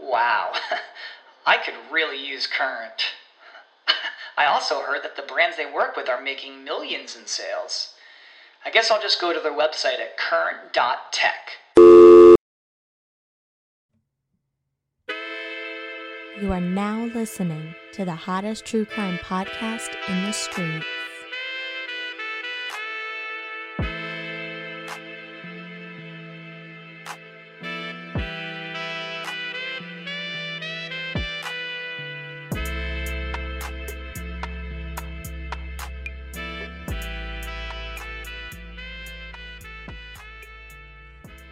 Wow, I could really use Current. I also heard that the brands they work with are making millions in sales. I guess I'll just go to their website at current.tech. You are now listening to the hottest true crime podcast in the streets.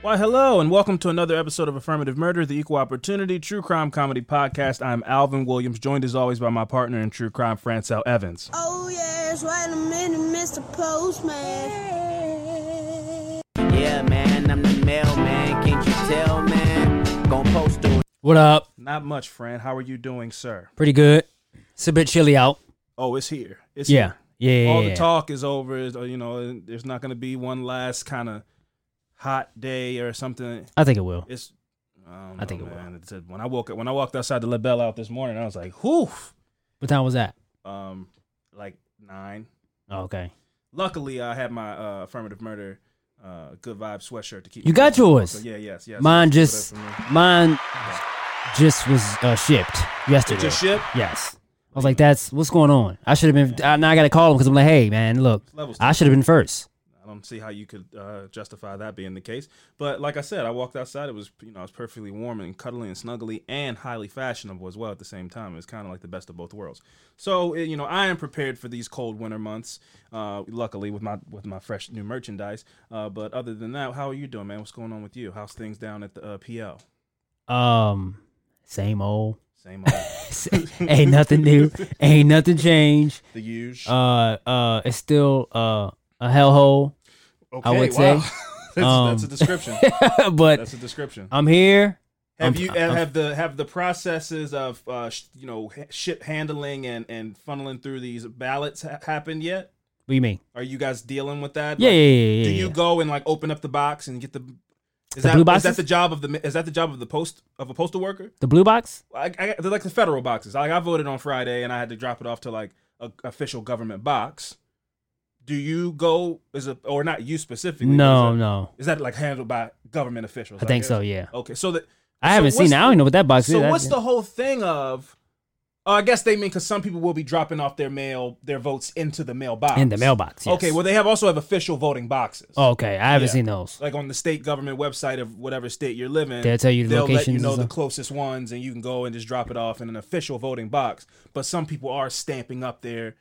Why, hello, and welcome to another episode of Affirmative Murder, the Equal Opportunity True Crime Comedy Podcast. I'm Alvin Williams, joined as always by my partner in True Crime, Francel Evans. Oh yes, wait a minute, Mr. Postman. Yeah, man, I'm the mailman. Can't you tell, man? Gon' post to What up? Not much, friend. How are you doing, sir? Pretty good. It's a bit chilly out. Oh, it's here. It's Yeah. here. Yeah. yeah, All yeah. the talk is over. Uh, You know, there's not going to be one last kind of hot day or something. I think it will. It's. I, I think know, it will. It's when I woke when I walked outside the LaBelle out this morning, I was like, whew. What time was that? Um, like nine. Oh, okay. Luckily, I had my uh, affirmative murder, uh, good vibe sweatshirt to keep. You got yours? So, yeah, yes, yes. Mine just mine just was uh, shipped yesterday. It just shipped? Yes. I was like, "That's what's going on." I should have been. I, now I got to call him because I'm like, "Hey, man, look, I should have been first. I don't see how you could uh, justify that being the case. But like I said, I walked outside. It was you know it was perfectly warm and cuddly and snuggly and highly fashionable as well at the same time. It was kind of like the best of both worlds. So it- you know I am prepared for these cold winter months. Uh, luckily with my with my fresh new merchandise. Uh, but other than that, how are you doing, man? What's going on with you? How's things down at the uh, PL? Um, same old. Same old. Ain't nothing new. Ain't nothing changed. the huge. Uh, uh, it's still uh a hellhole. okay, I would wow. say. that's, Um, that's a description. but That's a description. I'm here. Have I'm- you I'm- have the have the processes of uh, sh- you know ha- ship handling and and funneling through these ballots ha- happened yet? What do you mean? Are you guys dealing with that? Yeah, Like, yeah, yeah, yeah. Do yeah. you go and like open up the box and get the? Is The that blue is boxes? that the job of the is that the job of the post of a postal worker? the blue box? I, I, they're like the federal boxes. Like I voted on Friday and I had to drop it off to like a official government box. Do you go? Is it or not you specifically? No, is that, no. Is that like handled by government officials? I think guess? so. Yeah. Okay, so that I so haven't seen. it. I don't know what that box So is. what's the whole thing of? Oh, I guess they mean because some people will be dropping off their mail, their votes into the mailbox. in the mailbox? Yes. Okay, well they have also have official voting boxes. Oh, okay, I haven't Yeah. seen those. Like on the state government website of whatever state you're living, They'll tell you the they'll let you know the closest ones, and you can go and just drop it off in an official voting box. But some people are stamping up their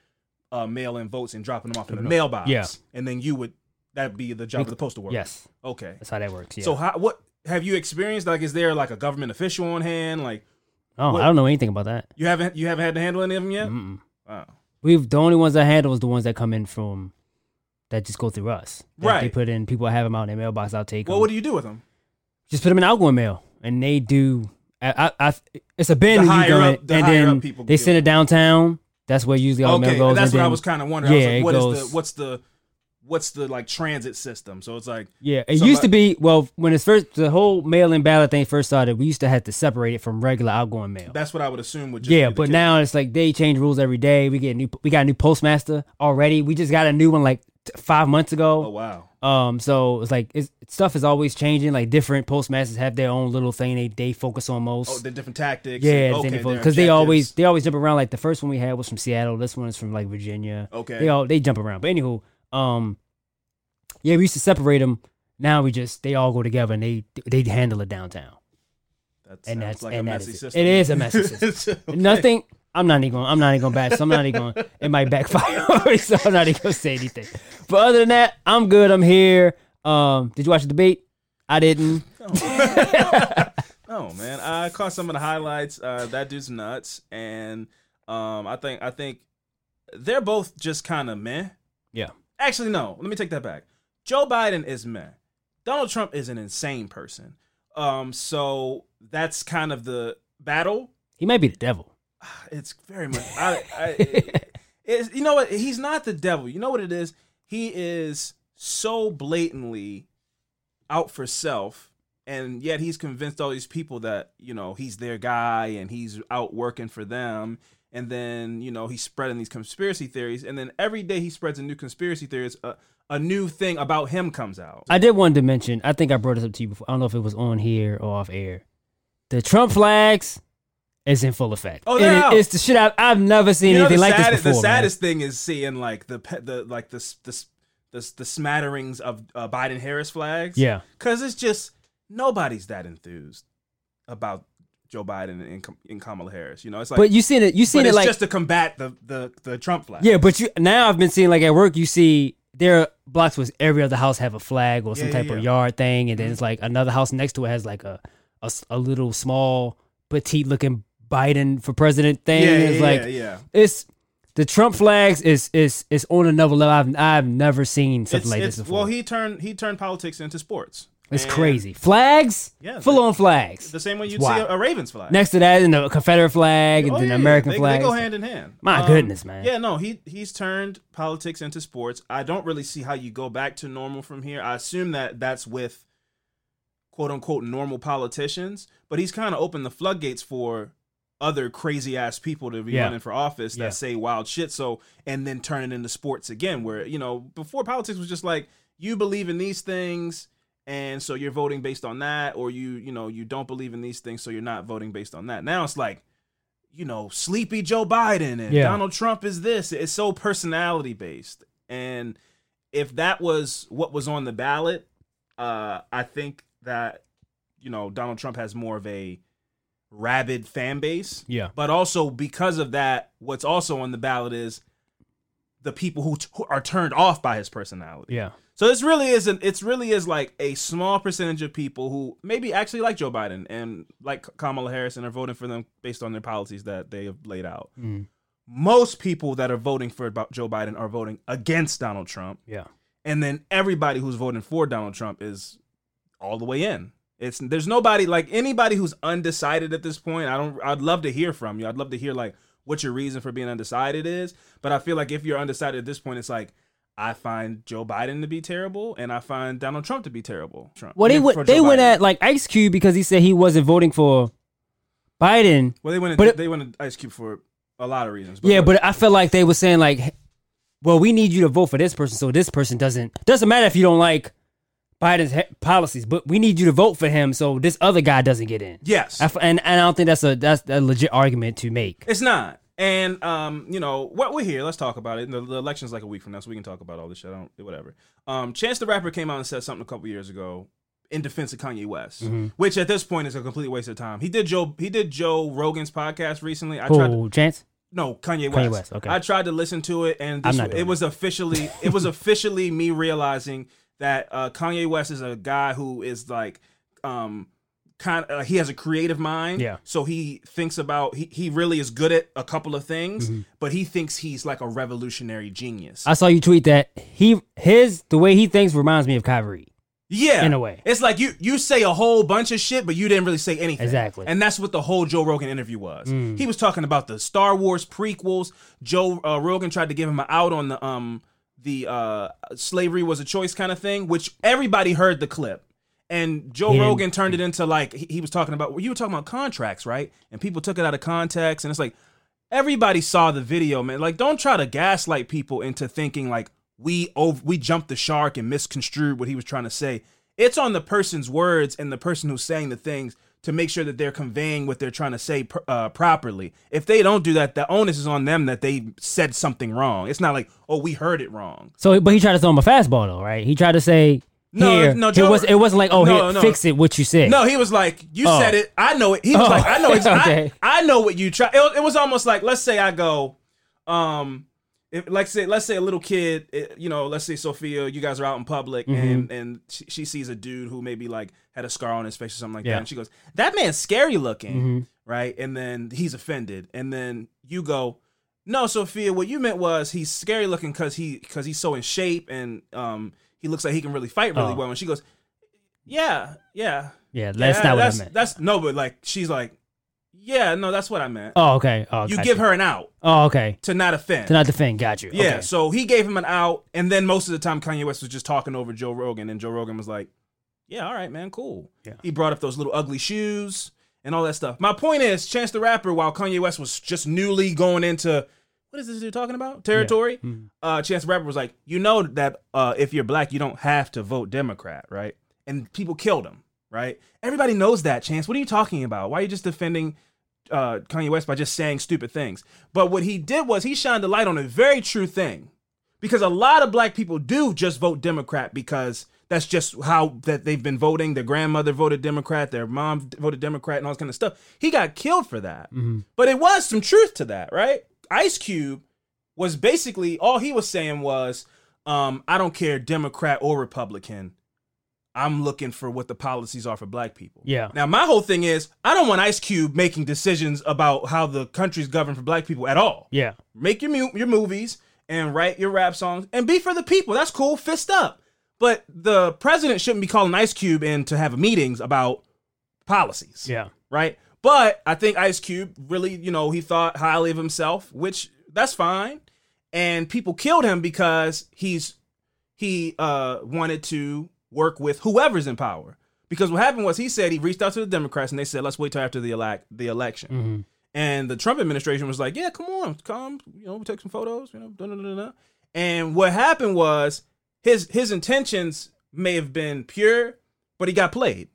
uh, mail-in votes and dropping them off in the mailbox. Yeah. and then you would that be the job of the postal worker. Yes, Okay. that's how that works. Yeah. So how what have you experienced? Like, is there like a government official on hand? Like, oh, what- I don't know anything about that. you haven't you haven't had to handle any of them yet? Mm-mm. Wow. We've the only ones I handle is the ones that come in from that just go through us. That They put in. People have them out in their mailbox. I'll take Well, them. what do you do with them? just put them in outgoing mail, and they do I, I, I it's a bin The you higher go in, and then they send it downtown. That's where usually all okay, mail goes. that's what I was kind of wondering. I was Yeah, like, what is goes- the what's the what's the like transit system? So it's like Yeah, it somebody- used to be well when it's first the whole mail-in ballot thing first started. We used to have to separate it from regular outgoing mail. That's what I would assume would just Yeah, but case. now it's like they change rules every day. We get new. We got a new postmaster already. We just got a new one like five months ago. Oh wow. Um, so it's like it's, stuff is always changing. Like different postmasters have their own little thing they they focus on most. Oh, the different tactics. yeah, because okay, their they always they always jump around. Like the first one we had was from Seattle. This one is from like Virginia. Okay. they all they jump around. But anywho, um, yeah, we used to separate them. Now we just they all go together and they they handle it downtown. That and that's like and a messy system. It is a messy system. Okay. Nothing. I'm not even going. I'm not even going to bash. So I'm not even going. It might backfire. so I'm not even going to say anything. But other than that, I'm good. I'm here. Um, did you watch the debate? I didn't. No, man. I caught some of the highlights. Uh, that dude's nuts, and um, I think I think they're both just kind of meh. Yeah. Actually, no. Let me take that back. Joe Biden is meh. Donald Trump is an insane person. Um, so that's kind of the battle. He might be the devil. It's very much. I, I, it's, you know what? He's not the devil. You know what it is? He is so blatantly out for self, and yet he's convinced all these people that you know he's their guy and he's out working for them. And then you know he's spreading these conspiracy theories, and then every day he spreads a new conspiracy theory. A, a new thing about him comes out. I did want to mention. I think I brought this up to you before. I don't know if it was on here or off air. The Trump flags is in full effect. Oh, And they're it- it's the shit I've, I've never seen You know, anything like saddest, this before. The man. saddest thing is seeing like the the like the the the, the smatterings of uh, Biden Harris flags. Yeah. because it's just nobody's that enthused about Joe Biden and, and Kamala Harris. You know, it's like, but you seen it. You seen it like just to combat the the the Trump flag. Yeah, but you now I've been seeing like at work you see there are blocks where every other house have a flag or some Yeah, type yeah, of yard thing, and then it's like another house next to it has like a a little small petite looking Biden for president thing. yeah, it's yeah, like yeah, it's the Trump flags is is is on another level. I've I've never seen something It's, like it's, this before. well, he turned he turned politics into sports. it's And crazy. Flags, Yeah, full the- on flags. The same way you'd see a, Ravens flag. Next to that, and the Confederate flag, and Oh, then yeah, the American they, flag. They go hand in hand. My um, goodness, man. Yeah, no, he he's turned politics into sports. I don't really see how you go back to normal from here. I assume that that's with quote unquote normal politicians, but he's kind of opened the floodgates for other crazy ass people to be Yeah. running for office that Yeah. say wild shit. So and then turn it into sports again, where you know before politics was just like you believe in these things. And so you're voting based on that, or you, you know, you don't believe in these things, so you're not voting based on that. Now it's like, you know, sleepy Joe Biden and Yeah. Donald Trump is this. It's so personality based. And if that was what was on the ballot, uh, I think that, you know, Donald Trump has more of a rabid fan base. Yeah. But also because of that, what's also on the ballot is the people who, t- who are turned off by his personality. Yeah. So this really isn't. It's really is like a small percentage of people who maybe actually like Joe Biden and like Kamala Harris and are voting for them based on their policies that they have laid out. Mm. Most people that are voting for about Joe Biden are voting against Donald Trump, Yeah. and then everybody who's voting for Donald Trump is all the way in. It's there's nobody like anybody who's undecided at this point. I don't. I'd love to hear from you. I'd love to hear like what your reason for being undecided is. But I feel like if you're undecided at this point, it's like I find Joe Biden to be terrible, and I find Donald Trump to be terrible. Trump. Well, they mean, went they Joe went at like Ice Cube because he said he wasn't voting for Biden. Well, they went. but At, it- they went at Ice Cube for a lot of reasons. yeah, but I feel like they were saying like, well, we need you to vote for this person, so this person doesn't doesn't matter if you don't like Biden's he- policies, but we need you to vote for him so this other guy doesn't get in. yes, I f- and, and I don't think that's a that's a legit argument to make. It's not. And um, you know what? We're here. Let's talk about it. The, the election's like a week from now, so we can talk about all this shit. I don't, whatever. Um, Chance the Rapper came out and said something a couple years ago in defense of Kanye West, Mm-hmm. which at this point is a complete waste of time. He did Joe. He did Joe Rogan's podcast recently. I tried. To, chance. no, Kanye West. West, okay. I tried to listen to it, and this, it was officially it was officially me realizing that uh, Kanye West is a guy who is like um kind of uh, he has a creative mind. Yeah. So he thinks about he he really is good at a couple of things, Mm-hmm. but he thinks he's like a revolutionary genius. I saw you tweet that he his the way he thinks reminds me of Kyrie. Yeah, in a way. It's like you you say a whole bunch of shit, but you didn't really say anything. Exactly. And that's what the whole Joe Rogan interview was. Mm. He was talking about the Star Wars prequels. Joe uh, Rogan tried to give him an out on the um the uh slavery was a choice kind of thing, which everybody heard the clip. And Joe didn't- Rogan turned it into like he, he was talking about well, you were talking about contracts, right? And people took it out of context, and it's like everybody saw the video, man. Like, don't try to gaslight people into thinking like we over we jumped the shark and misconstrued what he was trying to say. It's on the person's words and the person who's saying the things to make sure that they're conveying what they're trying to say uh, properly. If they don't do that, the onus is on them that they said something wrong. It's not like, oh, we heard it wrong. So, but he tried to throw him a fastball though, right? He tried to say, No, here. no, it, Joe- was, it wasn't like, oh, No, here, no. fix it, what you said. No, he was like, "You Oh. said it. I know it." He was Oh. like, "I know it. Okay. I, I know what you try." It, it was almost like, let's say I go, um, if, like say, let's say a little kid, eh, you know, let's say Sophia, you guys are out in public, Mm-hmm. and and she, she sees a dude who maybe like had a scar on his face or something like Yeah. that, and she goes, "That man's scary looking," Mhm. right? And then he's offended, and then you go. No, Sophia, what you meant was he's scary looking because he because he's so in shape and um he looks like he can really fight really Oh. well. And she goes, Yeah, yeah, Yeah, that's yeah, not what I that's, meant. That's no, but like she's like, yeah, no, that's what I meant. oh, okay. Oh, you give her an out Oh, okay. to not offend. To not defend. Got you. yeah, Okay. so he gave him an out, and then most of the time Kanye West was just talking over Joe Rogan, and Joe Rogan was like, "Yeah, all right, man, cool." Yeah. He brought up those little ugly shoes and all that stuff. My point is, Chance the Rapper, while Kanye West was just newly going into what is this dude talking about territory, Mhm. uh, Chance the Rapper was like, "You know that uh, if you're black, you don't have to vote Democrat, right?" And people killed him, right? Everybody knows that. Chance, what are you talking about? Why are you just defending? uh, Kanye West by just saying stupid things. But what he did was he shined a light on a very true thing. Because a lot of black people do just vote Democrat because that's just how that they've been voting. Their grandmother voted Democrat, their mom voted Democrat, and all this kind of stuff. He got killed for that. But it was some truth to that, right? Ice Cube was basically all he was saying was, um, I don't care Democrat or Republican. I'm looking for what the policies are for black people. Yeah. Now, my whole thing is, I don't want Ice Cube making decisions about how the country's governed for black people at all. Yeah. Make your mu- your movies and write your rap songs and be for the people. That's cool. Fist up. But the president shouldn't be calling Ice Cube in to have meetings about policies. Yeah. Right. But I think Ice Cube really, you know, he thought highly of himself, which that's fine. And people killed him because he's he uh wanted to work with whoever's in power. Because what happened was he said he reached out to the Democrats and they said, let's wait till after the elect the election. Mm-hmm. And the Trump administration was like, yeah, come on, come, you know, take some photos, you know, da, da, da, da. And what happened was his his intentions may have been pure, but he got played.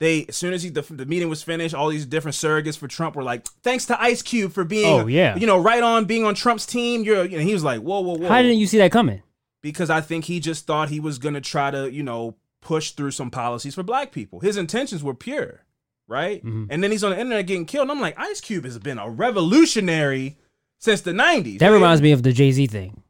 They as soon as he the, the meeting was finished, all these different surrogates for Trump were like, "Thanks to Ice Cube for being, Oh, yeah. you know, right on being on Trump's team." You're, and he was like, "Whoa, whoa, whoa!" How didn't you see that coming? because I think he just thought he was gonna try to, you know, push through some policies for black people. His intentions were pure, right? Mhm. And then he's on the internet getting killed. And I'm like, Ice Cube has been a revolutionary since the '90s. That reminds me of the Jay Z thing.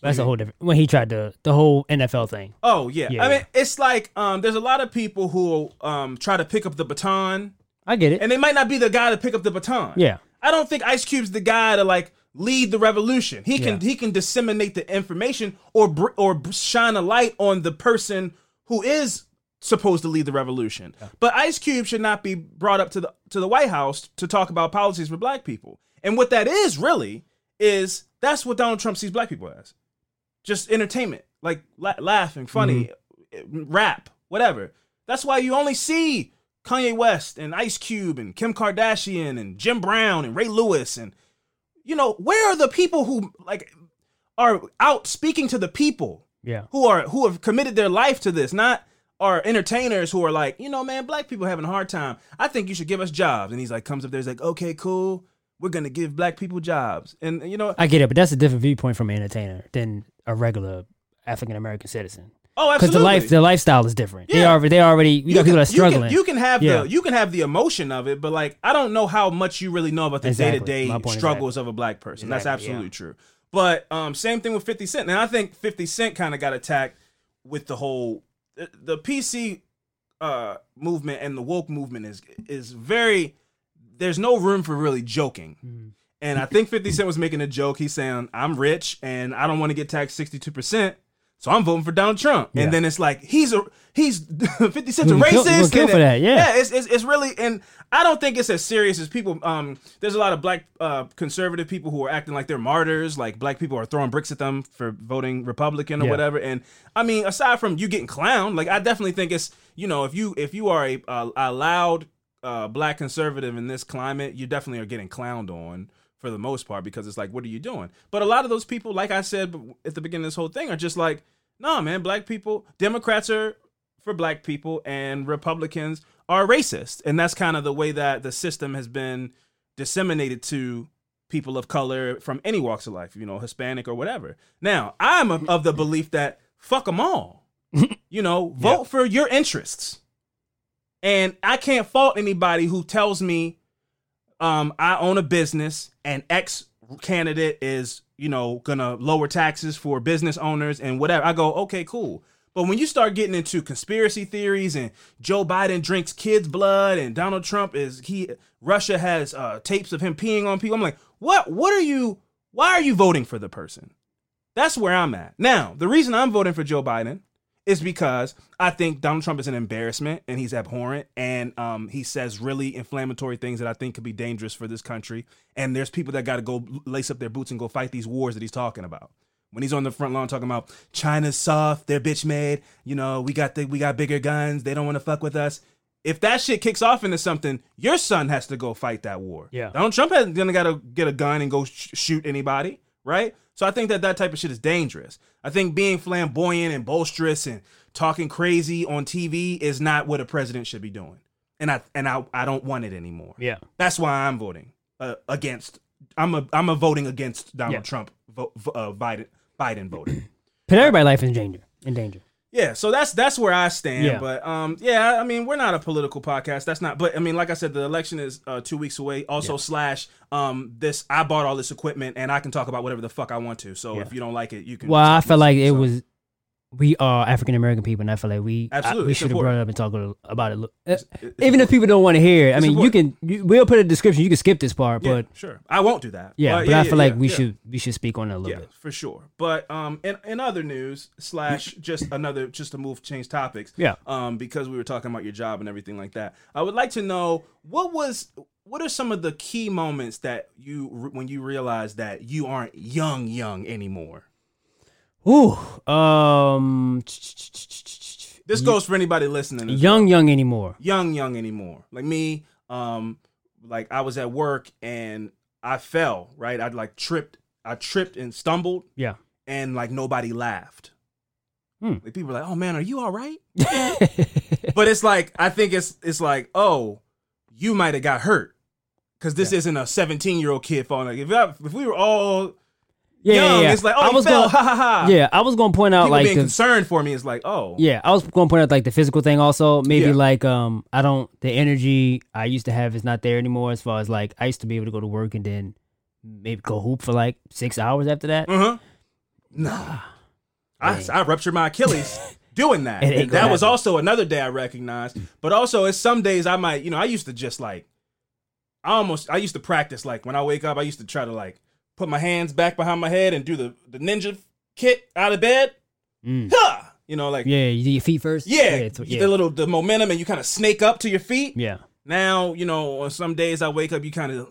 That's a whole different. When he tried to the whole NFL thing. Oh yeah. Yeah, I mean, yeah. it's like um, there's a lot of people who um try to pick up the baton, I get it. and they might not be the guy to pick up the baton. yeah. I don't think Ice Cube's the guy to like lead the revolution. He can Yeah. he can disseminate the information or br- or b- shine a light on the person who is supposed to lead the revolution. But Ice Cube should not be brought up to the to the White House to talk about policies for black people. And what that is really is that's what Donald Trump sees black people as. Just entertainment, like la- laughing, funny, eh, rap, whatever. That's why you only see Kanye West and Ice Cube and Kim Kardashian and Jim Brown and Ray Lewis and you know, where are the people who like are out speaking to the people Yeah. who are who have committed their life to this, not are entertainers who are like, you know, man, black people having a hard time. I think you should give us jobs. And he's like, comes up there, he's like, okay, cool. We're gonna give black people jobs. And you know, I get it, but that's a different viewpoint from an entertainer than a regular African American citizen. oh, absolutely. Because the life, the lifestyle is different. They Yeah. already, they already, you, got people that are struggling. You can, you can have Yeah. the you can have the emotion of it, but like I don't know how much you really know about the day to day struggles of a black person. That's absolutely yeah. true. But um, same thing with Fifty Cent. And I think Fifty Cent kind of got attacked with the whole the, the PC uh, movement and the woke movement is is very. There's no room for really joking. Mm-hmm. And I think 50 Cent was making a joke. He's saying, I'm rich and I don't want to get taxed 62%. so I'm voting for Donald Trump. Yeah. And then it's like he's a he's 50 Cent's a kill- racist. kill for that, yeah. yeah, it's, it's it's really and I don't think it's as serious as people. Um, there's a lot of black uh, conservative people who are acting like they're martyrs, like black people are throwing bricks at them for voting Republican or Yeah. whatever. And I mean, aside from you getting clowned, like I definitely think it's you know if you if you are a uh, a loud uh, black conservative in this climate, you definitely are getting clowned on for the most part because it's like, what are you doing? But a lot of those people, like I said at the beginning of this whole thing, are just like, no, man, black people, Democrats are for black people and Republicans are racist. And that's kind of the way that the system has been disseminated to people of color from any walks of life, you know, Hispanic or whatever. Now, I'm of of the belief that fuck them all. you know, vote for your interests. And I can't fault anybody who tells me um, I own a business and X candidate is, you know, gonna lower taxes for business owners and whatever. I go, okay, cool. But when you start getting into conspiracy theories and Joe Biden drinks kids' blood and Donald Trump is he Russia has uh, tapes of him peeing on people, I'm like, what? What are you? Why are you voting for the person? That's where I'm at. Now, the reason I'm voting for Joe Biden is because I think Donald Trump is an embarrassment and he's abhorrent and um, he says really inflammatory things that I think could be dangerous for this country. And there's people that got to go lace up their boots and go fight these wars that he's talking about. When he's on the front lawn talking about China's soft, they're bitch made, you know, we got the we got bigger guns, they don't want to fuck with us. If that shit kicks off into something, your son has to go fight that war. Yeah. Donald Trump hasn't gonna gotta get a gun and go sh- shoot anybody, right? So I think that that type of shit is dangerous. I think being flamboyant and boisterous and talking crazy on TV is not what a president should be doing, and I and I I don't want it anymore. Yeah. That's why I'm voting uh, against. I'm a I'm a voting against Donald Yeah. Trump. Vo- vo- uh, Biden Biden voting. Put everybody's life in danger. In danger. Yeah, so that's that's where I stand. Yeah. But um, yeah, I mean, we're not a political podcast. That's not. But I mean, like I said, the election is uh, two weeks away. Also, slash um, this I bought all this equipment and I can talk about whatever the fuck I want to. So Yeah. if you don't like it, you can. Well, I felt like it so- was. We are African American people, and I feel like we I- we should have brought it up and talked about it. It's- Uh, it's Even if people don't want to hear it, I mean, you can. You, we'll put a description. You can skip this part, Yeah, but sure, I won't do that. yeah, But but I feel like yeah, we yeah. should we should speak on it a little yeah, bit. for sure. But um, in in other news slash just another just to move change topics. Yeah. Um, because we were talking about your job and everything like that. I would like to know what was what are some of the key moments that you when you realized that you aren't young young anymore. Ooh, um, This goes for anybody listening. as young, young anymore. young young anymore. Like me um like i was at work and i fell right? I like tripped i tripped and stumbled. Yeah. and like nobody laughed. Hmm. like people were like oh man are you all right? But it's like i think it's it's like oh you might have got hurt. Because this isn't a 17 year old kid falling. Like if, I, if we were all Yeah, young yeah, yeah. it's like oh I was fell gonna, ha ha ha yeah, I was gonna point out people like being the, concerned for me is like oh Yeah, I was going to point out like the physical thing also. Maybe Yeah. like um I don't the energy I used to have is not there anymore as far as like I used to be able to go to work and then maybe go hoop for like 6 hours after that. Uh-huh. Nah. I, I ruptured my Achilles doing that. And that gonna was also another day I recognized. But also, it's some days I might, you know, I used to just like, I almost, I used to practice like when I wake up, I used to try to like put my hands back behind my head and do the, the ninja kick out of bed. Mm. Ha! You know, like, yeah, Yeah, you do your feet first? Yeah, it's- the little, the momentum and you kind of snake up to your feet. yeah. Now, you know, on some days I wake up, you kind of,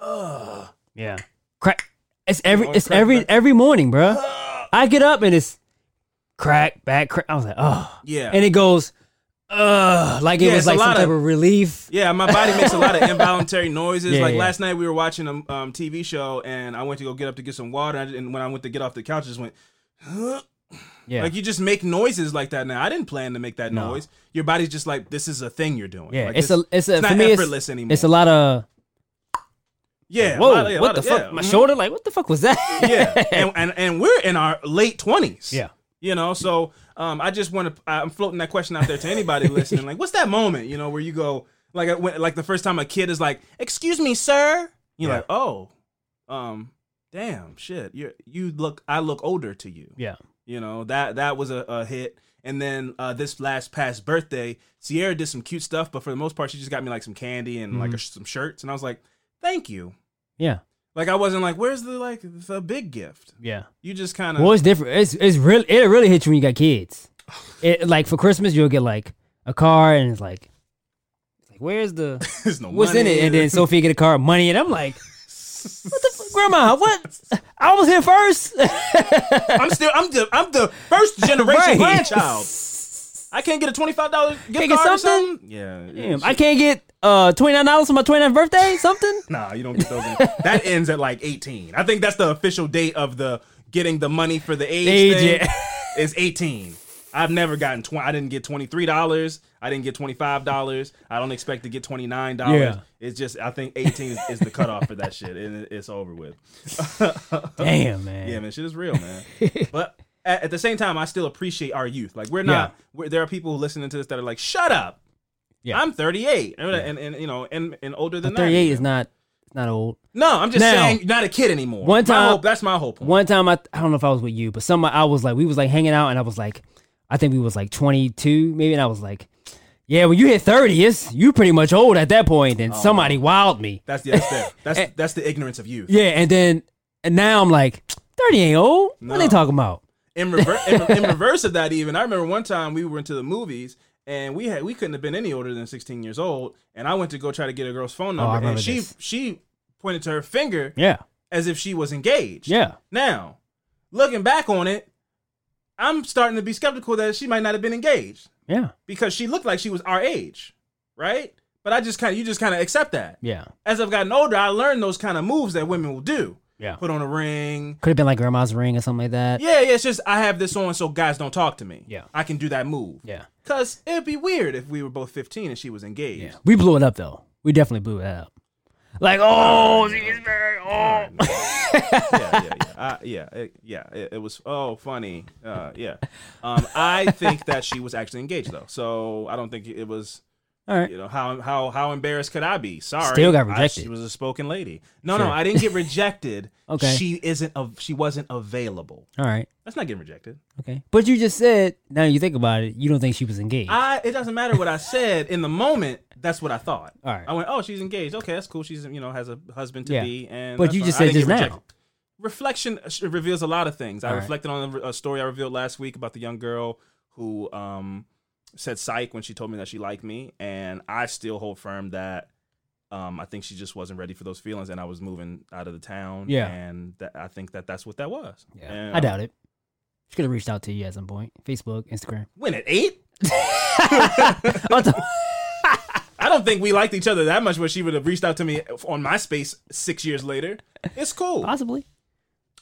uh, Yeah. Crack. It's every it's crack every back. every morning, bruh. I get up and it's crack, back, crack. I was like, oh. yeah. And it goes, uh, like it Yeah, was like some type of- of relief. Yeah, my body makes a lot of involuntary noises. Yeah, like yeah. last night, we were watching a um, TV show, and I went to go get up to get some water, and and when I went to get off the couch, I just went. Huh? Yeah. Like you just make noises like that now. I didn't plan to make that No. noise. Your body's just like this is a thing you're doing. yeah, Like, it's a it's a it's for not me effortless it's, anymore. it's a lot of yeah. a whoa, lot of- what the of- fuck? yeah, My mhm. shoulder, like what the fuck was that? yeah, and, and and we're in our late twenties. Yeah. you know. So um, I just want to. I'm floating that question out there to anybody listening. Like, what's that moment? You know, where you go like I went- like the first time a kid is like, "Excuse me, sir." You're Yeah. like, "Oh, um, damn, shit. You you look. I look older to you." yeah. You know that that was a, a hit. And then uh, this last past birthday, Sierra did some cute stuff, but for the most part, she just got me like some candy and like a, some shirts, and I was like, "Thank you." Yeah. Like I wasn't like, where's the like the big gift? Yeah. You just kind of Well, it's different. It's it's really it really hits you when you got kids. It like for Christmas you'll get like a car and it's like, it's like where's the there's no what's in money. it? And then Sophia get a car, money, and I'm like, what the fuck, grandma? What? I was here first. I'm still I'm the I'm the first generation Right. grandchild. I can't get a twenty five dollar gift Can't get card or something? something. Yeah, Damn, I can't get uh twenty nine dollars for my 29th birthday. Something. Nah, you don't get those. in- that ends at like 18. I think that's the official date of the getting the money for the age, Age, thing yeah. is 18. I've never gotten 20. I didn't get $23. I didn't get $25. I don't expect to get $29. Yeah. It's just, I think 18 is, is the cutoff for that shit, and it- it's over with. Damn man. Yeah, man, shit is real, man. but at, at the same time, I still appreciate our youth. Like, we're not, we're, there are people listening to this that are like, shut up. Yeah. I'm 38. And, and, and, you know, and, and older than that. Thirty eight even. is not it's not old. No, I'm just Now, saying you're not a kid anymore. one My time- whole- that's my whole point. One time I I don't know if I was with you, but some I was like we was like hanging out and I was like I think we was like 22 maybe and I was like yeah when you hit 30 it's you pretty much old at that point Oh. and somebody wowed me. That's the that's the, that's, that's the ignorance of youth. Yeah, and then and now I'm like 30 ain't old. What are they talking about? In, rever- in, in reverse of that, even I remember one time we were into the movies and we had we couldn't have been any older than 16 years old, and I went to go try to get a girl's phone Oh, number, remember and she this. she pointed to her finger Yeah. as if she was engaged. Yeah. Now, looking back on it, I'm starting to be skeptical that she might not have been engaged Yeah. because she looked like she was our age, right? But I just kind of you just kind of accept that. Yeah. As I've gotten older, I learned those kind of moves that women will do. Yeah. Put on a ring. Could have been like grandma's ring or something like that. Yeah, yeah, it's just I have this on so guys don't talk to me. Yeah. I can do that move. Yeah. Cause it'd be weird if we were both 15 and she was engaged. Yeah. We blew it up though. We definitely blew it up. Like, oh, she is very old. yeah, yeah, yeah. Uh, yeah, it, yeah. It, it was oh funny. Uh, yeah. Um, I think that she was actually engaged though, so I don't think it was. All right. You know how how how embarrassed could I be? Sorry, Still got I- rejected. she was a spoken lady. No, Sure. no, I didn't get rejected. Okay. she isn't. Av- she wasn't available. All right. That's not getting rejected. Okay. But you just said, now you think about it, you don't think she was engaged. I it doesn't matter what I said in the moment. That's what I thought. All right. I went, oh, she's engaged. Okay, that's cool. She's you know has a husband to Yeah. be. And But you just I said just now. rejected. Reflection uh, reveals a lot of things. I All right. reflected on a, a story I revealed last week about the young girl who um said psych when she told me that she liked me, and I still hold firm that. Um, I think she just wasn't ready for those feelings, and I was moving out of the town. Yeah. and that, I think that that's what that was. yeah. And I doubt it. She could have reached out to you at some point. Facebook, Instagram. When at eight, I don't think we liked each other that much where she would have reached out to me on MySpace six years later. It's cool. Possibly.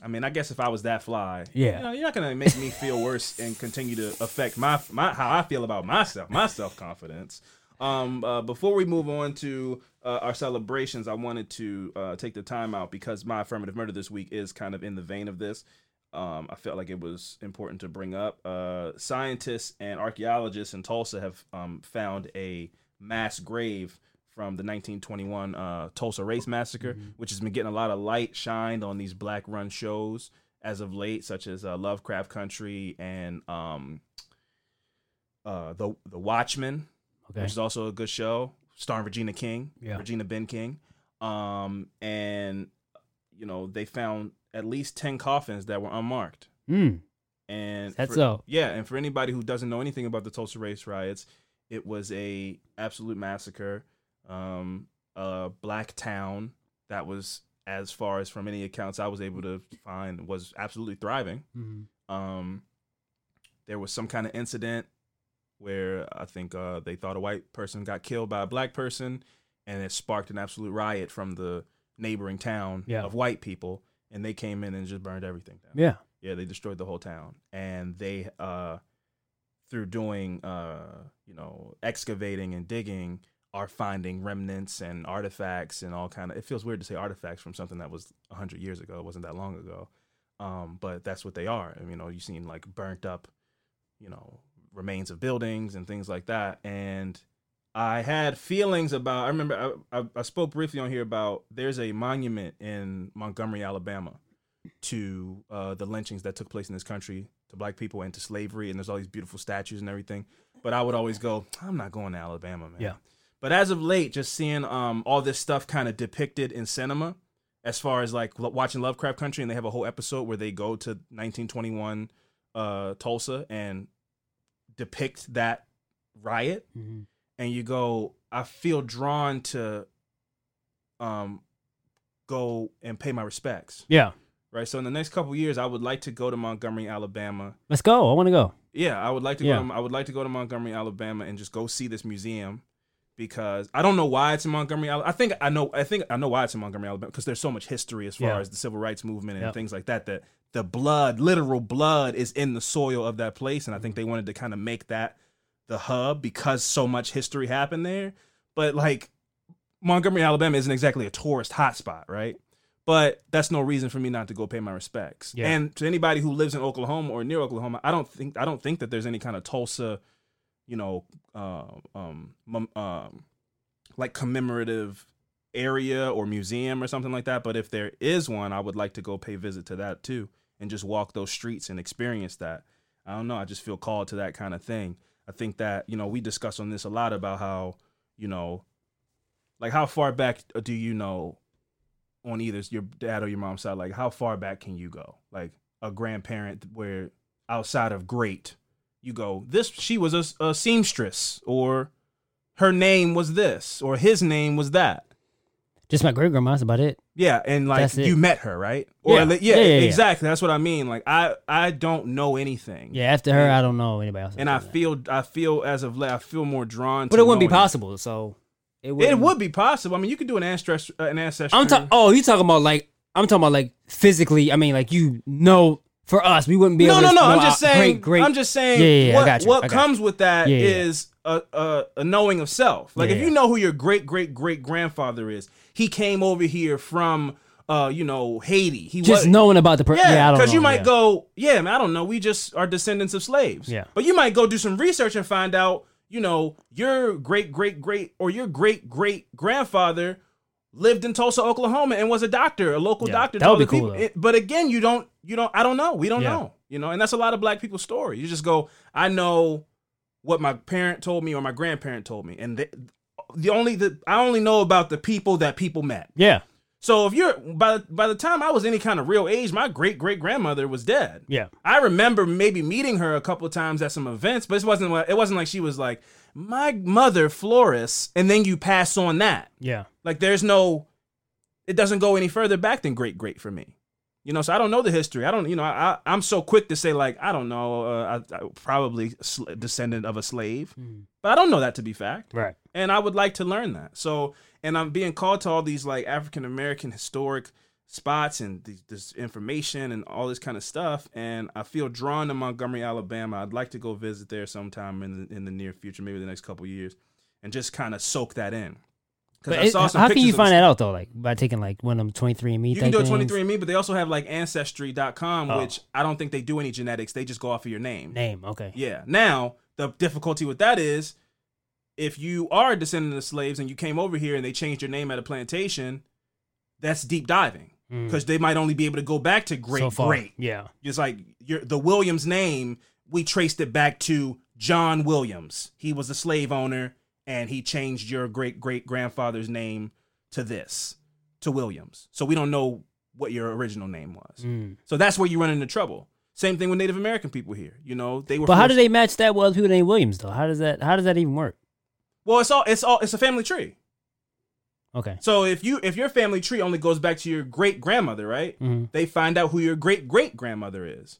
I mean, I guess if I was that fly, Yeah. you know, you're not gonna make me feel worse and continue to affect my my how I feel about myself, my self confidence. Um, uh, before we move on to uh, our celebrations, I wanted to uh, take the time out because my affirmative murder this week is kind of in the vein of this. Um, I felt like it was important to bring up. Uh, scientists and archaeologists in Tulsa have um, found a mass grave from the 1921 uh, Tulsa Race Massacre, which has been getting a lot of light shined on these black run shows as of late, such as uh, Lovecraft Country and um, uh, the the Watchmen, Okay. which is also a good show, starring Regina King, Yeah. Regina Ben King, um, and you know they found at least ten coffins that were unmarked. Mm. And That's for, so. yeah, and for anybody who doesn't know anything about the Tulsa race riots, it was a absolute massacre, um, a black town that was, as far as from any accounts I was able to find, was absolutely thriving. Mhm. Um, there was some kind of incident where I think uh, they thought a white person got killed by a black person, and it sparked an absolute riot from the neighboring town Yeah. of white people, and they came in and just burned everything down. Yeah. Yeah, they destroyed the whole town, and they, uh, through doing, uh, you know, excavating and digging, are finding remnants and artifacts and all kind of. It feels weird to say artifacts from something that was hundred years ago. It wasn't that long ago, um, but that's what they are. And, you know, you've seen like burnt up, you know, remains of buildings and things like that, and. I had feelings about. I remember I, I, I spoke briefly on here about there's a monument in Montgomery, Alabama, to uh, the lynchings that took place in this country to black people and to slavery, and there's all these beautiful statues and everything. But I would always go, I'm not going to Alabama, man. Yeah. But as of late, just seeing um, all this stuff kind of depicted in cinema, as far as like watching Lovecraft Country, and they have a whole episode where they go to 1921 uh, Tulsa and depict that riot, Mhm. and you go, I feel drawn to um go and pay my respects. Yeah. Right. So in the next couple years, I would like to go to Montgomery, Alabama. Let's go. I want to go. Yeah, I would like to Yeah. go. To, I would like to go to Montgomery, Alabama, and just go see this museum because I don't know why it's in Montgomery. I think I know. I think I know why it's in Montgomery, Alabama because there's so much history as far Yeah. as the civil rights movement and Yep. things like that. That the blood, literal blood, is in the soil of that place, and I think mm-hmm. they wanted to kind of make that the hub because so much history happened there. But like Montgomery, Alabama, isn't exactly a tourist hotspot, right? But that's no reason for me not to go pay my respects. Yeah. And to anybody who lives in Oklahoma or near Oklahoma, I don't think I don't think that there's any kind of Tulsa, you know, uh, um, um, like commemorative area or museum or something like that. But if there is one, I would like to go pay visit to that too and just walk those streets and experience that. I don't know. I just feel called to that kind of thing. I think that you know we discuss on this a lot about how you know, like how far back do you know on either your dad or your mom's side? Like how far back can you go? Like a grandparent where outside of great, you go this she was a, a seamstress or her name was this or his name was that. Just my great grandma's about it. Yeah, and like you met her, right? Or Yeah. like- yeah, Yeah, yeah, exactly. That's what I mean. Like I I don't know anything. Yeah. After her, I don't know anybody else. And I that. feel I feel as of late I feel more drawn to but it wouldn't be possible. So it It wouldn't- be possible. I mean, you could do an ancestry uh, an ancestry. I'm talking. Oh, you talking about like I'm talking about like physically. I mean, like you know, for us, we wouldn't be no, able no, to. no. know I'm just saying. Great, great. I'm just saying. Yeah, yeah, yeah, I what got you, what comes with that Yeah, is a, a a knowing of self. Like if you know who your great great great grandfather is, he came over here from uh you know Haiti. He just was, knowing about the person. Yeah, because you might go, yeah, man, I don't know. We just are descendants of slaves. Yeah. But you might go do some research and find out, you know, your great great great or your great great grandfather lived in Tulsa, Oklahoma, and was a doctor, a local Yeah, doctor. that would be cool. It- but again, you don't, you don't. I don't know. We don't Yeah. know. You know, and that's a lot of black people's story. You just go, I know what my parent told me or my grandparent told me, and the, the only the I only know about the people that people met. Yeah, So if you're by by the time I was any kind of real age, my great great grandmother was dead. yeah, I remember maybe meeting her a couple of times at some events, but it wasn't it wasn't like she was like my mother Floris, and then you pass on that. yeah. Like there's no, it doesn't go any further back than great great for me. You know, so I don't know the history. I don't, you know, I, I I'm so quick to say like I don't know. Uh, I, I probably sl- descendant of a slave, but I don't know that to be fact Right. and I would like to learn that. So, and I'm being called to all these like African American historic spots and th- this information and all this kind of stuff, and I feel drawn to Montgomery, Alabama. I'd like to go visit there sometime in the, in the near future, maybe the next couple years, and just kind of soak that in. But it- how can you find that out though? Like by taking like one of them 23 and Me. You can do a 23andMe, but they also have like Ancestry.com, Oh. which I don't think they do any genetics. They just go off of your name. name. Okay. Yeah. Now, the difficulty with that is if you are a descendant of slaves and you came over here and they changed your name at a plantation, that's deep diving Mm. because they might only be able to go back to great so great. Yeah. It's like your the Williams name, we traced it back to John Williams. He was a slave owner and he changed your great great grandfather's name to this, to Williams. So we don't know what your original name was. Mm. So that's where you run into trouble. Same thing with Native American people here. You know, they were But how do they match that with people named Williams though? How does that? How does that even work? Well, it's all it's all it's a family tree. Okay. So if you if your family tree only goes back to your great grandmother, right? Mhm. They find out who your great great grandmother is,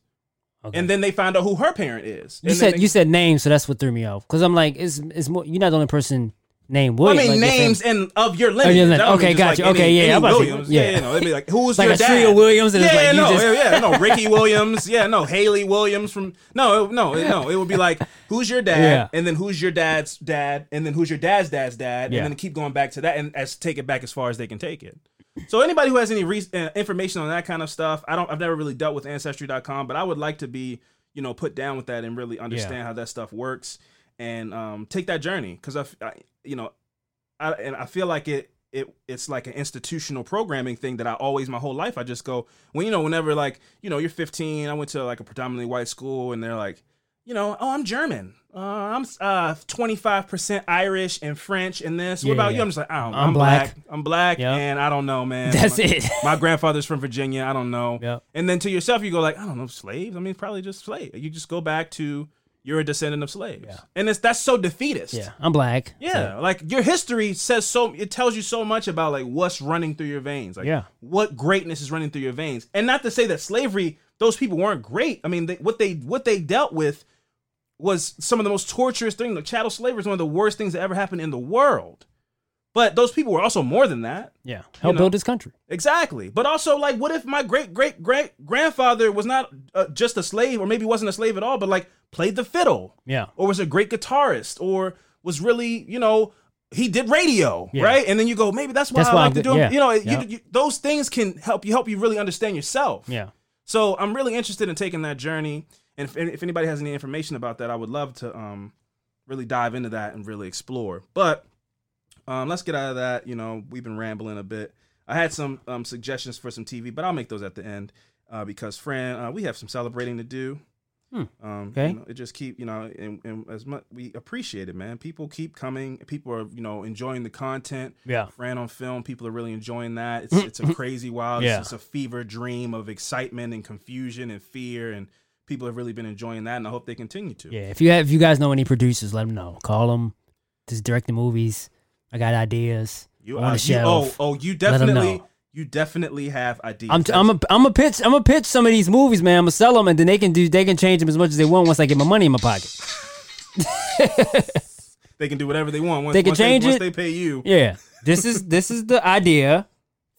Okay. and then they find out who her parent is. you And said then you said names, so that's what threw me off. Because I'm like, it's it's more. You're not the only person named Well, I mean like, names and of your your lineage. lineage. That don't Okay, gotcha. like Okay, any- yeah, any I'm about to say- Williams. yeah. Yeah, you know, they'd be like, who's like your a dad? trio of Williams, and yeah, it's like yeah, you no, just yeah, yeah, no, Ricky Williams, yeah, no, Hayley Williams from no, no, no, it would be like who's your dad, Yeah. and then who's your dad's dad, and then who's your dad's dad's dad, Yeah. and then keep going back to that, and as take it back as far as they can take it. So anybody who has any re- uh, information on that kind of stuff, I don't, I've never really dealt with Ancestry.com, but I would like to be, you know, put down with that and really understand how that stuff works and um, take that journey because I, I- you know, I and I feel like it it it's like an institutional programming thing that I always my whole life I just go when you know whenever like you know you're 15 I went to like a predominantly white school and they're like you know, oh, I'm German. Uh, I'm uh 25% Irish and French and this. Yeah, what about yeah. you? I'm just like, I don't, I'm I'm, black. black. I'm black, Yep. and I don't know, man. That's my, it. my grandfather's from Virginia. I don't know. Yep. And then to yourself, you go like, I don't know, slaves. I mean, probably just slave. You just go back to you're a descendant of slaves, Yeah. and it's that's so defeatist. Yeah, I'm black. Yeah, So, like your history says so. It tells you so much about like what's running through your veins. Like, Yeah. what greatness is running through your veins. And not to say that slavery, those people weren't great. I mean, they, what they what they dealt with was some of the most torturous things. Like chattel slavery is one of the worst things that ever happened in the world. But those people were also more than that. yeah, help know. build this country. Exactly. But also, like, what if my great great great grandfather was not uh, just a slave, or maybe wasn't a slave at all, but like played the fiddle? Yeah. Or was a great guitarist, or was really, you know, he did radio, Yeah. right? And then you go, maybe that's why That's I why like I'm to do. yeah. You know, you- you- those things can help you help you really understand yourself. Yeah. So I'm really interested in taking that journey, and if, if anybody has any information about that, I would love to um really dive into that and really explore. But um, let's get out of that. You know, we've been rambling a bit. I had some um, suggestions for some TV, but I'll make those at the end uh, because, Fran, uh, we have some celebrating to do. Hmm. Um, Okay. you know, it just keep you know, and, and as much we appreciate it, man. People keep coming. People are you know enjoying the content. Yeah. Fran on film. People are really enjoying that. It's it's a crazy wild. Yeah. It's, it's a fever dream of excitement and confusion and fear, and people have really been enjoying that, and I hope they continue to. Yeah, if you have, if you guys know any producers, let them know. Call them. Just direct the movies. I got ideas. You, on uh, the you shelf. oh oh you definitely you definitely have ideas. I'm t- I'm a I'm a pitch I'm a pitch some of these movies, man. I'm gonna sell them, and then they can do they can change them as much as they want once I get my money in my pocket. they can do whatever they want. Once, They can once change once it. they pay you. Yeah, this is this is the idea.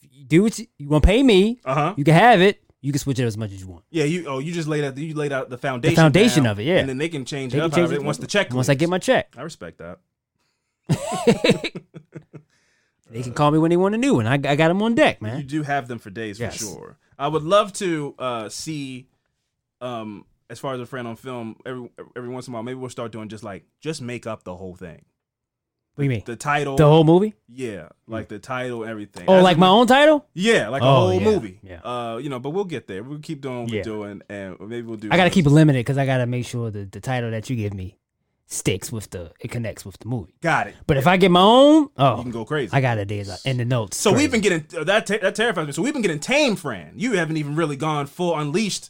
You do what you, you want to pay me. Uh huh. You can have it. You can switch it as much as you want. Yeah, you oh you just laid out the you laid out the foundation. foundation down, of it, yeah. and then they can change They it can up change however it once the check. Once I get my check, I respect that. they can call me when they want a new one. I, I got them on deck, man. You do have them for days Yes. for sure. I would love to uh, see, um, as far as a friend on film, every every once in a while, maybe we'll start doing just like just make up the whole thing. What do you mean? The title, The whole movie? yeah, like the title, everything. Oh, As like a- my own title? yeah, like a Oh, whole yeah, movie. yeah. Uh, you know, but we'll get there. We'll keep doing what Yeah. we're doing, and maybe we'll do. I gotta keep it limited because I gotta make sure that the title that you give me sticks with the it connects with the movie. Got it. But if I get my own, oh, You can go crazy. I got ideas in the notes. So Crazy. we've been getting uh, that. Ter- that terrifies me. So we've been getting tame, Fran. You haven't even really gone full unleashed.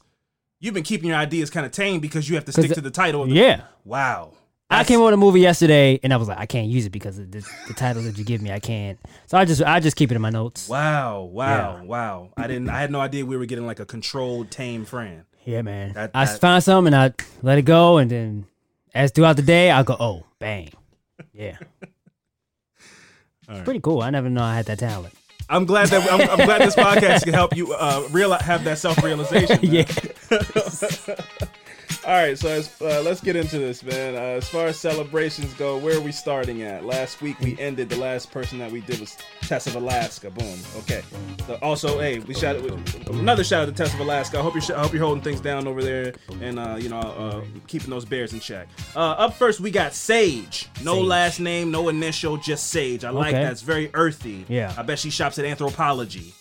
You've been keeping your ideas kind of tame because you have to stick to the title. Of the- yeah. Wow. I came up with a movie yesterday and I was like, I can't use it because of the, the title that you give me. I can't. So I just I just keep it in my notes. Wow, wow, Yeah. wow. I didn't I had no idea we were getting like a controlled tame Fran. Yeah, man. That- I that- find something and I let it go, and then as throughout the day, I go, oh, bang, yeah. It's pretty cool. I never know I had that talent. I'm glad that I'm, I'm glad this podcast can help you uh real have that self realization. Yeah. All right, so as, uh, let's get into this, man. Uh, as far as celebrations go, where are we starting at? Last week we ended. The last person that we did was Tess of Alaska. Boom. Okay. So also, hey, we shout another shout out to Tess of Alaska. I hope you're I hope you're holding things down over there and uh, you know uh, keeping those bears in check. Uh, up first, we got Sage. No Sage. last name, no initial, just Sage. I like Okay. that. It's very earthy. Yeah. I bet she shops at Anthropologie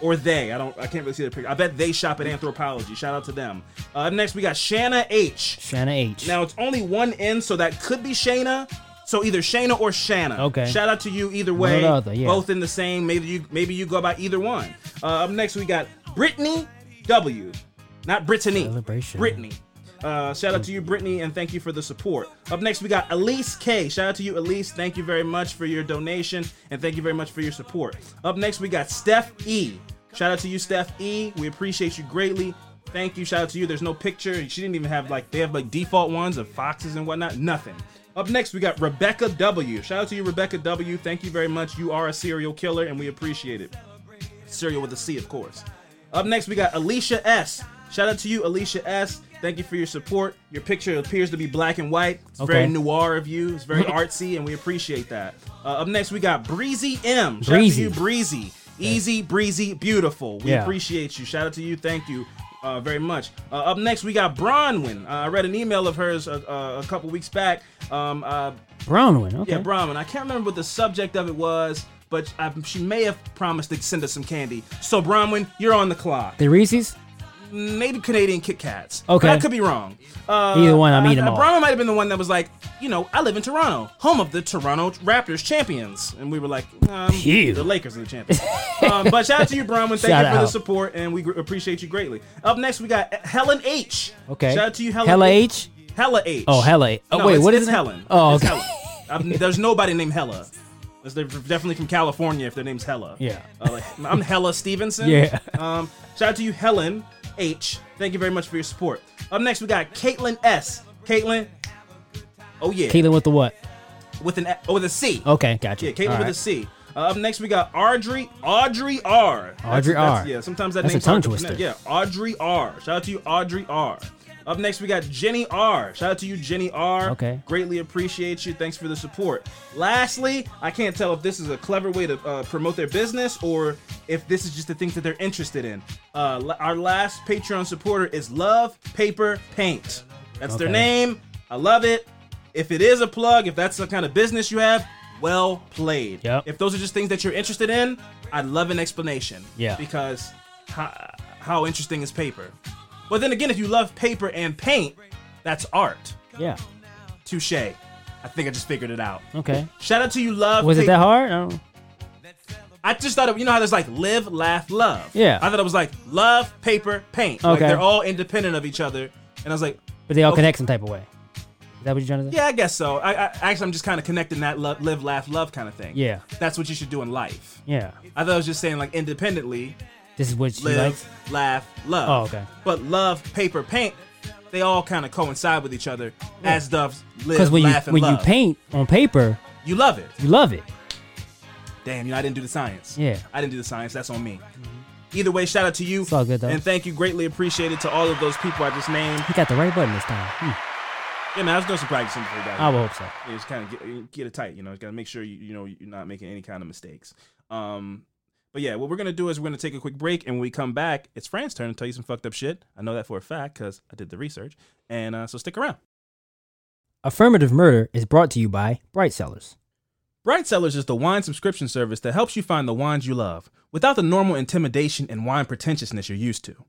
or they. I don't. I can't really see the picture. I bet they shop at Anthropologie. Shout out to them. Uh, next, we got Shanna H. Shanna H. Now it's only one N, so that could be Shayna. So either Shayna or Shanna. Okay. Shout out to you either way. the other, yeah. Both in the same. Maybe you maybe you go by either one. Uh, up next we got Brittany W. Not Brittany. Celebration. Brittany. Uh, shout out to you, Brittany, and thank you for the support. Up next, we got Elise K. Shout out to you, Elise. Thank you very much for your donation, and thank you very much for your support. Up next, we got Steph E. Shout out to you, Steph E. We appreciate you greatly. Thank you. Shout out to you. There's no picture. She didn't even have like they have like default ones of foxes and whatnot. Nothing. Up next, we got Rebecca W. Shout out to you, Rebecca W. Thank you very much. You are a serial killer, and we appreciate it. Serial with a C, of course. Up next, we got Alicia S. Shout out to you, Alicia S. Thank you for your support. Your picture appears to be black and white. It's very noir of you. It's very artsy, and we appreciate that. Uh, up next, we got Breezy M. Shout Breezy. out to you, Breezy. Easy, breezy, beautiful. We Yeah. appreciate you. Shout out to you. Thank you uh, very much. Uh, up next, we got Bronwyn. Uh, I read an email of hers a, a, a couple weeks back. Um, uh, Brown one. Okay. yeah, Bronwyn. I can't remember what the subject of it was, but I, she may have promised to send us some candy. So, Bronwyn, you're on the clock. the Reese's. Maybe Canadian Kit Kats. Okay. But I could be wrong. Uh, Either one, I'm eating uh, all. Brahma might have been the one that was like, you know, I live in Toronto, home of the Toronto Raptors champions, and we were like, um, the Lakers are the champions. um, but shout out to you, Brahma. Thank Shout you for the support, and we gr- appreciate you greatly. Up next, we got Helen H. Okay. Shout out to you, Helen. Hella H? Hella H. Oh, Hella. Oh, No, wait, it's, what is it's it? Helen. Oh, okay. Helen. There's nobody named Hella. They're definitely from California if their name's Hella. Yeah. Uh, like, I'm Hella Stevenson. Yeah. Um, shout out to you, Helen H. Thank you very much for your support. Up next, we got Caitlin S. Caitlin. Oh yeah. Caitlin with the what? With an oh, with a C. Okay, gotcha. Yeah, Caitlin All with right. a C. Uh, up next, we got Audrey Audrey R. Audrey that's- R. Yeah, sometimes that That's a name's hard tongue twister. Yeah, Audrey R. Shout out to you, Audrey R. Up next, we got Jenny R. Shout out to you, Jenny R. Okay. Greatly appreciate you. Thanks for the support. Lastly, I can't tell if this is a clever way to uh, promote their business or if this is just the things that they're interested in. Uh, our last Patreon supporter is Love Paper Paint. That's their name. I love it. If it is a plug, if that's the kind of business you have, well played. Yep. If those are just things that you're interested in, I'd love an explanation. Yeah. Because how, how interesting is paper? But then again, if you love paper and paint, that's art. Yeah. Touche. I think I just figured it out. Okay. Shout out to you, love. Was it paper. that hard? I don't I just thought, it, you know how there's like live, laugh, love. Yeah. I thought it was like love, paper, paint. Like Okay. they're all independent of each other. And I was like, But they all Okay. connect some type of way. Is that what you're trying to say? yeah, I guess so. I, I actually, I'm just kind of connecting that lo- live, laugh, love kind of thing. Yeah. That's what you should do in life. Yeah. I thought I was just saying like independently, This is what she live, likes. laugh, love. Oh, okay. But love, paper, paint, they all kind of coincide with each other. As does live, Because when you when you paint on paper, you love it. you love it. Damn, you know, I didn't do the science. Yeah. I didn't do the science. That's on me. Either way, shout out to you. It's all good, though. And thank you, greatly appreciated to all of those people I just named. He got the right button this time. Hmm. Yeah, man, I was doing some practicing before got I would hope so. Yeah, just kind of get, get it tight. You know, got to make sure you you know you're not making any kind of mistakes. Um, but yeah, what we're gonna do is we're gonna take a quick break, and when we come back, it's Fran's turn to tell you some fucked up shit. I know that for a fact because I did the research, and uh, so stick around. Affirmative Murder is brought to you by Bright Cellars. Bright Cellars is the wine subscription service that helps you find the wines you love without the normal intimidation and wine pretentiousness you're used to.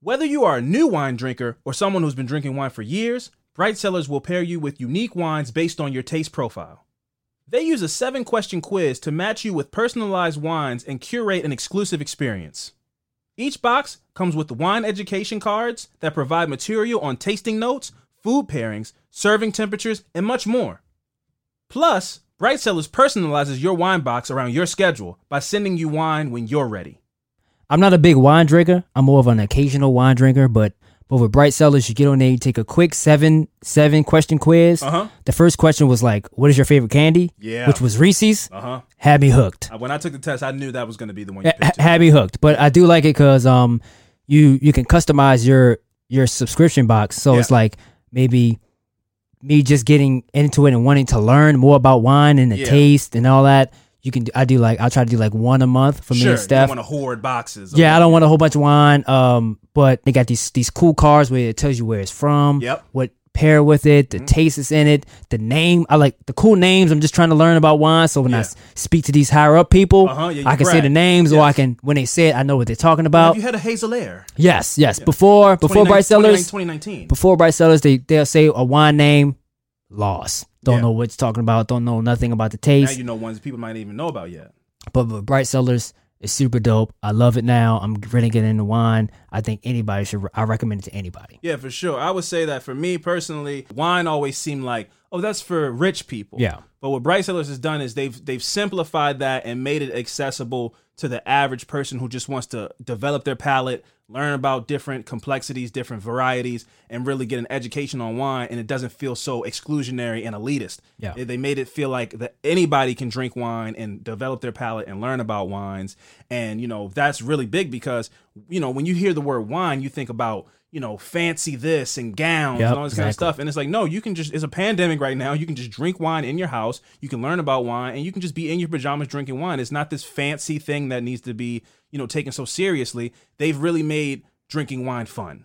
Whether you are a new wine drinker or someone who's been drinking wine for years, Bright Cellars will pair you with unique wines based on your taste profile. They use a seven question quiz to match you with personalized wines and curate an exclusive experience. Each box comes with wine education cards that provide material on tasting notes, food pairings, serving temperatures, and much more. Plus, Bright Cellars personalizes your wine box around your schedule by sending you wine when you're ready. I'm not a big wine drinker. I'm more of an occasional wine drinker, but but with Bright Cellars, you get on there, you take a quick seven seven question quiz. Uh-huh. The first question was like, "What is your favorite candy?" Yeah. which was Reese's. Uh huh. Had me hooked. When I took the test, I knew that was going to be the one you picked. had me hooked. But I do like it because um, you you can customize your your subscription box. So it's like maybe me just getting into it and wanting to learn more about wine and the Yeah. taste and all that. You can do, I do like I'll try to do like one a month for me Sure, and you Steph. don't want to hoard boxes. Yeah, I don't want a whole bunch of wine. Um, but they got these these cool cards where it tells you where it's from. Yep. Mm-hmm. What pair with it, the taste is in it, the name. I like the cool names. I'm just trying to learn about wine. So when I Yeah. s- speak to these higher up people, Uh-huh, yeah, I can say the names, or I can when they say it, I know what they're talking Have about. you had a Hazel Air? yes, yes. Before before Bright Cellars, 2019. before Bright Cellars, they they'll say a wine name, lost. Don't Yeah. know what it's talking about. Don't know nothing about the taste. Now you know ones people might not even know about yet. But, but Bright Cellars is super dope. I love it now. I'm really getting into wine. I think anybody should. I recommend it to anybody. Yeah, for sure. I would say that for me personally, wine always seemed like, oh, that's for rich people. Yeah. But what Bright Cellars has done is they've they've simplified that and made it accessible to the average person who just wants to develop their palate, learn about different complexities, different varieties, and really get an education on wine. And it doesn't feel so exclusionary and elitist. Yeah. They- made it feel like that anybody can drink wine and develop their palate and learn about wines. And you know that's really big because you know when you hear the word wine, you think about you know fancy this and gowns Yep, and all this kind of stuff. And it's like, no, you can just, it's a pandemic right now. You can just drink wine in your house. You can learn about wine and you can just be in your pajamas drinking wine. It's not this fancy thing that needs to be, you know, taken so seriously. They've really made drinking wine fun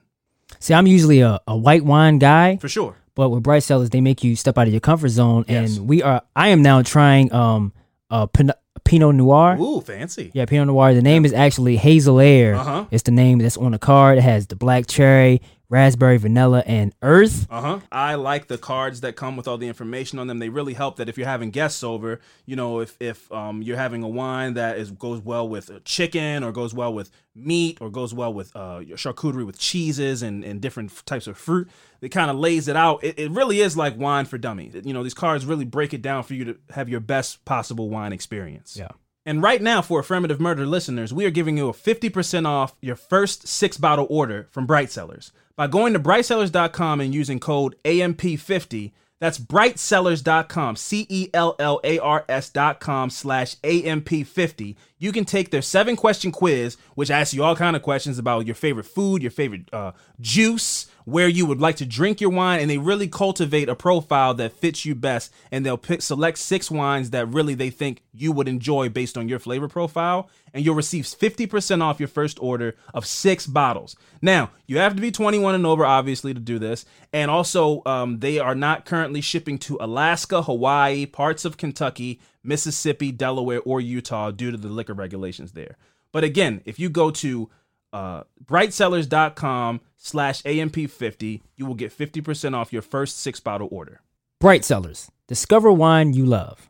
See, I'm usually a, a white wine guy, for sure. but with Bright Cellars, they make you step out of your comfort zone. Yes. And we are. I am now trying um a Pin- Pinot Noir. Ooh, fancy. Yeah, Pinot Noir. The name is actually Hazel Air. Uh-huh. It's the name that's on the card. It has the black cherry, raspberry, vanilla, and earth. Uh huh. I like the cards that come with all the information on them. They really help that if you're having guests over, you know, if if um, you're having a wine that is goes well with uh, chicken or goes well with meat or goes well with uh, your charcuterie with cheeses and, and different types of fruit, it kind of lays it out. It, it really is like wine for dummies. You know, these cards really break it down for you to have your best possible wine experience. Yeah. And right now, for Affirmative Murder listeners, we are giving you a 50% off your first six bottle order from Bright Cellars. By going to brightcellars.com and using code AMP50, that's brightcellars.com, C E L L A R S.com slash AMP50. You can take their seven question quiz, which asks you all kind of questions about your favorite food, your favorite uh, juice, where you would like to drink your wine, and they really cultivate a profile that fits you best. And they'll pick select six wines that really they think you would enjoy based on your flavor profile, and you'll receive 50% off your first order of six bottles. Now, you have to be 21 and over, obviously, to do this. And also, um, they are not currently shipping to Alaska, Hawaii, parts of Kentucky, Mississippi, Delaware, or Utah due to the liquor regulations there. But again, if you go to uh, brightcellars.com slash AMP50, you will get 50% off your first six bottle order. Bright Cellars. Discover wine you love.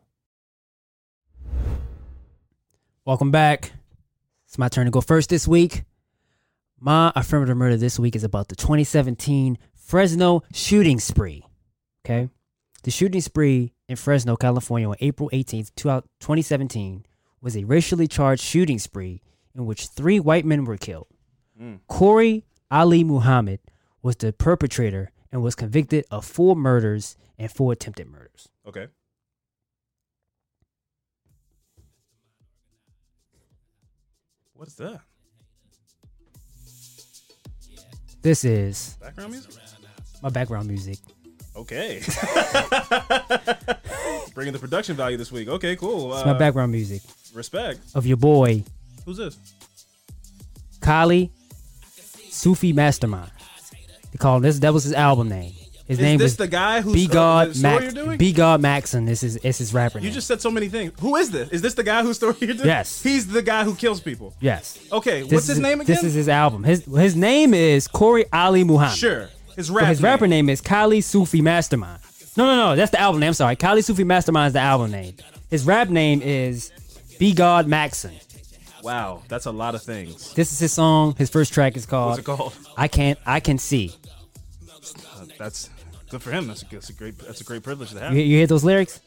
Welcome back. It's my turn to go first this week. My affirmative murder this week is about the 2017 Fresno shooting spree. Okay. The shooting spree in Fresno, California on April 18th, 2017 was a racially charged shooting spree in which three white men were killed. Mm. Kori Ali Muhammad was the perpetrator and was convicted of four murders and four attempted murders. Okay. What is that? This is Background music? my background music. Okay. Bringing the production value this week. Okay, cool. It's my Uh, background music Respect. of your boy Who's this? Kali Sufi Mastermind. They call him this. That was his album name. His Is name this was the guy who's B uh, God story Max. you're doing? B God Maxon. This is it's his rapper you name. just said so many things. Who is this? Is this the guy whose story you're doing? Yes. He's the guy who kills people. yes. Okay, This what's is his name again? This is his album. His his name is Kori Ali Muhammad. Sure. His But rap his rapper name is Kali Sufi Mastermind. No, no, no. That's the album name. I'm sorry. Kali Sufi Mastermind is the album name. His rap name is B God Maxon. Wow, that's a lot of things. This is his song. His first track is called What's it called? I Can't I Can See. Uh, that's good for him. That's a, that's a great that's a great privilege to have. You, you hear those lyrics?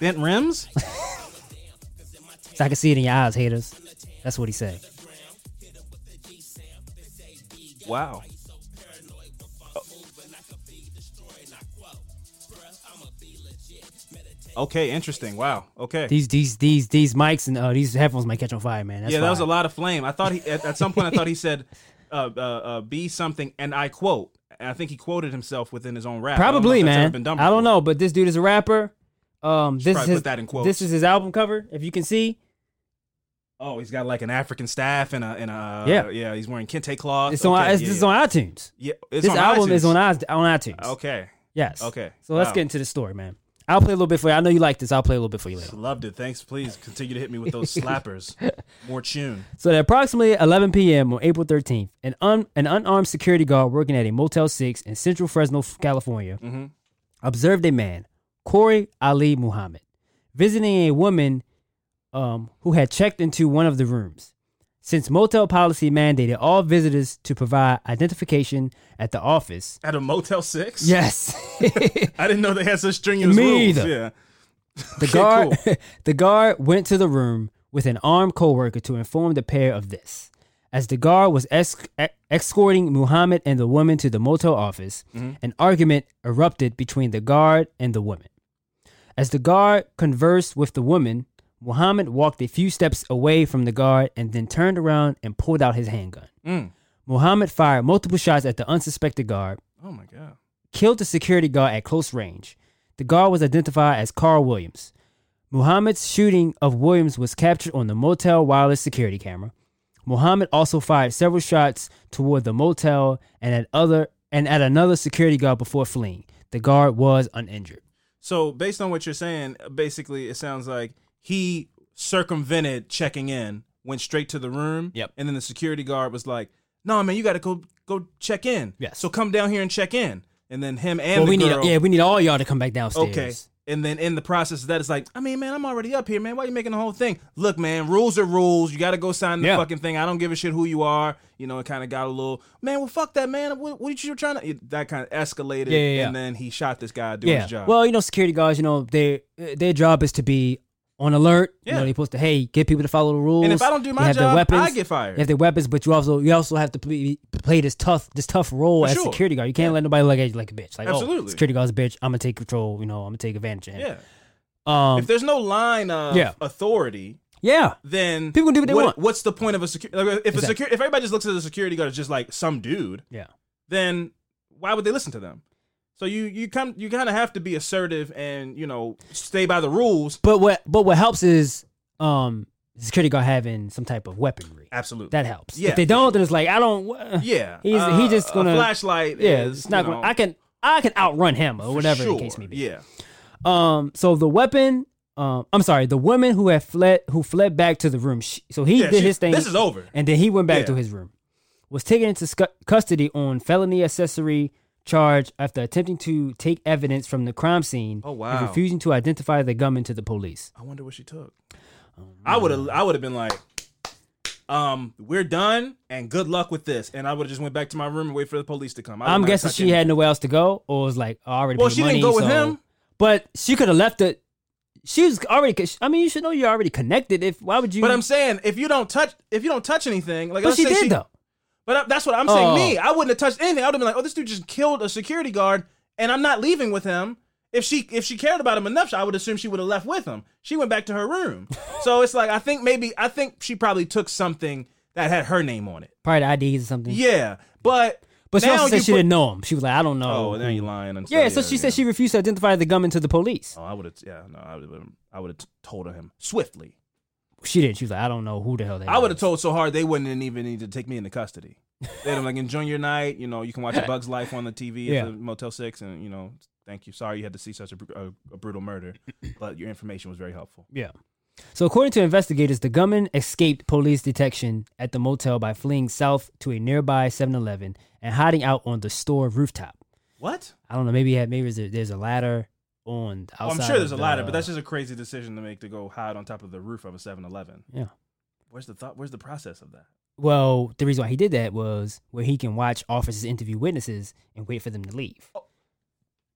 Bent rims? So I can see it in your eyes, haters. That's what he said. Wow. Okay, interesting. Wow. Okay. These these these these mics and uh, these headphones might catch on fire, man. That's yeah, that was a lot of flame. I thought he at, at some point I thought he said uh, uh, uh, be something, and I quote. And I think he quoted himself within his own rap. I Probably, ever man. I don't know, but this dude is a rapper. Um, this is his, put that in quotes. this is his album cover. If you can see, Oh, he's got like an African staff and a and a Yeah. yeah. He's wearing kente cloth. it's on. Okay, It's, yeah, this is on iTunes. Yeah, it's this on album is on iTunes. on iTunes. Okay, Yes. Okay. So let's Wow. get into the story, man. I'll play a little bit for you. I know you like this. I'll play a little bit for you later. loved it. Thanks. Please continue to hit me with those slappers. More tune. So at approximately 11 p.m. on April 13th, an un- an unarmed security guard working at a Motel 6 in Central Fresno, California, Mhm. observed a man, Kori Ali Muhammad, visiting a woman um, who had checked into one of the rooms. Since motel policy mandated all visitors to provide identification at the office. At a Motel Six. Yes. I didn't know they had such strenuous Me rules. either. Yeah. The Okay, guard, cool. the guard went to the room with an armed coworker to inform the pair of this. As the guard was esc- escorting Muhammad and the woman to the motel office, an argument erupted between the guard and the woman. As the guard conversed with the woman, Muhammad walked a few steps away from the guard and then turned around and pulled out his handgun. Mm. Muhammad fired multiple shots at the unsuspected guard, Oh my god. killed the security guard at close range. The guard was identified as Carl Williams. Muhammad's shooting of Williams was captured on the motel wireless security camera. Muhammad also fired several shots toward the motel and at other and at another security guard before fleeing. The guard was uninjured. So based on what you're saying, basically it sounds like he circumvented checking in, went straight to the room. Yep. And then the security guard was like, "No, man, you got to go go check in. Yes. So come down here and check in." And then him and well, the we need girl, yeah, we need all y'all to come back downstairs. Okay. And then in the process of that, it's like, I mean, man, I'm already up here, man. Why are you making the whole thing? Look, man, rules are rules. You got to go sign the Yeah. fucking thing. I don't give a shit who you are. You know, it kind of got a little, man, well, fuck that, man. What, what you trying to? It, that kind of escalated. Yeah, yeah, yeah. And then he shot this guy doing Yeah. his job. Well, you know, security guards, you know, their their job is to be on alert. You know, they're supposed to hey get people to follow the rules. and if I don't do my job, weapons. I get fired. You have their weapons, but you also you also have to play, play this tough this tough role For as sure. security guard. You can't let nobody look at you like a bitch. Like, oh, security guard's a bitch. I'm gonna take control. You know, I'm gonna take advantage of him. yeah. Um. if there's no line of Yeah. authority, yeah. then People can do what they want. What's the point of a security? Like, if a Exactly. security, if everybody just looks at the security guard as just like some dude, Yeah. then why would they listen to them? So you you come you kind of have to be assertive and you know stay by the rules. But what but what helps is um security guard having some type of weaponry. Absolutely, That helps. Yeah, if they don't, then it's like I don't. wha- yeah. He's uh, he just gonna a flashlight. Yeah, is, it's not going. know, I can I can outrun him or whatever sure. the case may be. Yeah, Um. So the weapon. Um. I'm sorry. The woman who had fled, who fled back to the room. She, so he Yeah, did she- his thing. this is over. And then he went back Yeah. to his room. Was taken into scu- custody on felony accessory charge after attempting to take evidence from the crime scene. Oh, And wow. refusing to identify the gunman to the police. I wonder what she took. Oh, I would have I would have been like, um, we're done and good luck with this. And I would have just went back to my room and wait for the police to come. I I'm guessing she anything. had nowhere else to go, or was like I already. Well, she money, didn't go with so- him. But she could have left it. She was already. I mean, you should know you're already connected. If why would you? But I'm saying if you don't touch if you don't touch anything, like But let's she say did she, though. But that's what I'm saying. Oh. Me, I wouldn't have touched anything. I would have been like, oh, this dude just killed a security guard, and I'm not leaving with him. If she if she cared about him enough, I would assume she would have left with him. She went back to her room. so it's like I think maybe I think she probably took something that had her name on it. Probably the IDs or something. Yeah, but But she also said she put- didn't know him. She was like, I don't know. Oh, now who- you lying and Yeah, so she said she refused to identify the gunman to the police. Oh, I would have. Yeah, no, I would have. I would have told her him swiftly. She didn't. She was like, I don't know who the hell they. I would have told so hard they wouldn't even need to take me into custody. They'd have like enjoy your night. You know, you can watch A Bug's Life on the TV Yeah. at the Motel Six, and you know, thank you. Sorry you had to see such a, a, a brutal murder, but your information was very helpful. Yeah. So according to investigators, the gunman escaped police detection at the motel by fleeing south to a nearby 7-Eleven and hiding out on the store rooftop. What? I don't know. Maybe he had, maybe there's a, there's a ladder on the Well. I'm sure there's of a ladder, but that's just a crazy decision to make to go hide on top of the roof of a 7-Eleven. yeah. Where's the thought? Where's the process of that? Well, the reason why he did that was where he can watch officers interview witnesses and wait for them to leave. Oh,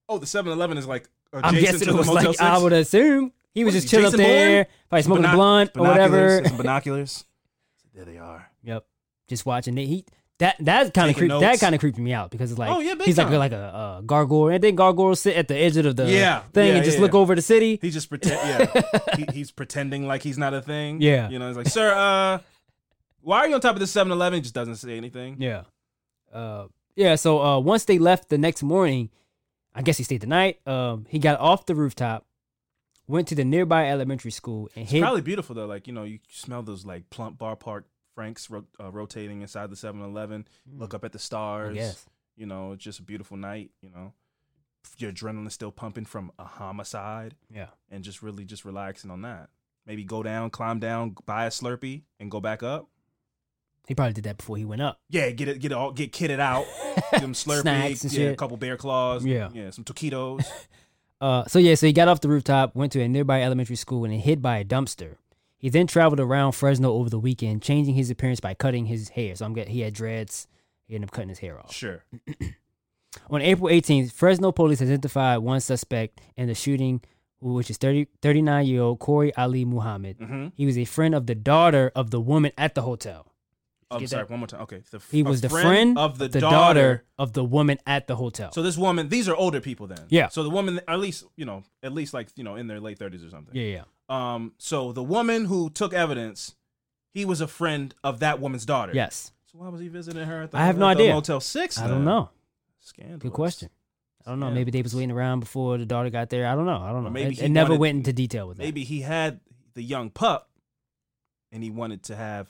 oh the 7-Eleven is like adjacent I'm guessing to it the was Motel like 6? I would assume he was What is just he, chilling up there, Bourne? probably smoking a blunt or whatever. Some binoculars. there they are. Yep. Just watching it. He that that kind of creep that kind of creeped me out because it's like Oh, yeah, he's like time. a, like a uh, gargoyle and then gargoyles sit at the edge of the Yeah, thing yeah, and just yeah, look over the city. He just pretend. Yeah, he, he's pretending like he's not a thing. Yeah. you know, he's like, sir, uh, why are you on top of the 7-Eleven? He just doesn't say anything. Yeah. Uh yeah, so uh once they left the next morning, I guess he stayed the night. Um he got off the rooftop, went to the nearby elementary school and It's hid probably beautiful though. Like you know, you smell those like plump bar park Franks ro- uh, rotating inside the 7-Eleven. Look up at the stars. guess. You know, it's just a beautiful night. You know, your adrenaline is still pumping from a homicide, Yeah. and just really just relaxing on that. Maybe go down, climb down, buy a Slurpee, and go back up. He probably did that before he went up. Yeah, get it, get it all, get kitted out. Give them Slurpee, Snacks and yeah, shit. a couple bear claws, Yeah. yeah, some taquitos. Uh, so yeah, so he got off the rooftop, went to a nearby elementary school, and hid by a dumpster. He then traveled around Fresno over the weekend, changing his appearance by cutting his hair. So I'm getting he had dreads. He ended up cutting his hair off. sure. On April 18th, Fresno police identified one suspect in the shooting, which is 30, 39 year old Kori Ali Muhammad. Mm-hmm. He was a friend of the daughter of the woman at the hotel. I'm sorry, that? one more time. Okay, the, He was the friend, of the, daughter. daughter. of the woman at the hotel. So this woman, these are older people then. Yeah. So the woman, at least you know, at least like you know, in their late thirties or something. yeah, yeah. Um. So the woman who took evidence, he was a friend of that woman's daughter. Yes. So why was he visiting her? At the, I have no the idea. Motel Six. I don't then? know. Scandalous. Good question. I don't know. Yeah. Maybe they was waiting around before the daughter got there. I don't know. I don't know. maybe it, he it never wanted- went into detail with that. Maybe he had the young pup, and he wanted to have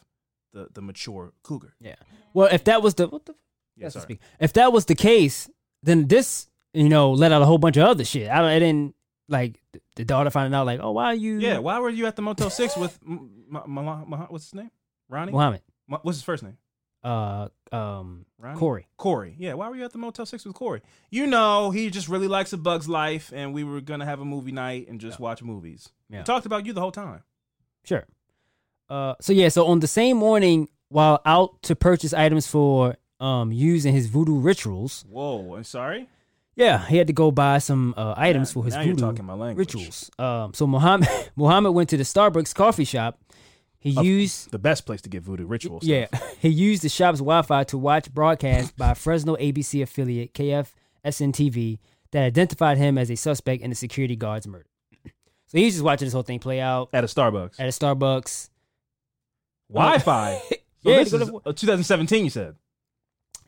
the the mature cougar. Yeah. Well, if that was the what the Yeah. sorry. If that was the case, then this you know let out a whole bunch of other shit. I don't. It didn't. Like the daughter finding out like, oh, why are you? Yeah, why were you at the Motel Six with M- M- M- what's his name? Ronnie. Muhammad. What's his first name? Uh, um, Ronnie? Corey. Corey. Yeah, why were you at the Motel Six with Corey? You know, he just really likes a Bug's Life, and we were gonna have a movie night and just watch movies. Yeah. We talked about you the whole time. Sure. Uh, so yeah, so on the same morning, while out to purchase items for um using his voodoo rituals, Whoa, I'm sorry. Yeah, he had to go buy some uh, items Now- for his voodoo talking my language. rituals. Um, so Muhammad Muhammad went to the Starbucks coffee shop. He Of- used The best place to get voodoo rituals. yeah, he used the shop's Wi-Fi to watch broadcast by Fresno ABC affiliate KFSN TV that identified him as a suspect in the security guard's murder. So he's just watching this whole thing play out At a Starbucks. at a Starbucks. Wi-Fi. So Yeah, this is uh, 2017. You said.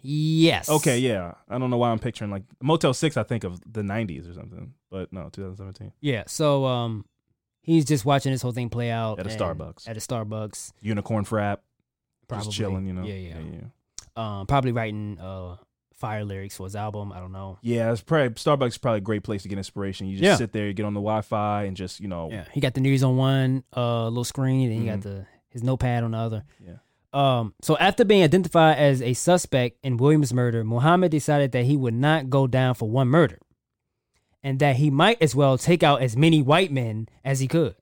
Yes. Okay, yeah. I don't know why I'm picturing like Motel Six. I think of the 90s or something, but no, 2017. Yeah. So um, he's just watching this whole thing play out At a Starbucks. At a Starbucks, Unicorn frap. probably Just chilling, you know. Yeah, yeah. yeah. Um, probably writing uh fire lyrics for his album. I don't know. Yeah, it's probably Starbucks is probably a great place to get inspiration. You just Yeah. sit there, you get on the Wi-Fi, and just you know, Yeah, he got the news on one uh little screen, and he got the his notepad on the other. Mm-hmm. Yeah. Um. So after being identified as a suspect in Williams' murder, Muhammad decided that he would not go down for one murder, and that he might as well take out as many white men as he could.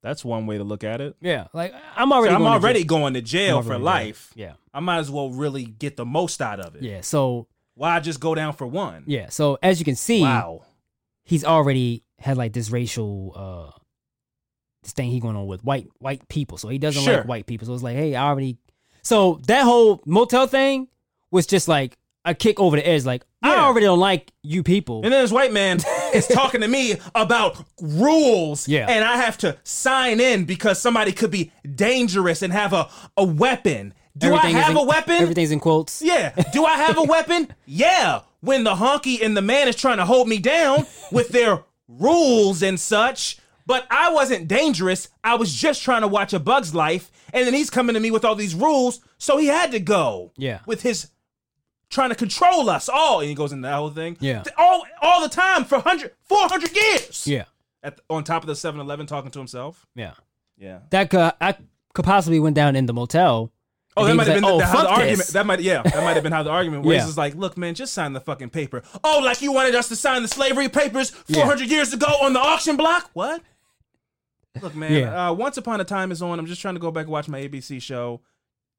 that's one way to look at it. Yeah. Like I'm already. So I'm going to already jail. going to jail for life. Yeah. I might as well really get the most out of it. Yeah. So Why just go down for one? yeah. So as you can see, Wow. he's already had like this racial uh this thing he going on with white white people. So he doesn't Sure. like white people. So it's like, hey, I already So that whole motel thing was just like a kick over the edge. Like, I Yeah. already don't like you people. And then this white man is talking to me about rules. Yeah. And I have to sign in because somebody could be dangerous and have a, a weapon. Do I is have in- a weapon? Everything's in quotes. Yeah. Do I have a weapon? Yeah. When the honky and the man is trying to hold me down with their rules and such. But I wasn't dangerous. I was just trying to watch a bug's life. And then he's coming to me with all these rules. So he had to go. Yeah. With his trying to control us all. And he goes into that whole thing. Yeah. All, all the time for 100, 400 years. Yeah. At the, on top of the 7 Eleven talking to himself. Yeah. Yeah. That could I could possibly went down in the motel. Oh, that might have been like, the, "Oh, the, how the argument. That might, yeah, that might have been how the argument was. Yeah. It's like, look, man, just sign the fucking paper. Oh, like you wanted us to sign the slavery papers 400 years ago on the auction block? What? Look, man. Yeah. Uh, Once upon a time is on. I'm just trying to go back and watch my ABC show,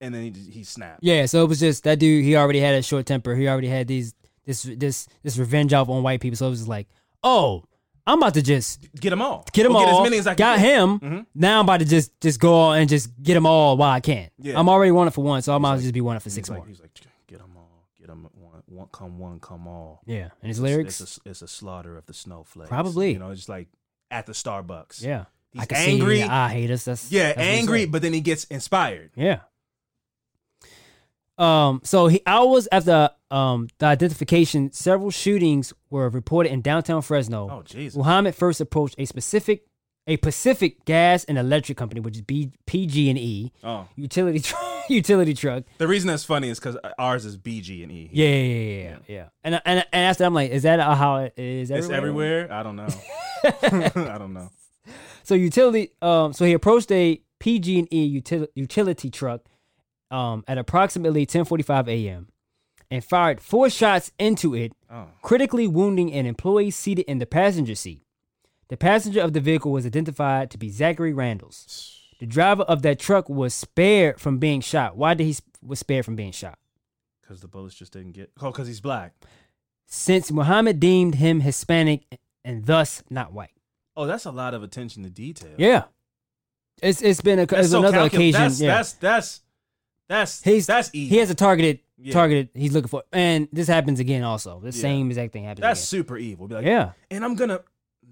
and then he he snapped. Yeah, so it was just that dude. He already had a short temper. He already had these this this this revenge off on white people. So it was just like, oh, I'm about to just Get them all. get them We'll all. Get as many as I can. got get. him. Mhm. Now I'm about to just just go and just get them all while I can. Yeah. I'm already one for one, so I might as well just be one for He's six like, more. He's like, get them all. Get them one, one. Come one, come all. Yeah, and his It's- lyrics. It's a, it's a slaughter of the snowflakes. Probably. You know, it's just like at the Starbucks. yeah, He's I angry. see. I hate us. That's Yeah, that's angry, but then he gets inspired. Yeah. Um. So he hours after um the identification, several shootings were reported in downtown Fresno. Oh, Jesus. Muhammad first approached a specific, a Pacific Gas and Electric Company, which is B, PG and E Oh. utility tr- utility truck. The reason that's funny is because ours is BG and E. Yeah, yeah, yeah, yeah. yeah. And and and after I'm like, is that how it is? It's Everywhere? everywhere. I don't know. I don't know. So utility. Um. So he approached a PG and E util- utility truck, um, at approximately 10:45 a.m. and fired four shots into it, Oh. critically wounding an employee seated in the passenger seat. The passenger of the vehicle was identified to be Zackary Randalls. The driver of that truck was spared from being shot. Why did he sp- was spared from being shot? Because the bullets just didn't get. Oh, because he's black. Since Muhammad deemed him Hispanic and thus not white. Oh, that's a lot of attention to detail. Yeah, it's it's been a it's so another calcul- occasion. That's, yeah, that's that's that's he's that's easy. he has a targeted Yeah. targeted. He's looking for, and this happens again. Also, the Yeah. same exact thing happens. that's again. super evil. Be like, yeah. And I'm gonna.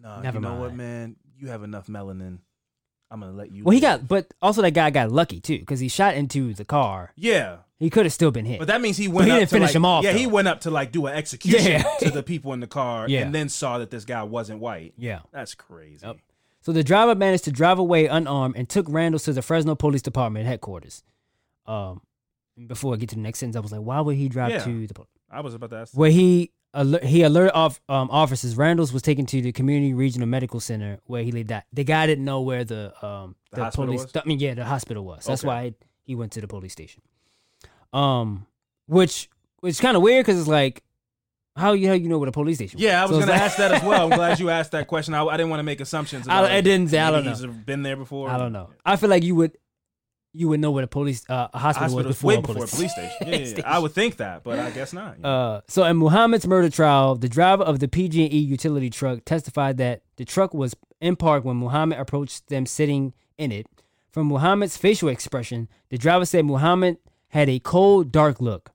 No, Never you know what, man? You have enough melanin. I'm gonna let you. Well, he live. got, but also that guy got lucky too because he shot into the car. Yeah, He could have still been hit. but that means he went. he up didn't to, finish like- him off, Yeah, he went up to like do an execution Yeah. to the people in the car, Yeah. and then saw that this guy wasn't white. yeah. That's crazy. Yep. So the driver managed to drive away unarmed and took Randall to the Fresno Police Department headquarters. Um, before I get to the next sentence, I was like, why would he drive Yeah. to the I was about to ask. where he alert, he alerted off um, officers. Randall's was taken to the community regional medical center where he lay died. The guy didn't know where the um The hospital police. was? I mean, yeah, the hospital was. That's Okay. why he went to the police station. Um, which which kind of weird because it's like, how you how you know where the police station? Was? Yeah, I was So gonna it's ask that as well. I'm glad you asked that question. I, I didn't want to make assumptions. I- About, I didn't I don't He's been there before. I don't know. I feel like you would you would know where the police uh, a hospital, Hospital was before way a before a police, police station. Yeah. I would think that, but I guess not. Uh, so in Muhammad's murder trial, the driver of the PG&E utility truck testified that the truck was in park when Muhammad approached them sitting in it. From Muhammad's facial expression, the driver said Muhammad had a cold, dark look,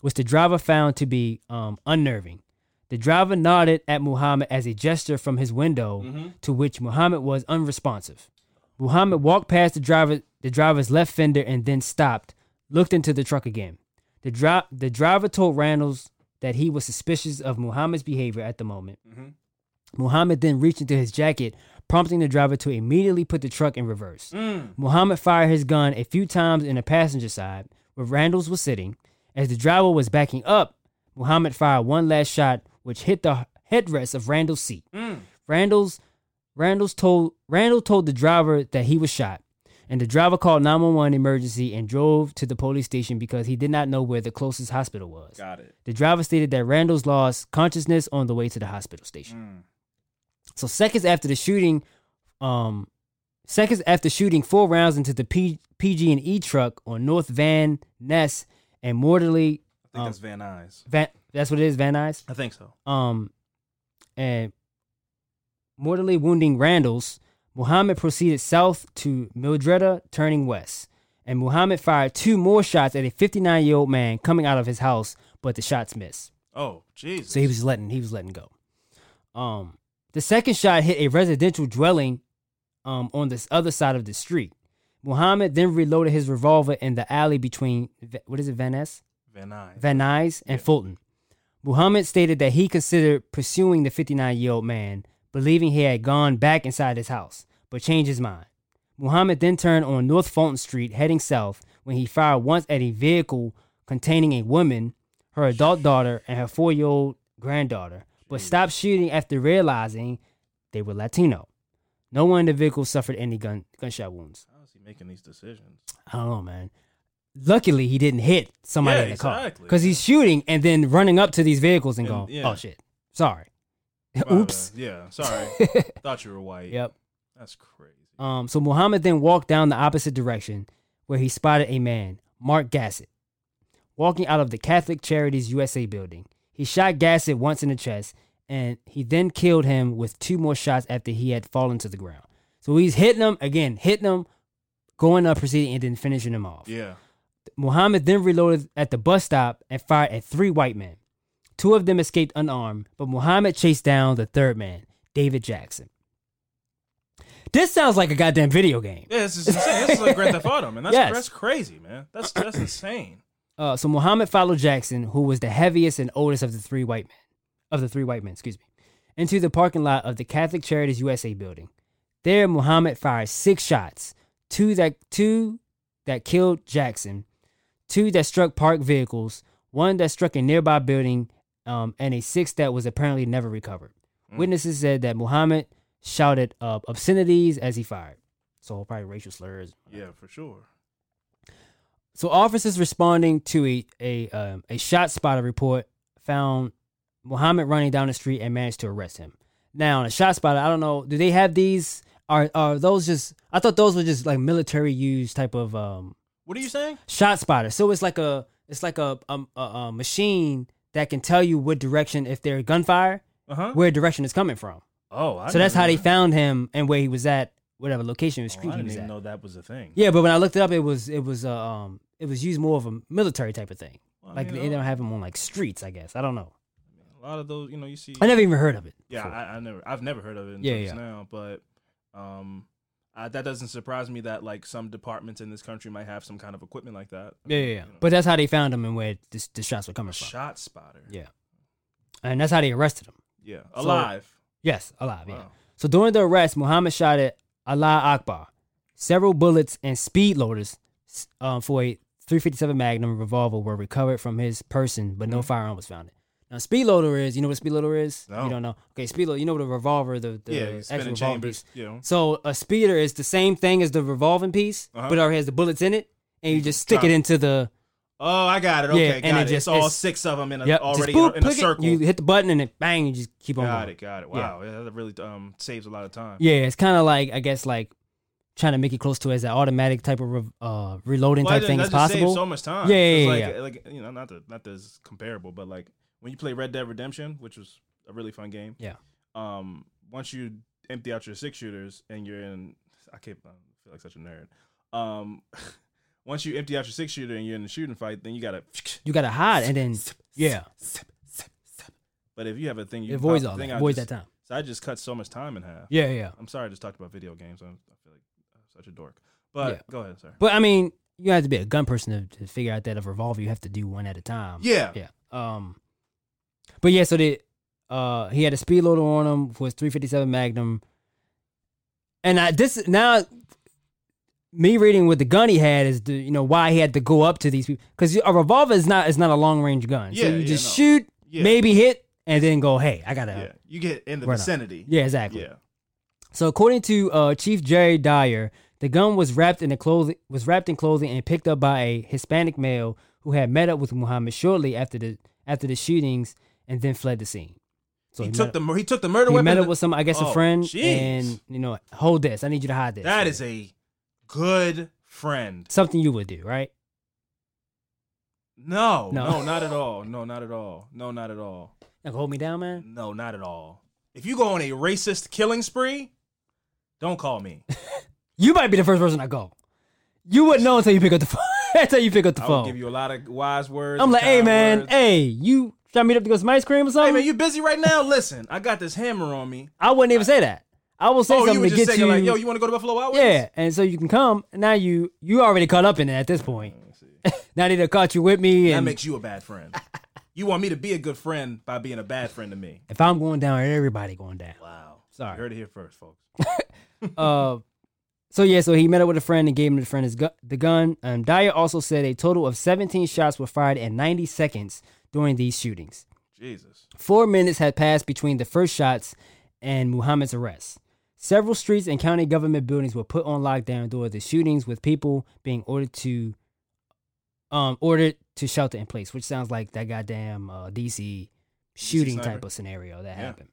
which the driver found to be um, unnerving. The driver nodded at Muhammad as a gesture from his window, to which Muhammad was unresponsive. Muhammad walked past the driver, the driver's left fender, and then stopped, looked into the truck again. The, dri- the driver told Randalls that he was suspicious of Muhammad's behavior at the moment. Mm-hmm. Muhammad then reached into his jacket, prompting the driver to immediately put the truck in reverse. Mm. Muhammad fired his gun a few times in the passenger side, where Randalls was sitting. As the driver was backing up, Muhammad fired one last shot, which hit the headrest of Randall's seat. Mm. Randall's Randall's told Randall told the driver that he was shot, and the driver called 911 emergency and drove to the police station because he did not know where the closest hospital was. Got it. The driver stated that Randall's lost consciousness on the way to the hospital station. So seconds after the shooting, um, seconds after shooting four rounds into the P- PG and E truck on North Van Ness and mortally I think um, that's Van Nuys. Van. That's what it is, Van Nuys. I think so. Um, and mortally wounding Randalls, Muhammad proceeded south to Mildreda, turning west. And Muhammad fired two more shots at a 59 year old man coming out of his house, but the shots missed. Oh, Jesus. So he was letting he was letting go. Um, the second shot hit a residential dwelling, um, on this other side of the street. Muhammad then reloaded his revolver in the alley between what is it, Van Ness? Van Nuys. Van Nuys and Fulton. Muhammad stated that he considered pursuing the 59 year old man, believing he had gone back inside his house, but changed his mind. Muhammad then turned on North Fulton Street, heading south, when he fired once at a vehicle containing a woman, her adult daughter, and her four year old granddaughter, but stopped shooting after realizing they were Latino. No one in the vehicle suffered any gun gunshot wounds. How is he making these decisions? I don't know, man. Luckily, he didn't hit somebody Yeah, in the car because he's shooting and then running up to these vehicles and, And- going, yeah. "Oh shit, sorry, Oops." Yeah, sorry. Thought you were white. Yep. That's crazy. Um, so Muhammad then walked down the opposite direction, where he spotted a man, Mark Gassett, walking out of the Catholic Charities USA building. He shot Gassett once in the chest, and he then killed him with two more shots after he had fallen to the ground. So he's hitting him again, hitting him, going up, proceeding, and then finishing him off. Yeah. Muhammad then reloaded at the bus stop and fired at three white men. Two of them escaped unarmed, but Muhammad chased down the third man, David Jackson. This sounds like a goddamn video game. Yeah, this is insane. this is like Grand Theft Auto, man. That's Yes. that's crazy, man. That's that's insane. Uh, so Muhammad followed Jackson, who was the heaviest and oldest of the three white men, of the three white men, excuse me, into the parking lot of the Catholic Charities USA building. There, Muhammad fired six shots, two that two that killed Jackson, two that struck parked vehicles, one that struck a nearby building, um, and a sixth that was apparently never recovered. Witnesses said that Muhammad shouted uh, obscenities as he fired, so probably racial slurs. Yeah, for sure. So officers responding to a a um, a shot spotter report found Muhammad running down the street and managed to arrest him. Now, a shot spotter, I don't know, do they have these? Are are those just? I thought those were just like military use type of um What are you saying? shot spotter. So it's like a it's like a um, a, a machine that can tell you what direction if there's gunfire, Uh huh. where direction is coming from. Oh, I so that's how they that. found him and where he was at, whatever location or Oh, street I he didn't was even at. know that was a thing. Yeah, but when I looked it up, it was it was uh, um it was used more of a military type of thing. Well, I like they uh, don't have them on like streets, I guess. I don't know. A lot of those, you know, you see. I never even heard of it. Yeah. I, I never, I've never heard of it Yeah, until yeah. now. But um, I, that doesn't surprise me that like some departments in this country might have some kind of equipment like that. yeah, yeah, yeah. You know, But that's how they found him and where this, the shots were coming from. shot spotter. Yeah, and that's how they arrested him. Yeah, So- alive. Yes, alive. Yeah. So during the arrest, Muhammad shot at Allah Akbar, several bullets and speed loaders um, for a 357 Magnum revolver were recovered from his person, but no Mhm. firearm was found. Now A speed loader is, you know what a speed loader is? No. You don't know. Okay, speed loader, you know what a revolver, the, the yeah, actual chambers. piece. You know, So a speeder is the same thing as the revolving piece, Uh-huh. but it already has the bullets in it, and you just stick it into the oh, I got it. Yeah, Okay, and got it it. just- it's all six of them in a, yep, already boop, in, a, in a click it, circle. You hit the button and it bang, you just keep on got going. it. Got it. Wow, yeah, that really um saves a lot of time. Yeah, it's kind of like I guess like trying to make it close to as an automatic type of re- uh, reloading Well, type thing as possible. so much time. Yeah, yeah, yeah, like, yeah. like you know, not the not it's comparable, but like when you play Red Dead Redemption, which was a really fun game. Yeah. Um, once you empty out your six shooters and you're in, I can't I feel like such a nerd. Um, once you empty out your six shooter and you're in the shooting fight, then you gotta. You gotta hide and then yeah, But if you have a thing, you it avoids all that. Avoids that time. So I just cut so much time in half. Yeah, yeah. I'm sorry, I just talked about video games. I'm, I feel like I'm such a dork. But Yeah. go ahead, sir. But I mean, you have to be a gun person to, to figure out that a revolver you have to do one at a time. Yeah. Yeah. Um, but yeah, so the uh he had a speed loader on him for his 357 Magnum, and I this now me reading what the gun he had is the you know why he had to go up to these people because a revolver is not is not a long range gun. so Yeah, you yeah, just no. shoot, Yeah. maybe hit, and then go, hey, I gotta. Yeah, you get in the vicinity. Yeah, exactly. Yeah. So according to uh, Chief Jerry Dyer, the gun was wrapped in the clothing was wrapped in clothing and picked up by a Hispanic male who had met up with Muhammad shortly after the after the shootings and then fled the scene. So he, met took the he took the murder he weapon. met up with some I guess a Oh, friend jeez. and you know hold this. I need you to hide this. That is a good friend. something you would do, right? No, No. no, not at all. No, not at all. No, not at all. Like hold me down, man. No, not at all. If you go on a racist killing spree, don't call me. You might be the first person I go. You wouldn't know until you pick up the phone. until you pick up the I will give you a lot of wise words. I'm like, hey man, words. hey, you to meet up to go some ice cream or something? Hey man, you busy right now? Listen, I got this hammer on me. I wouldn't even say that. I will say Oh, you something were to just get saying you. like, yo, you want to go to Buffalo Wild Wings? yeah, and so you can come. and Now you you already caught up in it at this point. now they done caught you with me, That makes you a bad friend. you want me to be a good friend by being a bad friend to me. if I'm going down, everybody going down. Wow. Sorry. You heard it here first, folks. uh, so yeah, so he met up with a friend and gave him the friend his gu- the gun. Um, Dyer also said a total of 17 shots were fired in 90 seconds during these shootings. Jesus. Four minutes had passed between the first shots and Muhammad's arrest. Several streets and county government buildings were put on lockdown during the shootings, with people being ordered to um ordered to shelter in place, which sounds like that goddamn uh, DC shooting sniper. type of scenario that Yeah. happened.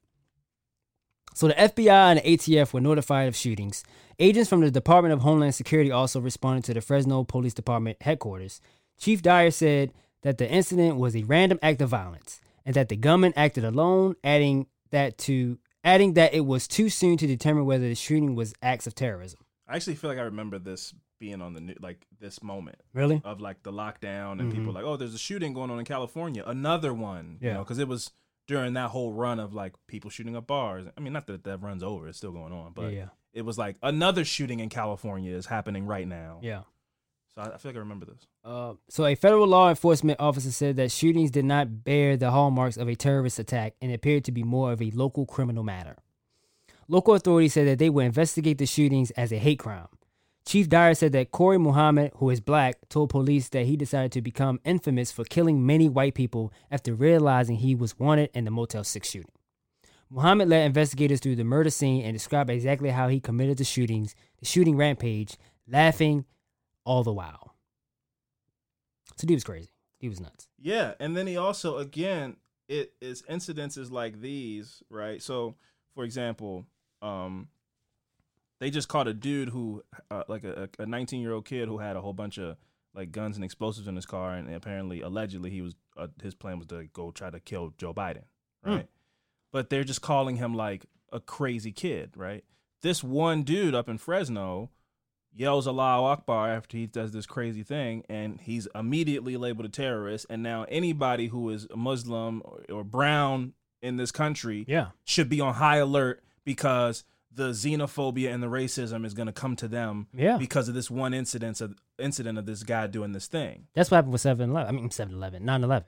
So the FBI and the ATF were notified of shootings. Agents from the Department of Homeland Security also responded to the Fresno Police Department headquarters. Chief Dyer said that the incident was a random act of violence and that the gunman acted alone, adding that to adding that it was too soon to determine whether the shooting was acts of terrorism. I actually feel like I remember this being on the new, like this moment Really? of like the lockdown and people Mhm. like, oh, there's a shooting going on in California, another one. You Yeah. know, because it was during that whole run of like people shooting up bars. I mean, not that that runs over; it's still going on, but yeah. it was like another shooting in California is happening right now. Yeah. So I, I feel like I remember this. Uh, so a federal law enforcement officer said that shootings did not bear the hallmarks of a terrorist attack and appeared to be more of a local criminal matter. Local authorities said that they would investigate the shootings as a hate crime. Chief Dyer said that Kori Muhammad, who is black, told police that he decided to become infamous for killing many white people after realizing he was wanted in the Motel 6 shooting. Muhammad led investigators through the murder scene and described exactly how he committed the shootings, the shooting rampage, laughing all the while. So he was crazy. He was nuts. Yeah, and then he also again it is incidences like these, right? So, for example, um, they just caught a dude who, uh, like a a 19 year old kid who had a whole bunch of like guns and explosives in his car, and apparently, allegedly, he was uh, his plan was to go try to kill Joe Biden, right? But they're just calling him like a crazy kid, right? This one dude up in Fresno yells Allahu Akbar after he does this crazy thing, and he's immediately labeled a terrorist. And now anybody who is a Muslim or, or brown in this country Yeah. should be on high alert because the xenophobia and the racism is going to come to them Yeah. because of this one incident of incident of this guy doing this thing. That's what happened with 7 Eleven. I mean, 7 Eleven, 9 11.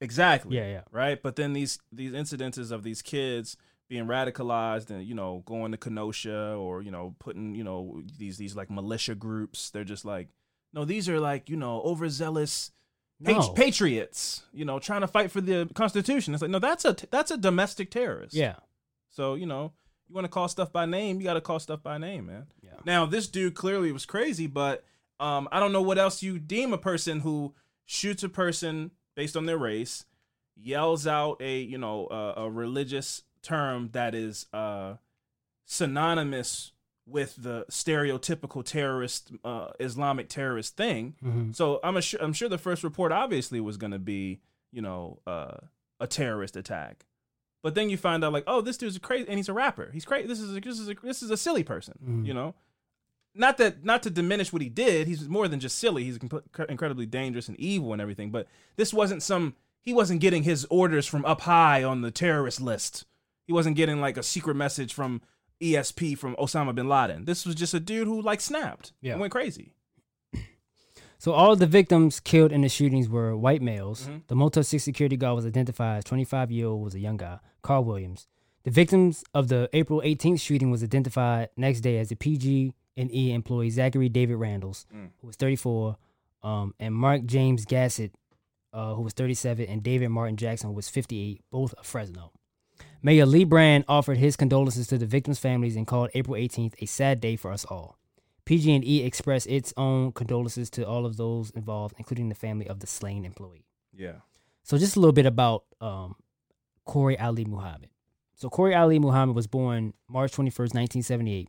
Exactly. Yeah, yeah. Right. But then these these incidences of these kids being radicalized and you know going to Kenosha or you know putting you know these these like militia groups. They're just like no, these are like you know overzealous No. patriots, you know, trying to fight for the Constitution. It's like no, that's a that's a domestic terrorist. Yeah. So you know, you want to call stuff by name, you got to call stuff by name, man. Yeah. Now this dude clearly was crazy, but um, I don't know what else you deem a person who shoots a person based on their race, yells out a you know uh, a religious term that is uh, synonymous with the stereotypical terrorist uh, Islamic terrorist thing. Mhm. So I'm sure I'm sure the first report obviously was going to be you know uh, a terrorist attack. But then you find out like, oh, this dude's crazy, and he's a rapper. He's crazy. This is a, this is a, this is a silly person. Mhm. You know, not that not to diminish what he did. He's more than just silly. He's inc- incredibly dangerous and evil and everything. But this wasn't some. He wasn't getting his orders from up high on the terrorist list. He wasn't getting like a secret message from ESP from Osama bin Laden. This was just a dude who like snapped Yeah. and went crazy. So all of the victims killed in the shootings were white males. Mhm. The Motel 6 security guard was identified as 25 year old was a young guy, Carl Williams. The victims of the April 18th shooting was identified next day as the PG and E employee Zackary David Randalls, Mm. who was 34, um, and Mark James Gassett, uh, who was 37, and David Martin Jackson, who was 58, both of Fresno. Mayor Lee Brand offered his condolences to the victims' families and called April 18th a sad day for us all. PG&E expressed its own condolences to all of those involved, including the family of the slain employee. Yeah. So, just a little bit about um, Kori Ali Muhammad. So, Kori Ali Muhammad was born March 21st, 1978.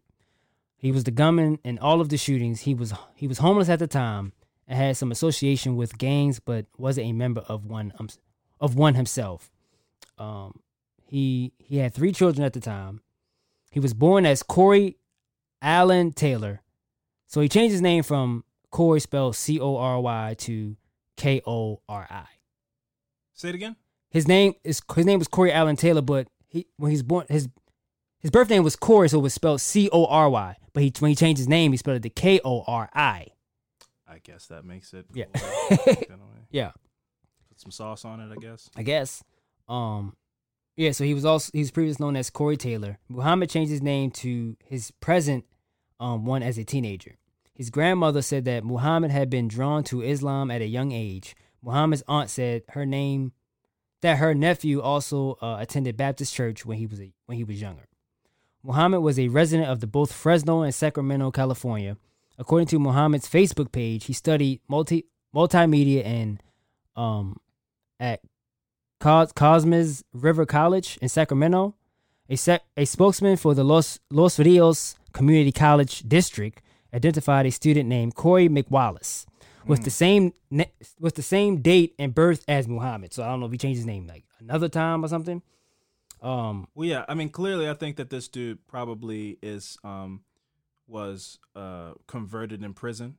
He was the gunman in all of the shootings. He was he was homeless at the time and had some association with gangs, but wasn't a member of one um, of one himself. Um, he he had three children at the time. He was born as Cory Allen Taylor. So he changed his name from Cory spelled C O R Y to K O R I. Say it again. His name is his name was Cory Allen Taylor, but he when he's born his his birth name was Cory, so it was spelled C O R Y. But he when he changed his name, he spelled it to K O R I. I guess that makes it. Yeah. Yeah, Put some sauce on it, I guess. I guess. Um, yeah. So he was also he was previously known as Cory Taylor. Muhammad changed his name to his present um one as a teenager. His grandmother said that Muhammad had been drawn to Islam at a young age. Muhammad's aunt said her name that her nephew also uh, attended Baptist church when he was a, when he was younger. Muhammad was a resident of the both Fresno and Sacramento, California. According to Muhammad's Facebook page, he studied multi multimedia and um at Cos- River College in Sacramento. A, sec- a spokesman for the Los Los Rios Community College District identified a student named Corey McWallace with the same ne- with the same date and birth as Muhammad. So I don't know if he changed his name like another time or something. Um, Well, yeah. I mean, clearly, I think that this dude probably is um was uh converted in prison.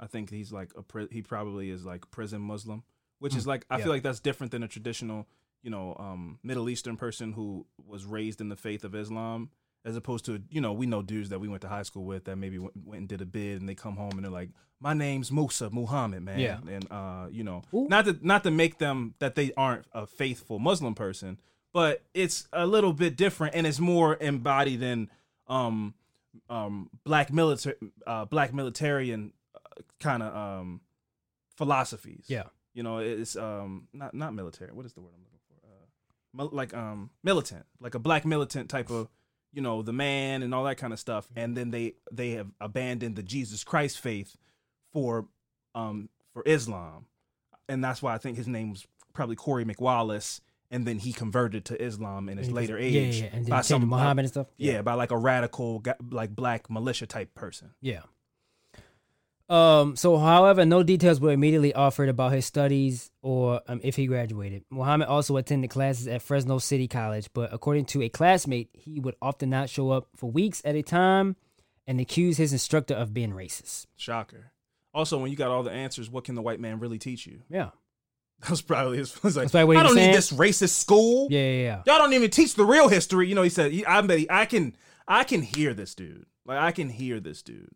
I think he's like a pri- he probably is like prison Muslim, which is Mm, like I yeah. feel like that's different than a traditional, you know, um Middle Eastern person who was raised in the faith of Islam. As opposed to, you know, we know dudes that we went to high school with that maybe went, went and did a bid and they come home and they're like, "My name's Musa Muhammad, man." Yeah. and uh, you know, Ooh. not to not to make them that they aren't a faithful Muslim person, but it's a little bit different and it's more embodied in um um black military uh black militarian kind of um philosophies. Yeah. You know, it's um not not military. What is the word I'm looking? Uh like um militant, like a black militant type of you know, the man and all that kind of stuff. And then they they have abandoned the Jesus Christ faith for um for Islam. And that's why I think his name was probably Corey McWallace and then he converted to Islam in his later age yeah, yeah, yeah. by some Muhammad and stuff. yeah, by like a radical, like black militia type person. Yeah. Um. So, however, no details were immediately offered about his studies or um, if he graduated. Muhammad also attended classes at Fresno City College, but according to a classmate, he would often not show up for weeks at a time and accuse his instructor of being racist. Shocker. Also, when you got all the answers, what can the white man really teach you? Yeah. That was probably his. Was like, probably I don't saying. need this racist school. Yeah. Yeah. yeah. Y'all don't even teach the real history. You know, he said. He, I bet he, I can. I can hear this dude. Like I can hear this dude.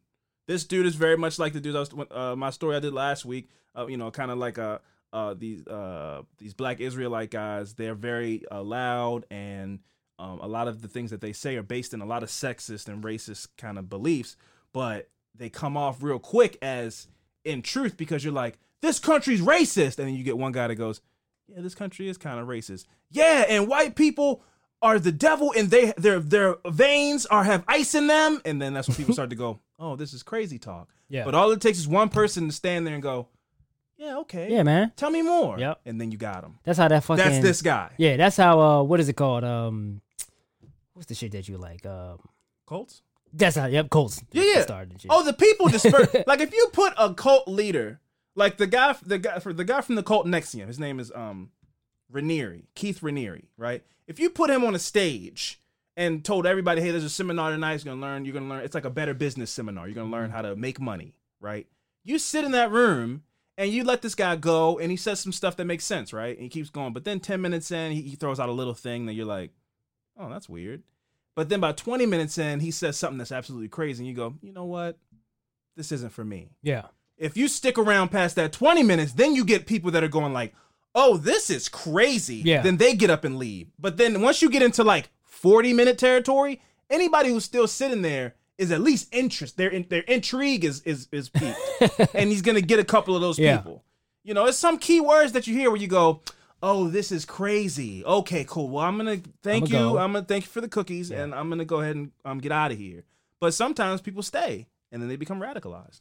This dude is very much like the dude I was. Uh, my story I did last week. Uh, you know, kind of like uh, uh, these uh, these black Israelite guys. They're very uh, loud, and um, a lot of the things that they say are based in a lot of sexist and racist kind of beliefs. But they come off real quick as in truth because you're like, this country's racist, and then you get one guy that goes, yeah, this country is kind of racist. Yeah, and white people are the devil, and they their their veins are have ice in them, and then that's when people start to go, oh, this is crazy talk. Yeah. But all it takes is one person to stand there and go, yeah, okay, Yeah, man. tell me more. Yep. and then you got him. That's how that fucking. That's this guy. Yeah, that's how. Uh, what is it called? Um, what's the shit that you like? Um, Colts. that's how. Yep, Colts. Yeah, yeah. Started. Oh, the people disperse. like if you put a cult leader, like the guy, the guy for the guy from the cult next NXIVM, his name is um Raniere, Keith Raniere, right? If you put him on a stage and told everybody, hey, there's a seminar tonight, you're gonna learn, you're gonna learn. It's like a better business seminar. You're gonna learn mm-hmm. how to make money, right? You sit in that room and you let this guy go, and he says some stuff that makes sense, right? And he keeps going, but then ten minutes in, he, he throws out a little thing that you're like, oh, that's weird. But then by 20 minutes in, he says something that's absolutely crazy, and you go, you know what? This isn't for me. yeah. If you stick around past that 20 minutes, then you get people that are going like, oh, this is crazy. Yeah. Then they get up and leave. But then once you get into like 40 minute territory, anybody who's still sitting there is at least interest. Their their intrigue is is is peaked. and he's gonna get a couple of those Yeah. people. You know, it's some key words that you hear where you go, "Oh, this is crazy." Okay, cool. Well, I'm gonna thank I'ma you. go. I'm gonna thank you for the cookies, Yeah. and I'm gonna go ahead and um get out of here. But sometimes people stay, and then they become radicalized.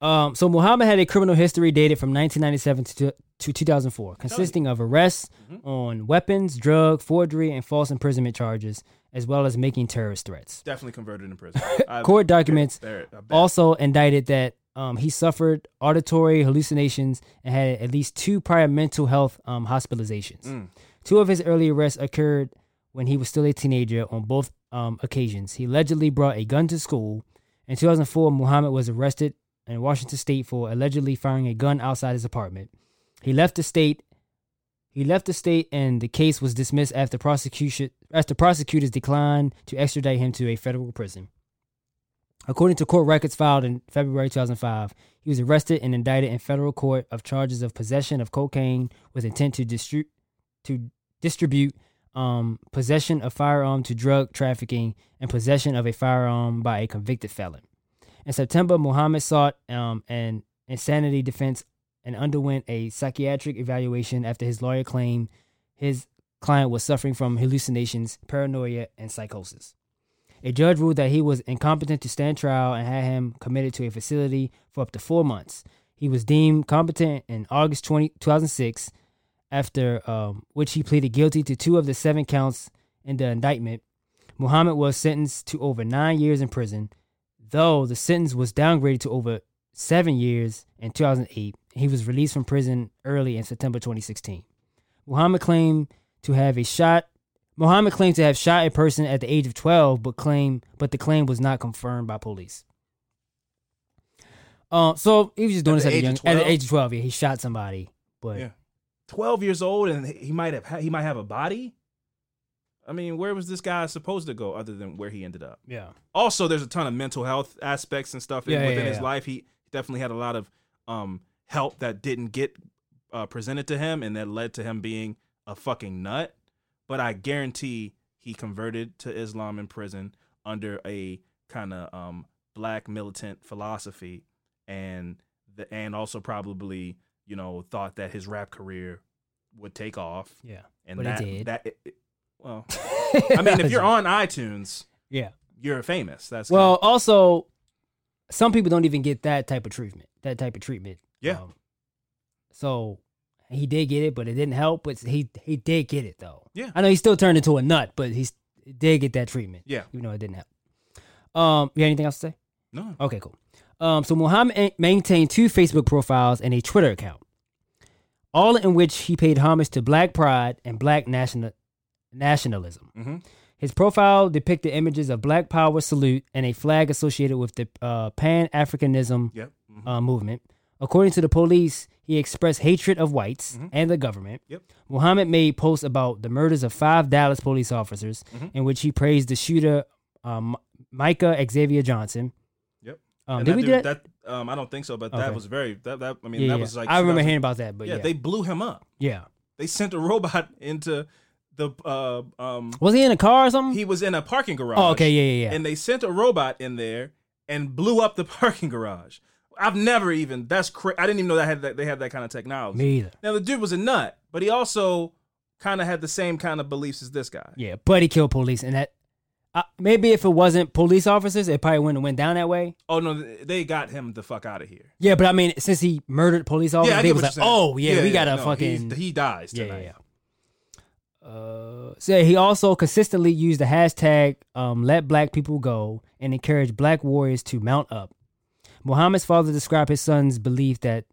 Um, so Muhammad had a criminal history dated from 1997 to, to 2004, consisting of arrests Mm-hmm. on weapons, drug, forgery, and false imprisonment charges, as well as making terrorist threats. Definitely converted in prison. Court documents there- also indicted that um, he suffered auditory hallucinations and had at least two prior mental health um, hospitalizations. Mm. Two of his early arrests occurred when he was still a teenager on both um, occasions. He allegedly brought a gun to school. In 2004, Muhammad was arrested in Washington state for allegedly firing a gun outside his apartment. He left the state. He left the state, and the case was dismissed after prosecution after prosecutors declined to extradite him to a federal prison. According to court records filed in February 2005, he was arrested and indicted in federal court of charges of possession of cocaine with intent to distri- to distribute, um, possession of firearm to drug trafficking, and possession of a firearm by a convicted felon. In September, Muhammad sought um, an insanity defense and underwent a psychiatric evaluation after his lawyer claimed his client was suffering from hallucinations, paranoia, and psychosis. A judge ruled that he was incompetent to stand trial and had him committed to a facility for up to four months. He was deemed competent in August 20, 2006, after um, which he pleaded guilty to two of the seven counts in the indictment. Muhammad was sentenced to over nine years in prison, though the sentence was downgraded to over seven years in 2008. He was released from prison early in September 2016. Muhammad claimed to have a shot. Muhammad claimed to have shot a person at the age of 12, but claim but the claim was not confirmed by police. Um, so he was just doing At this at, young, at the age of 12. Yeah, he shot somebody, but Yeah. 12 years old and he might have ha- he might have a body. I mean, where was this guy supposed to go other than where he ended up? yeah, Also, there's a ton of mental health aspects and stuff Yeah, within yeah, his life. He definitely had a lot of um, help that didn't get uh, presented to him, and that led to him being a fucking nut. But I guarantee he converted to Islam in prison under a kind of um, black militant philosophy, and the, and also probably you know thought that his rap career would take off, yeah. and But it that did. that it, it- well, I mean, if you're on iTunes, yeah. you're famous. That's Well, also, some people don't even get that type of treatment. That type of treatment. Yeah. Um, so he did get it, but it didn't help. But he he did get it though. Yeah. I know he still turned into a nut, but he did get that treatment. Yeah. Even though it didn't help. Um, you got anything else to say? no. Okay, cool. Um, so Muhammad maintained two Facebook profiles and a Twitter account, all in which he paid homage to Black pride and Black national nationalism. Mm-hmm. His profile depicted images of Black Power salute and a flag associated with the uh, Pan Africanism Yep. Mhm. uh, movement. According to the police, he expressed hatred of whites Mhm. and the government. Yep. Muhammad made posts about the murders of five Dallas police officers, Mhm. in which he praised the shooter, um, Micah Xavier Johnson. Yep. Um, did we do that? Um, I don't think so, but Okay. that was very that. that I mean, yeah, that yeah. was like I remember hearing about that, but yeah, yeah, they blew him up. yeah. They sent a robot into the uh um. Was he in a car or something? He was in a parking garage. oh, okay, yeah, yeah, yeah. And they sent a robot in there and blew up the parking garage. I've never even. That's cra- I didn't even know that had that they had that kind of technology. Me either. Now the dude was a nut, but he also kind of had the same kind of beliefs as this guy. Yeah, but he killed police, and that uh, maybe if it wasn't police officers, it probably wouldn't have went down that way. Oh no, they got him the fuck out of here. Yeah, but I mean, since he murdered police officers, I they was like. "Oh yeah, we gotta no, fucking he dies yeah, tonight. yeah, yeah." Uh, so he also consistently used the hashtag um, "Let Black People Go" and encouraged Black warriors to mount up. Muhammad's father described his son's belief that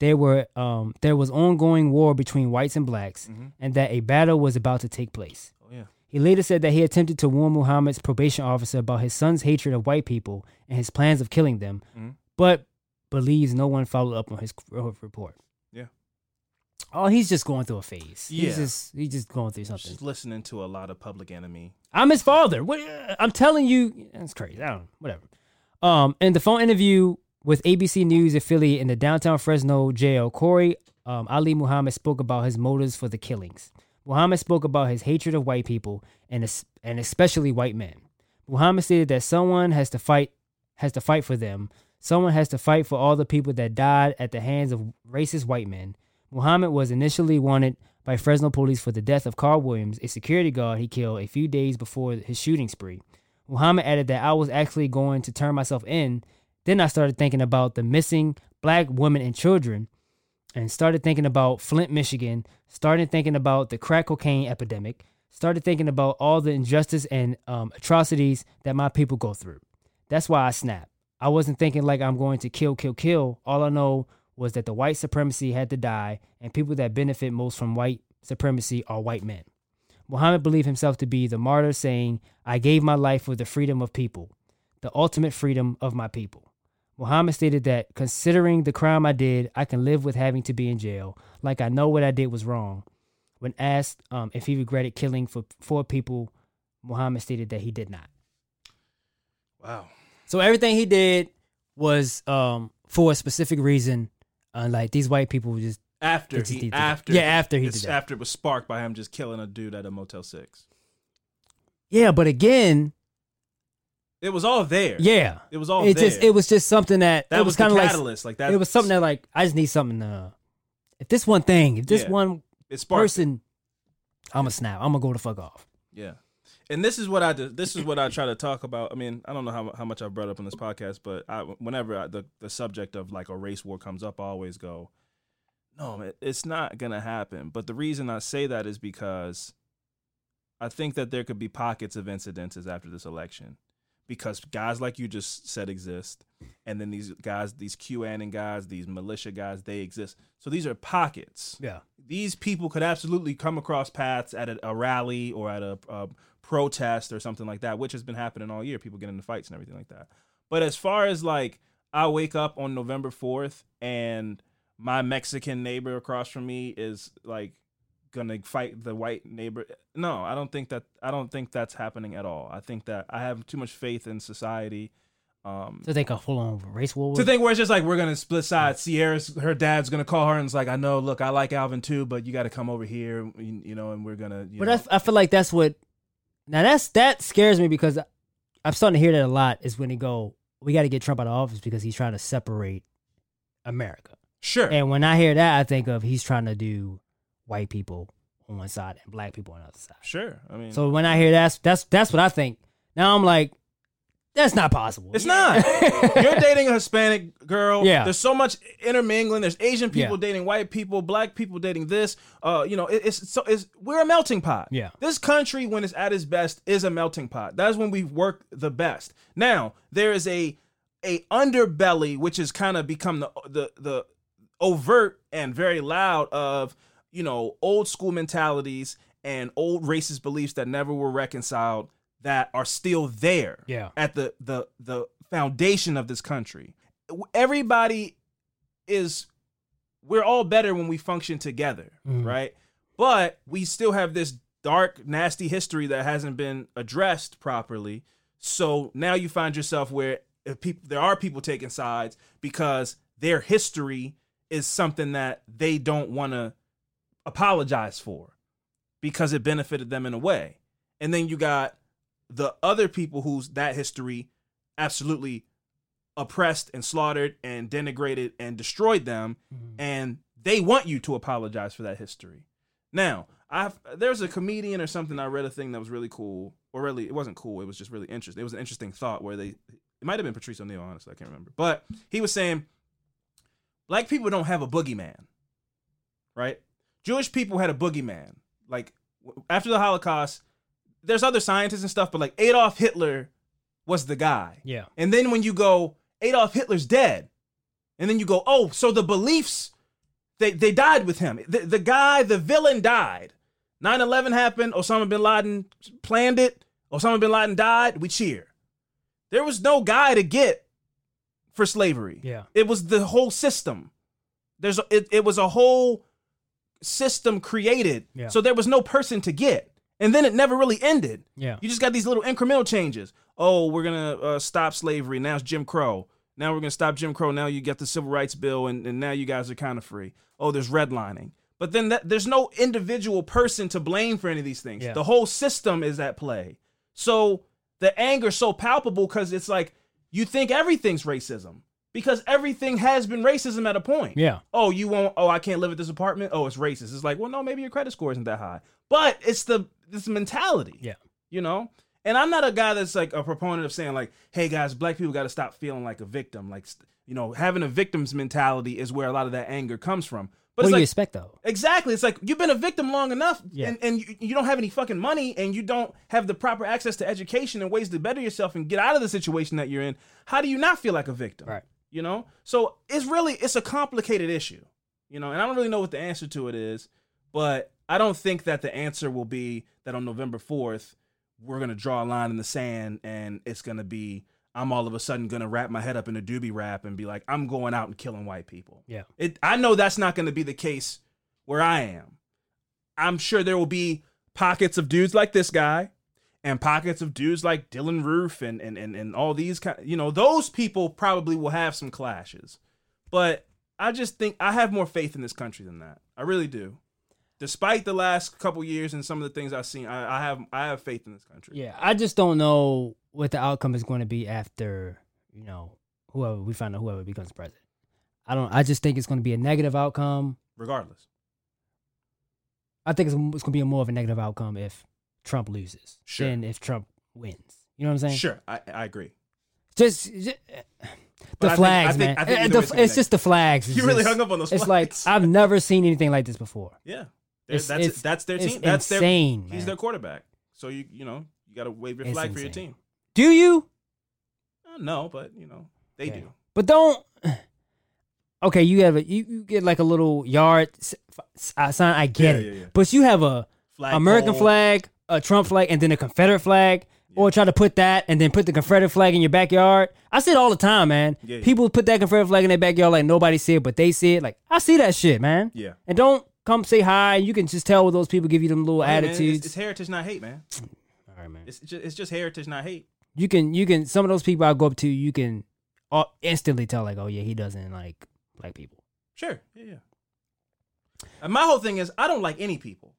there were um, there was ongoing war between whites and blacks, and that a battle was about to take place. Oh yeah. He later said that he attempted to warn Muhammad's probation officer about his son's hatred of white people and his plans of killing them, Mhm. but believes no one followed up on his report. Oh, he's just going through a phase. Yeah. He's just he's just going through something. Just listening to a lot of Public Enemy. I'm his father. What I'm telling you, that's crazy. I don't know. Whatever. Um, in the phone interview with ABC News affiliate in the downtown Fresno jail, Kori um, Ali Muhammad spoke about his motives for the killings. Muhammad spoke about his hatred of white people and and especially white men. Muhammad stated that someone has to fight has to fight for them. Someone has to fight for all the people that died at the hands of racist white men. Muhammad was initially wanted by Fresno police for the death of Carl Williams, a security guard he killed a few days before his shooting spree. Muhammad added that I was actually going to turn myself in. Then I started thinking about the missing black women and children and started thinking about Flint, Michigan, started thinking about the crack cocaine epidemic, started thinking about all the injustice and um, atrocities that my people go through. That's why I snapped. I wasn't thinking like I'm going to kill, kill, kill. All I know was that the white supremacy had to die, and people that benefit most from white supremacy are white men. Muhammad believed himself to be the martyr, saying, I gave my life for the freedom of people, the ultimate freedom of my people. Muhammad stated that considering the crime I did, I can live with having to be in jail, like I know what I did was wrong. When asked um, if he regretted killing for four people, Muhammad stated that he did not. Wow. So everything he did was um, for a specific reason. Uh, like these white people were just After just he after Yeah, after he did that. after it was sparked by him just killing a dude at a Motel Six. yeah. But again, It was all there. yeah, It was all it there. just it was just something that that was, was kind of like catalyst. Like that. it was something that like I just need something. Uh, if this one thing, if this Yeah. one sparked it. person, I'm a snap. I'm gonna go the fuck off. Yeah. And this is what I do. This is what I try to talk about. I mean, I don't know how how much I've brought up on this podcast, but I, whenever I, the the subject of like a race war comes up, I always go, "No, man, it's not gonna happen." But the reason I say that is because I think that there could be pockets of incidences after this election, because guys like you just said exist, and then these guys, these QAnon guys, these militia guys, they exist. So these are pockets Yeah. these people could absolutely come across paths at a, a rally or at a, a protest or something like that, which has been happening all year. People get into fights and everything like that. But as far as like, I wake up on November 4th and my Mexican neighbor across from me is like gonna fight the white neighbor. No, I don't think that. I don't think that's happening at all. I think that I have too much faith in society. Um, To think a full on race war. to think where it's just like we're gonna split sides. Sierra's her dad's gonna call her and it's like, I know, look, I like Alvin too, but you got to come over here, you, you know, and we're gonna. You but know. I, f- I feel like that's what. Now that's that scares me because I'm starting to hear that a lot. Is when they go, we got to get Trump out of office because he's trying to separate America. sure, And when I hear that, I think of he's trying to do white people on one side and black people on the other side. sure. I mean, So when I hear that, that's that's what I think. Now I'm like, that's not possible. it's not. You're dating a Hispanic girl. Yeah. There's so much intermingling. There's Asian people Yeah. dating white people, black people dating this. Uh, you know, it, it's so it's we're a melting pot. Yeah. This country, when it's at its best, is a melting pot. That's when we work the best. Now there is a a underbelly which has kind of become the the the overt and very loud of you know old school mentalities and old racist beliefs that never were reconciled that are still there Yeah. at the the the foundation of this country everybody is we're all better when we function together Mhm. right but we still have this dark nasty history that hasn't been addressed properly so now you find yourself where if people there are people taking sides because their history is something that they don't want to apologize for because it benefited them in a way. And then you got the other people whose that history absolutely oppressed and slaughtered and denigrated and destroyed them, mm-hmm. and they want you to apologize for that history. Now, I've there's a comedian or something I read a thing that was really cool, or really it wasn't cool. It was just really interesting. It was an interesting thought where they it might have been Patrice O'Neal, honestly, I can't remember, but he was saying black people don't have a boogeyman, right? Jewish people had a boogeyman. Like after the Holocaust, there's other scientists and stuff, but like Adolf Hitler was the guy. Yeah. And then when you go, Adolf Hitler's dead. And then you go, oh, so the beliefs, they, they died with him. The, the guy, the villain died. 9 11 happened. Osama bin Laden planned it. Osama bin Laden died. We cheer. There was no guy to get for slavery. Yeah. It was the whole system. There's a, it, it was a whole system created. Yeah. So there was no person to get. And then it never really ended. Yeah. You just got these little incremental changes. Oh, we're gonna uh, stop slavery. Now it's Jim Crow. Now we're gonna stop Jim Crow. Now you get the Civil Rights Bill, and, and now you guys are kind of free. Oh, there's redlining. But then that, there's no individual person to blame for any of these things. Yeah. The whole system is at play. So the anger's so palpable because it's like you think everything's racism because everything has been racism at a point. Yeah. Oh, you won't. Oh, I can't live at this apartment. Oh, it's racist. It's like, well, no, maybe your credit score isn't that high. But it's the this mentality. Yeah. You know. And I'm not a guy that's like a proponent of saying like, hey guys, black people got to stop feeling like a victim. Like, you know, having a victim's mentality is where a lot of that anger comes from. But what do you expect though? Exactly. It's like you've been a victim long enough Yeah. and, and you, you don't have any fucking money and you don't have the proper access to education and ways to better yourself and get out of the situation that you're in. How do you not feel like a victim? Right. You know? So it's really it's a complicated issue. You know, and I don't really know what the answer to it is, but I don't think that the answer will be that on November 4th we're going to draw a line in the sand and it's going to be I'm all of a sudden going to wrap my head up in a doobie wrap and be like I'm going out and killing white people. Yeah. It I know that's not going to be the case where I am. I'm sure there will be pockets of dudes like this guy and pockets of dudes like Dylann Roof and and and, and all these kind you know, those people probably will have some clashes. But I just think I have more faith in this country than that. I really do. Despite the last couple years and some of the things I've seen, I, I have I have faith in this country. Yeah. I just don't know what the outcome is going to be after you know whoever we find out whoever becomes president. I don't. I just think it's going to be a negative outcome. Regardless. I think it's, it's going to be a more of a negative outcome if Trump loses Sure. than if Trump wins. You know what I'm saying? Sure, I, I agree. Just, just the I think- flags, I think- man. I think Uh, either the- it's gonna be it's just the flags. It's You really just- hung up on those flags. It's like. I've never seen anything like this before. Yeah. It's- that's it's- that's their team. That's insane, their man. he's their quarterback. So you you know, you got to wave your flag for your team. Do you? Uh, no, but you know, they Yeah. do. But don't. Okay, you have a you, you get like a little yard uh, sign. I get Yeah, it, yeah, yeah. but you have a Flag American pole. flag, a Trump flag, and then a Confederate flag, or try to put that and then put the Confederate flag in your backyard. I see it all the time, man. Yeah, yeah. People put that Confederate flag in their backyard like nobody see it, but they see it. Like I see that shit, man. Yeah. And don't come say hi. You can just tell when those people give you them little Hey, man, it's- attitudes. it's, heritage, not hate, man. all right, man. It's just, it's just heritage, not hate. you can you can some of those people I go up to, you can uh, instantly tell like, oh yeah, he doesn't like black people. Sure. Yeah, yeah. And my whole thing is, I don't like any people.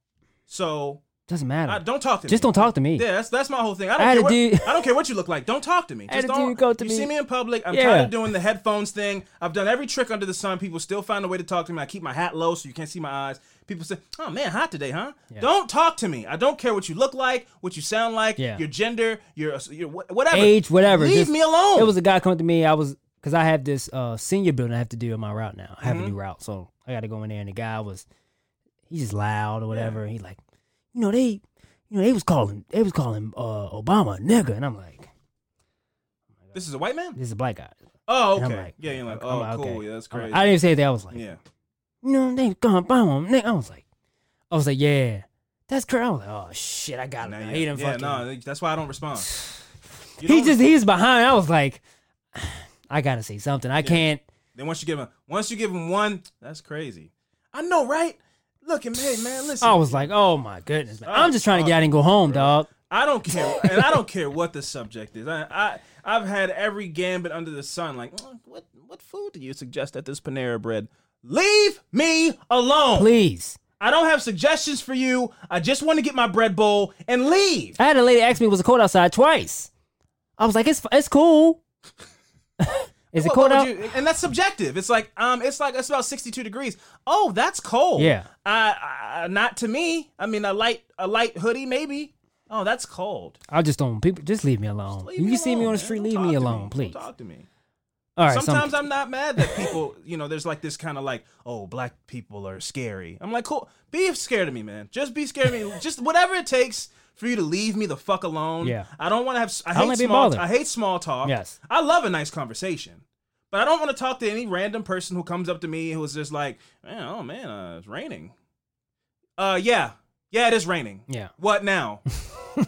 So Doesn't matter. I, don't talk to me. Just don't talk to me. Yeah, that's that's my whole thing. I don't, I care what, dude- I don't care what you look like. Don't talk to me. Just don't. go to you me- see me in public. I'm Yeah. tired of doing the headphones thing. I've done every trick under the sun. People still find a way to talk to me. I keep my hat low so you can't see my eyes. People say, "Oh man, hot today, huh?" Yeah. Don't talk to me. I don't care what you look like, what you sound like, Yeah. your gender, your, your whatever. Age, whatever. Leave Just- me alone. It was a guy coming to me. I was because I have this uh, senior building I have to do in my route now. I have Mm-hmm. a new route, so I got to go in there. And the guy was, he's just loud or whatever. He like, you know, they, you know, they was calling, they was calling uh, Obama a nigga, and I'm like, This is a white man. this is a black guy. Oh, okay. like, yeah, you're like, oh, like, cool. okay. Yeah, that's I'm like- crazy. I didn't say that. I was like, yeah. you know, they calling Obama nigga. I was like, I was like, yeah, that's crazy. I was like, oh shit, I got him. Now. yeah, He done yeah, fucking. no, that's why I don't respond. You he don't just he's behind. I was like, I gotta say something. I can't. Then once you give him, once you give him one, that's crazy. I know, right? Look, and hey, man, listen. I was like, oh my goodness, man. Oh, I'm just trying to get out and go oh, home, dog. I don't care, and I don't care what the subject is. I, I I've had every gambit under the sun. Like, "Oh, what what food do you suggest at this Panera Bread? Leave me alone. Please. I don't have suggestions for you. I just want to get my bread bowl and leave. I had a lady ask me, was it cold outside twice? I was like, it's it's cool. Is it cold out? you- and that's subjective. It's like um, it's like it's about sixty-two degrees. Oh, that's cold. Yeah. Uh, uh, not to me. I mean, a light a light hoodie maybe. Oh, that's cold. I just don't. People, just leave me alone. Leave If me you see me on the street, Don't leave me alone, Don't please. talk to me. All right. Sometimes some, I'm not mad that people, you know, there's like this kind of like, oh, black people are scary. I'm like, cool. Be scared of me, man. Just be scared of me. Just whatever it takes for you to leave me the fuck alone. Yeah. I don't want to have. I don't hate small. I hate small talk. Yes. I love a nice conversation, but I don't want to talk to any random person who comes up to me who's just like, man, oh man, uh, it's raining. Uh, yeah, yeah, it is raining. Yeah. What now?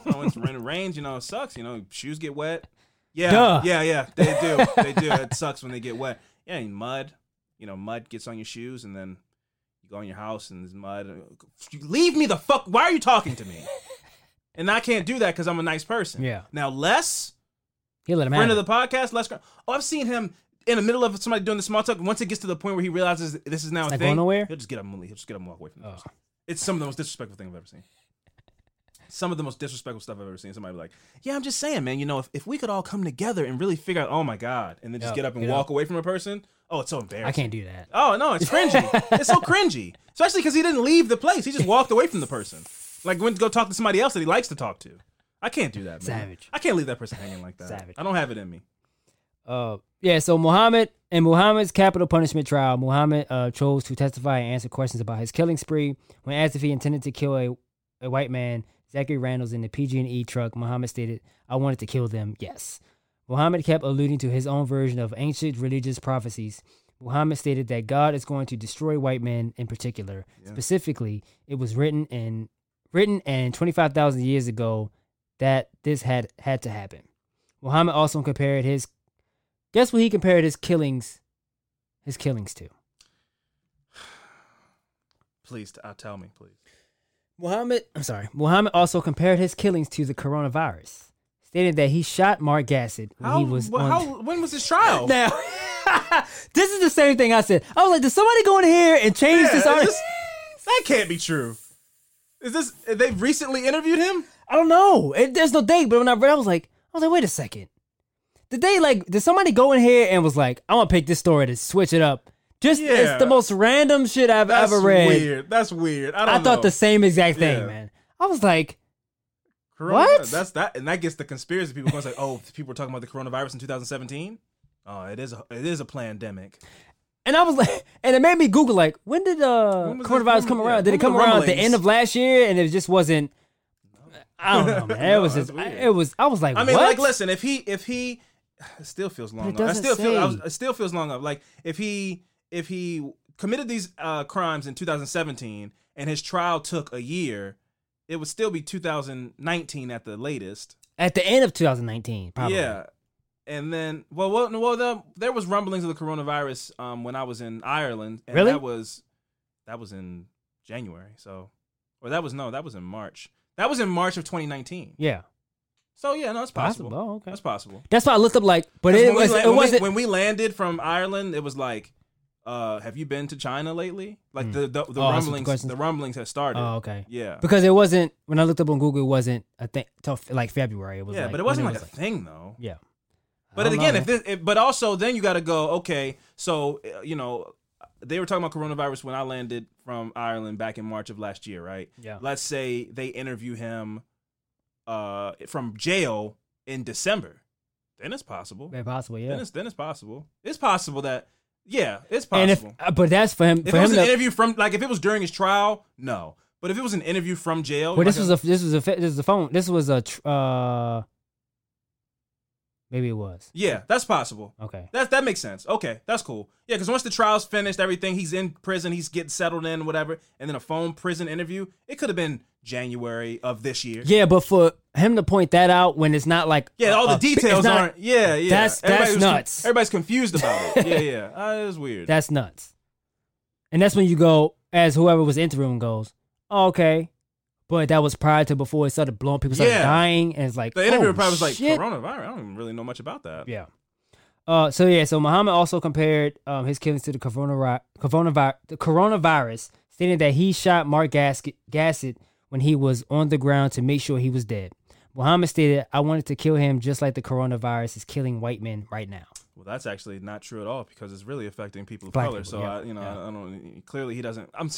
oh, it's raining. Rains. You know, it sucks. You know, shoes get wet. Yeah, Duh. yeah, yeah. They do. they do. It sucks when they get wet. Yeah, and mud. You know, mud gets on your shoes, and then you go in your house and there's mud. Leave me the fuck. Why are you talking to me? And I can't do that because I'm a nice person. Yeah. Now, Les, he let him friend of the podcast, Les. Oh, I've seen him in the middle of somebody doing the small talk. Once it gets to the point where he realizes this is now It's a not thing, going nowhere? he'll just get up and leave. He'll just get up and walk away from the Oh. person. It's some of the most disrespectful thing I've ever seen. Some of the most disrespectful stuff I've ever seen. Somebody be like, "Yeah, I'm just saying, man. You know, if, if we could all come together and really figure out, oh my god, and then just Yeah, get up and get walk up. away from a person, oh, it's so embarrassing. I can't do that. Oh no, it's cringy. it's so cringy, especially because he didn't leave the place. He just walked away from the person, like went to go talk to somebody else that he likes to talk to. I can't do that, man. Savage. I can't leave that person hanging like that. Savage. I don't have it in me. Uh, yeah. So Muhammad in Muhammad's capital punishment trial, Muhammad uh, chose to testify and answer questions about his killing spree. When asked if he intended to kill a, a white man, Zackary Randalls in the PG&E truck, Muhammad stated, "I wanted to kill them." Yes. Muhammad kept alluding to his own version of ancient religious prophecies. Muhammad stated that God is going to destroy white men in particular. Specifically, it was written in written and 25,000 years ago that this had had to happen. Muhammad also compared his guess what he compared his killings his killings to. Please, uh, tell me, please. Muhammad, I'm sorry. Muhammad also compared his killings to the coronavirus, stating that he shot Mark Gassett when How, he was on. how? When was his trial? now, this is the same thing I said. I was like, did somebody go in here and change Yeah, this article? that can't be true. Is this? They've recently interviewed him. I don't know. It, there's no date, but when I read, I was like, I was like, wait a second. Did they like? Did somebody go in here and was like, I want to pick this story to switch it up? Just Yeah. it's the most random shit I've That's ever read. weird. That's weird. I don't I thought the same exact thing, Yeah. man. I was like, Corona- What? That's that, and that gets the conspiracy people going like, "Oh, people were talking about the coronavirus in 2017." Oh, it is a it is a pandemic. and I was like, and it made me Google like, when did uh When coronavirus come around? yeah, Did it come around at the end of last year? And it just wasn't. I don't know, man. It No, was just, weird. it was. I was like, I mean, what? like, listen, if he if he it still feels long. it Up. Still feel I was, say. it still feels long up. Like if he if he committed these uh, crimes in 2017 and his trial took a year, it would still be 2019 at the latest. at the end of 2019, probably. Yeah. And then, well, well, well the, there was rumblings of the coronavirus um, when I was in Ireland, and Really? that was that was in January. So, or that was no, that was in March. That was in March of 2019. Yeah. So yeah, no, it's possible. Possible. Oh, okay. That's possible. That's why I looked up like, but it was. la- It when we- wasn't. when we landed from Ireland. It was like, uh, have you been to China lately? Like the the, the Oh, the rumblings, the rumblings had started. Oh, okay. Yeah, Because it wasn't when I looked up on Google, it wasn't a thing till like February. It was yeah, like, but it wasn't like was a thing though. yeah. But again, know, if this, if, but also then you got to go. Okay, so uh, you know, they were talking about coronavirus when I landed from Ireland back in March of last year, right? Yeah. Let's say they interview him, uh, from jail in December, then it's possible. Very possible, yeah. Then it's then it's possible. It's possible that yeah, it's And if, possible. uh, but that's for him. if for it was him an to, interview from like if it was during his trial, no. But if it was an interview from jail, well, this was a this was a this was a phone. This was a tr- uh, maybe it was yeah, that's possible. okay. That that makes sense. Okay, that's cool. Yeah, because once the trial's finished, everything, he's in prison, he's getting settled in, whatever, and then a phone prison interview. It could have been January of this year. Yeah, but for him to point that out when it's not like Yeah, all the a- it's details not- aren't. Yeah, yeah. That's- Everybody that's was con- nuts. everybody's confused about it. Yeah, yeah. Uh, it was weird. That's nuts. And that's when you go as whoever was interviewing goes, oh, okay, but that was prior to before it started blowing. People started Yeah. dying, and it's like the interviewer oh, probably was like, shit. coronavirus. I don't even really know much about that. Yeah. Uh, so yeah, so Muhammad also compared um, his killings to the coronavirus, coronavirus, the coronavirus, stating that he shot Mark Gaskett, Gassett when he was on the ground to make sure he was dead. Muhammad stated, "I wanted to kill him just like the coronavirus is killing white men right now." Well, that's actually not true at all because it's really affecting people of Black color. people, so yeah, I, you know, yeah. I, I don't. Clearly, he doesn't. I'm.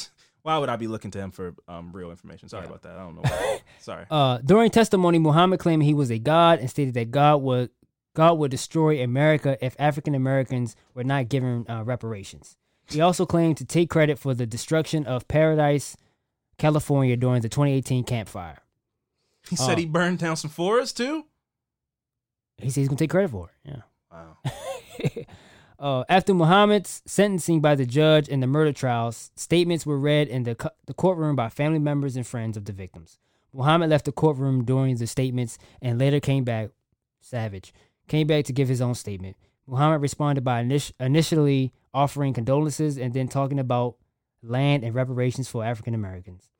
Why would I be looking to him for um, real information? Sorry Yeah. about that. I don't know. Why. Sorry. Uh, during testimony, Muhammad claimed he was a god and stated that God would God would destroy America if African Americans were not given uh, reparations. He also claimed to take credit for the destruction of Paradise, California during the 2018 Camp Fire. He said he burned down some forests too. He said he's gonna take credit for it. Yeah. Wow. uh, after Muhammad's sentencing by the judge in the murder trials, statements were read in the, co- the courtroom by family members and friends of the victims. Muhammad left the courtroom during the statements and later came back, savage, came back to give his own statement. Muhammad responded by init- initially offering condolences and then talking about land and reparations for African Americans.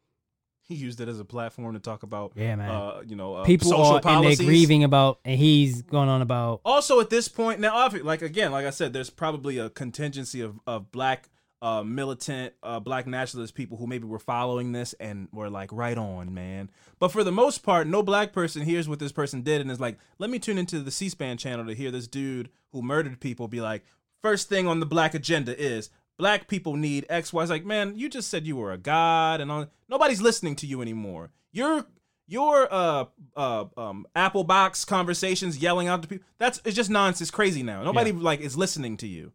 He used it as a platform to talk about, Yeah, man. uh, you know, uh, People social are and they're grieving about, and he's going on about. Also, at this point now, like again, like I said, there's probably a contingency of of black uh, militant, uh, black nationalist people who maybe were following this and were like, right on, man. But for the most part, no black person hears what this person did and is like, let me tune into the C-SPAN channel to hear this dude who murdered people be like, first thing on the black agenda is black people need X, Y. It's like, man, you just said you were a god and all. Nobody's listening to you anymore. You're your uh uh um Apple box conversations yelling out to people that's it's just nonsense crazy now. Nobody like is listening to you.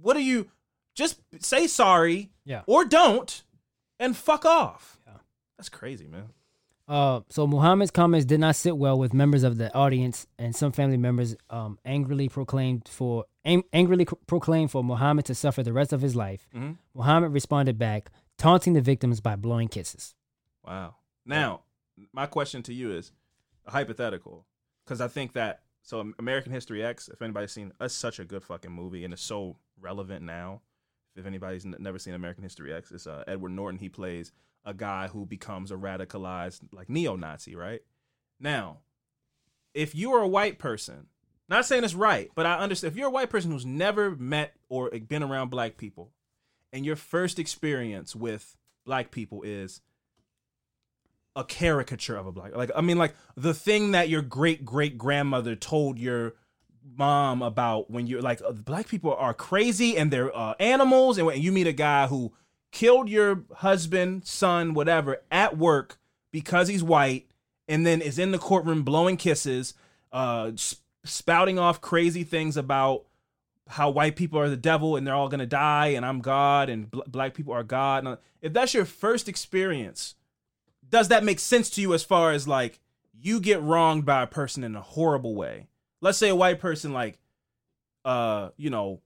What are you just say sorry Yeah. or don't and fuck off. Yeah. That's crazy, man. Uh, so Muhammad's comments did not sit well with members of the audience, and some family members um, angrily proclaimed for ang- angrily c- proclaimed for Muhammad to suffer the rest of his life. Mhm. Muhammad responded back, taunting the victims by blowing kisses. Wow. Now, my question to you is a hypothetical cuz I think that so American History X, if anybody's seen, that's such a good fucking movie and it's so relevant now. If anybody's n- never seen American History X, it's uh, Edward Norton. He plays a guy who becomes a radicalized like neo-Nazi, right? Now, if you are a white person, not saying it's right, but I understand if you're a white person who's never met or been around black people, and your first experience with black people is a caricature of a black like I mean like the thing that your great great grandmother told your mom about when you're like uh, black people are crazy and they're uh, animals and you meet a guy who killed your husband son whatever at work because he's white and then is in the courtroom blowing kisses uh sp- spouting off crazy things about how white people are the devil and they're all gonna die and I'm God and bl- black people are God. If that's your first experience, does that make sense to you as far as like you get wronged by a person in a horrible way? Let's say a white person like, uh, you know,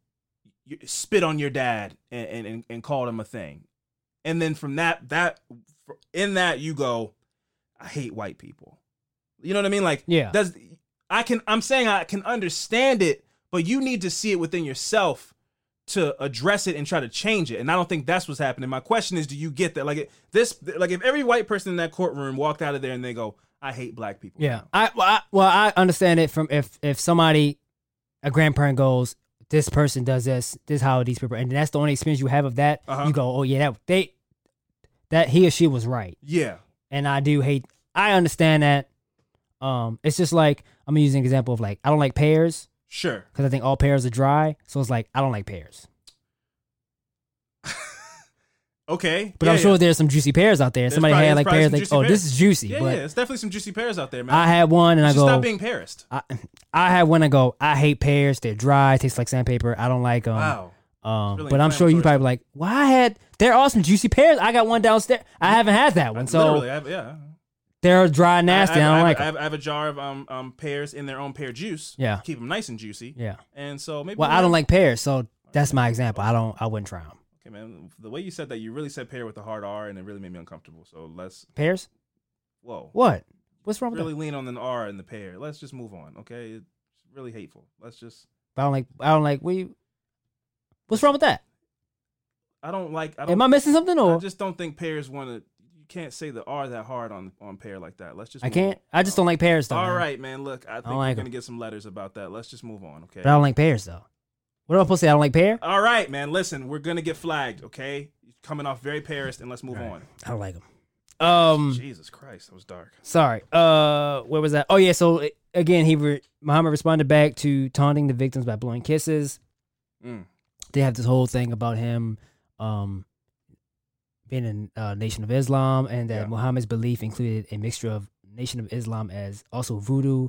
spit on your dad and and, and called him a thing, and then from that that in that you go, I hate white people. You know what I mean? Like, Yeah. does I can I'm saying I can understand it, but you need to see it within yourself to address it and try to change it. And I don't think that's what's happening. My question is, do you get that? Like it, this, like if every white person in that courtroom walked out of there and they go, "I hate black people." Yeah, I well, I well I understand it from if if somebody, a grandparent goes, this person does this, this is how these people, and that's the only experience you have of that. Uh-huh. You go, oh yeah, that they, that he or she was right, yeah, and I do hate. I understand that. Um, it's just like I'm gonna use an example of like I don't like pears sure. because I think all pears are dry, so it's like I don't like pears. Okay, But Yeah, I'm sure yeah. there's some juicy pears out there. There's Somebody probably- had like pears, like oh pears. this is juicy, Yeah, but yeah, it's definitely some juicy pears out there, man. I had one and I Just go, stop being pearist. I, I had one. I go, I hate pears. They're dry. Tastes like sandpaper. I don't like them. Wow. Um, really but I'm sure you probably like, well, I had. They're some juicy pears. I got one downstairs. I haven't had that one, so I have, yeah. they're dry, nasty. I, I, don't have, like I, them. have, I have a jar of um um pears in their own pear juice. Yeah. keep them nice and juicy. yeah. And so maybe. Well, we'll I don't like pears, so that's my example. I don't. I wouldn't try them. Okay, man. The way you said that, you really said pear with a hard R, and it really made me uncomfortable. So let's. Pears? Whoa. What? What's wrong with Really that? lean on an R in the pear. Let's just move on. Okay, it's really hateful. Let's just. I don't like. I don't like. We. What's wrong with that? I don't like. I don't. Am I missing something Or I just don't think pears want to. You can't say the R that hard on on pear like that. Let's just. I can't? on. I just don't like pears though. All man. right, man. Look, I think don't we're like gonna get some letters about that. Let's just move on. Okay. But I don't like pears though. What am I supposed to say? I don't like pear. All right, man. Listen, we're gonna get flagged. Okay. Coming off very Paris, and let's move on. I don't like them. Um. Jesus Christ, that was dark. Sorry. Uh, where was that? Oh yeah. So again, he re- Muhammad responded back to taunting the victims by blowing kisses. Mm. They have this whole thing about him um, being a uh, Nation of Islam, and that Yeah. Muhammad's belief included a mixture of Nation of Islam as also voodoo,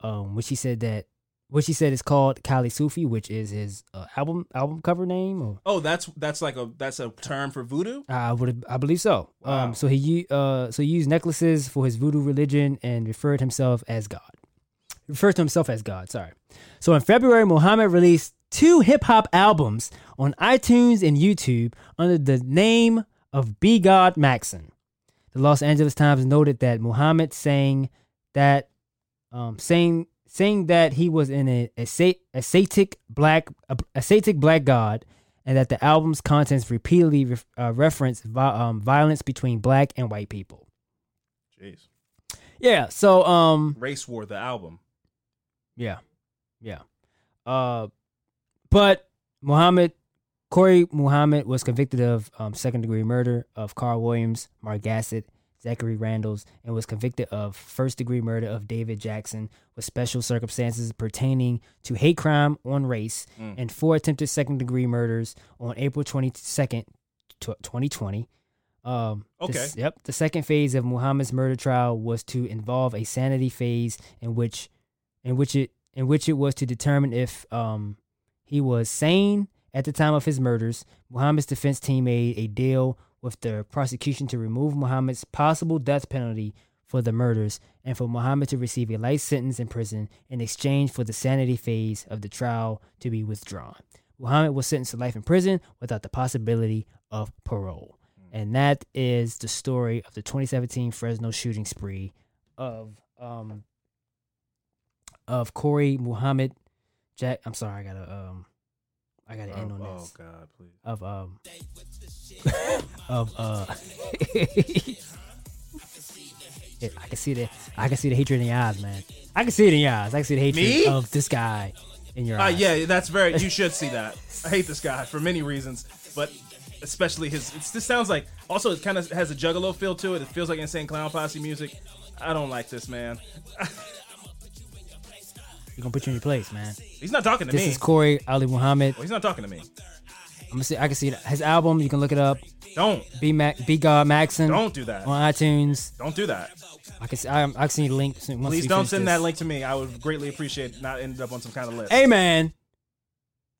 um, which he said that which he said is called Kali Sufi, which is his uh, album album cover name. Or Oh, that's that's like a that's a term for voodoo. I would I believe so. Wow. Um, so he uh so he used necklaces for his voodoo religion and referred himself as God. Referred to himself as God. Sorry. So in February, Muhammad released two hip hop albums on iTunes and YouTube under the name of Be God Maxon. The Los Angeles Times noted that Muhammad saying that um, saying saying that he was in a ascetic black a, ascetic black god, and that the album's contents repeatedly ref, uh, reference vi- um, violence between black and white people. Jeez. Yeah. So um Race War, the album. yeah yeah uh but Muhammad Kori Muhammad was convicted of um, second degree murder of Carl Williams, Mark Gassett, Zackary Randalls, and was convicted of first degree murder of David Jackson with special circumstances pertaining to hate crime on race Mm. and four attempted second degree murders on April 22nd, 2020. Um, the Okay. s- yep. The second phase of Muhammad's murder trial was to involve a sanity phase in which in which it in which it was to determine if um he was sane at the time of his murders. Muhammad's defense team made a deal with the prosecution to remove Muhammad's possible death penalty for the murders and for Muhammad to receive a life sentence in prison in exchange for the sanity phase of the trial to be withdrawn. Muhammad was sentenced to life in prison without the possibility of parole. And that is the story of the 2017 Fresno shooting spree of um of Kori Muhammad Jack. I'm sorry, I gotta um I gotta end Oh, on this. oh God, please. of um of uh Yeah, I can see the I can see the hatred in your eyes, man. I can see it in your eyes. I can see the hatred Me? of this guy in your Uh, eyes. yeah, that's very. You should see that. I hate this guy for many reasons, but especially his. It's, this sounds like. Also, it kind of has a Juggalo feel to it. It feels like insane clown posse music. I don't like this man. He's gonna put you in your place, man. He's not talking to me. This me. is Kori Ali Muhammad. Well, he's not talking to me. I'm gonna see. I can see his album. You can look it up. Don't. Be Mac. Be God Maxon. Don't do that. on iTunes. Don't do that. I can. See, I, I can see the link. once we Please don't finish send this. that link to me. I would greatly appreciate not ending up on some kind of list. Hey, man.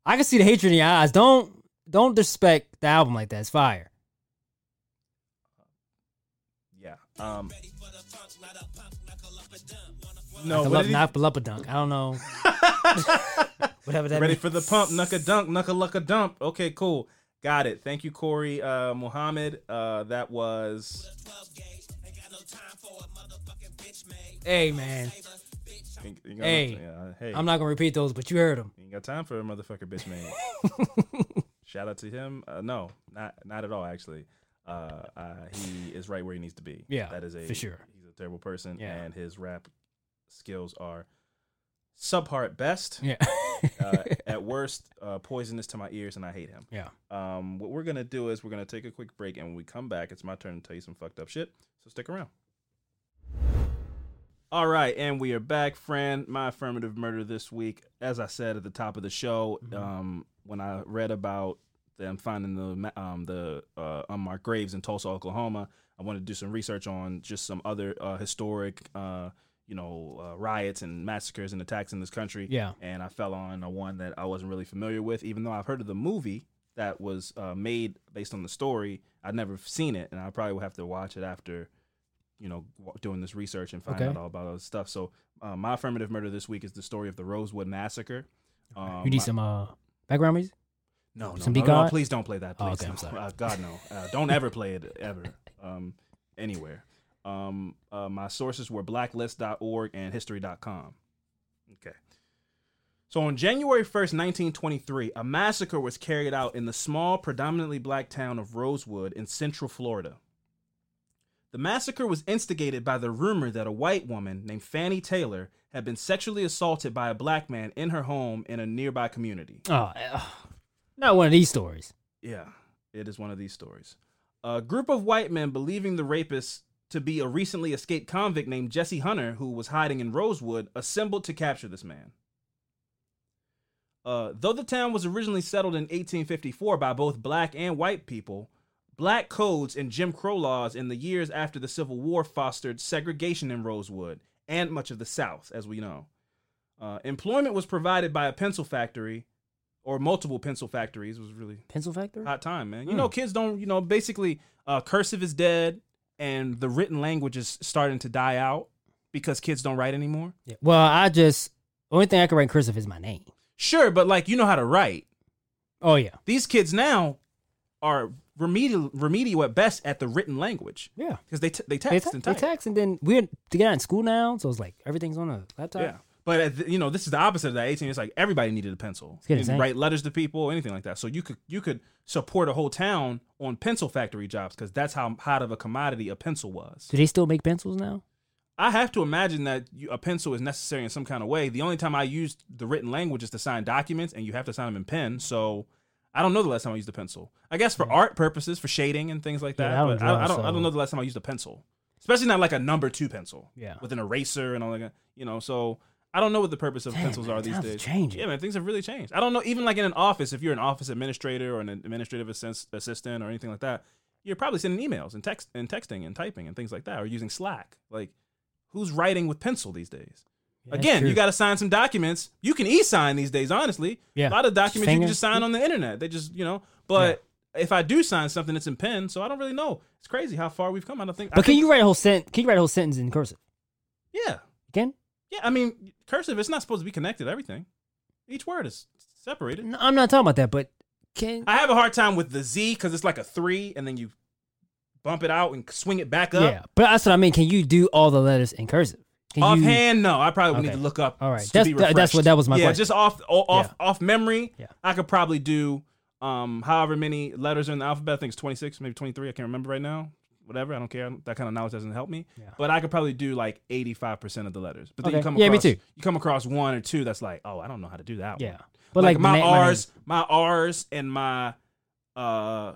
I can see the hatred in your eyes. Don't don't disrespect the album like that. It's fire. Yeah. Um. No, Knuckle what up, did he- knock up a dunk. I don't know. Whatever that Ready means. for the pump, knuck a dunk, knuck a luck a dump. Okay, cool. Got it. Thank you, Kori uh, Muhammad. Uh, that was. Hey, man. you- you got- Hey. hey. I'm not gonna repeat those, but you heard them. You ain't got time for a motherfucker bitch man. Shout out to him. Uh, no, not not at all. Actually, uh, uh, he is right where he needs to be. Yeah, that is a for sure. He's a terrible person, Yeah. and his rap skills are subpar at best. Yeah. uh, at worst, uh, poisonous to my ears, and I hate him. yeah. Um, what we're gonna do is we're gonna take a quick break, and when we come back, it's my turn to tell you some fucked up shit. So stick around. All right, and we are back, friend. My affirmative murder this week, as I said at the top of the show, um, when I read about them finding the um, the uh, unmarked graves in Tulsa, Oklahoma, I wanted to do some research on just some other uh, historic, uh, you know, uh, riots and massacres and attacks in this country Yeah. and I fell on a one that I wasn't really familiar with, even though I've heard of the movie that was uh, made based on the story. I'd never seen it, and I probably will have to watch it after, you know, doing this research and find Okay. out all about all this stuff. So, uh, my affirmative murder this week is the story of the Rosewood Massacre. Um, you need my- some uh background music. no, no, some no, no, please don't play that. Oh, okay, I'm No. sorry. Uh, God, no, uh, don't ever play it ever, um, anywhere. Um, uh, my sources were blacklist.org and history.com. Okay. So on January 1st, 1923, a massacre was carried out in the small, predominantly black town of Rosewood in central Florida. The massacre was instigated by the rumor that a white woman named Fannie Taylor had been sexually assaulted by a black man in her home in a nearby community. Oh, not one of these stories. Yeah, it is one of these stories. A group of white men believing the rapist to be a recently escaped convict named Jesse Hunter, who was hiding in Rosewood, assembled to capture this man. Uh, though the town was originally settled in 1854 by both black and white people, black codes and Jim Crow laws in the years after the Civil War fostered segregation in Rosewood and much of the South, as we know. Uh, employment was provided by a pencil factory or multiple pencil factories. Was really Pencil factory. hot time, man. You Hmm. know, kids don't. You know, basically, uh, cursive is dead, and the written language is starting to die out because kids don't write anymore. Yeah. Well, I just the only thing I can write in cursive is my name. Sure, but like you know how to write. Oh yeah. These kids now are remedial, remedial at best at the written language Yeah. because they t- they They, text te- and they text and then we're to get out in school now, so it's like everything's on a laptop. Yeah. But at the- you know, this is the opposite of that. Eighteen, it's like everybody needed a pencil. You write letters to people, anything like that. So you could you could support a whole town on pencil factory jobs because that's how hot of a commodity a pencil was. Do they still make pencils now? I have to imagine that you, a pencil is necessary in some kind of way. The only time I used the written language is to sign documents, and you have to sign them in pen. So I don't know the last time I used a pencil. I guess for mm. art purposes, for shading and things like Yeah, that. I don't but I, draw, I don't. I don't know the last time I used a pencil, especially not like a number two pencil. Yeah. with an eraser and all that. You know, so I don't know what the purpose of Damn, pencils man, are these days. changing. Yeah, man, things have really changed. I don't know. Even like in an office, if you're an office administrator or an administrative assist- assistant or anything like that, you're probably sending emails and text and texting and typing and things like that, or using Slack. Like, who's writing with pencil these days? Yeah, Again, you got to sign some documents. You can e-sign these days, honestly. Yeah. A lot of documents you can just sign on the internet. They just, you know. But if I do sign something, it's in pen, so I don't really know. It's crazy how far we've come. I don't think. I But can think- you write a whole sent? Can you write a whole sentence in cursive? Yeah, You can? yeah. I mean, cursive. It's not supposed to be connected. to Everything. Each word is separated. No, I'm not talking about that, but can I have a hard time with the Z because it's like a three, and then you bump it out and swing it back up. yeah. But that's what I mean. Can you do all the letters in cursive? Can you- Offhand, no. I probably would need Okay. to look up. All right. to That's- be that- that's what- that was my yeah, question. just off o- off off memory. Yeah. I could probably do um however many letters are in the alphabet. I think it's twenty six, maybe twenty three. I can't remember right now. Whatever, I don't care. That kind of knowledge doesn't help me. Yeah. But I could probably do like eighty five percent of the letters. But then Okay. you come Yeah, me across too. you come across one or two that's like, oh, I don't know how to do that. Yeah. one. But like, like, my ma- R's, my R's and my uh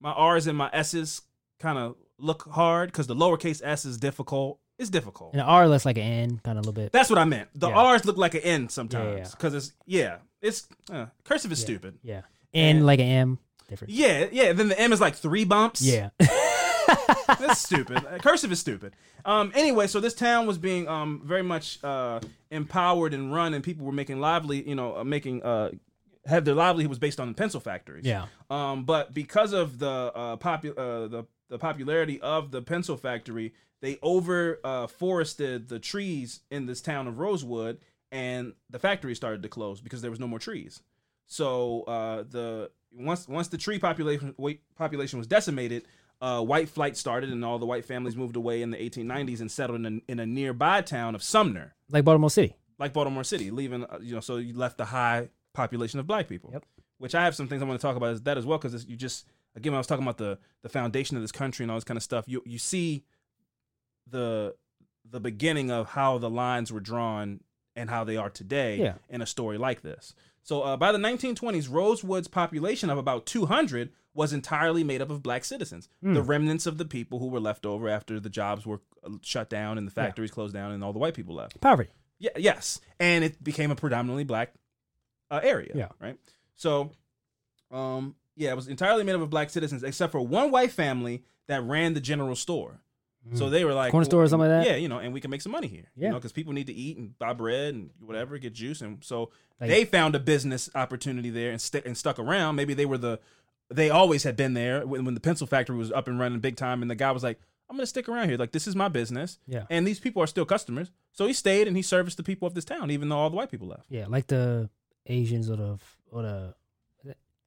my R's and my S's kind of look hard because the lowercase s is difficult. It's difficult. And an R looks like an N, kind of a little bit. That's what I meant. The Yeah. R's look like an N sometimes because it's yeah, it's uh, cursive is stupid. Yeah. N And- like an M. Different. Yeah, yeah. Then the M is like three bumps. Yeah. That's stupid. Cursive is stupid. Um. Anyway, so this town was being um very much uh empowered and run, and people were making lively, you know, uh, making uh had their livelihood was based on the pencil factories. Yeah. Um. But because of the uh popu- uh the the popularity of the pencil factory, they over uh forested the trees in this town of Rosewood, and the factory started to close because there was no more trees. So uh, the once once the tree population wait, population was decimated, uh, white flight started, and all the white families moved away in the 1890s and settled in a, in a nearby town of Sumner, like Baltimore City. like Baltimore City, leaving uh, you know so you left the high population of black people. Yep. Which I have some things I want to talk about is that as well because you just again I was talking about the the foundation of this country and all this kind of stuff. You you see the the beginning of how the lines were drawn and how they are today Yeah. in a story like this. So uh, by the 1920s, Rosewood's population of about 200 was entirely made up of black citizens, Hmm. the remnants of the people who were left over after the jobs were uh, shut down and the Yeah. factories closed down and all the white people left. Poverty. Yeah, yes, and it became a predominantly black uh, area. Yeah. right. So, um, yeah, it was entirely made up of black citizens, except for one white family that ran the general store. So they were like Mm. Corner store or something like that? Yeah, you know, and we can make some money here. Yeah. you know, because people need to eat and buy bread and whatever, get juice, and so Like- they found a business opportunity there and, st- and stuck around. Maybe they were the they always had been there when, when the pencil factory was up and running big time, and the guy was like, "I'm gonna stick around here. Like this is my business." Yeah. and these people are still customers. So he stayed and he serviced the people of this town, even though all the white people left. Yeah, like the Asians or the or the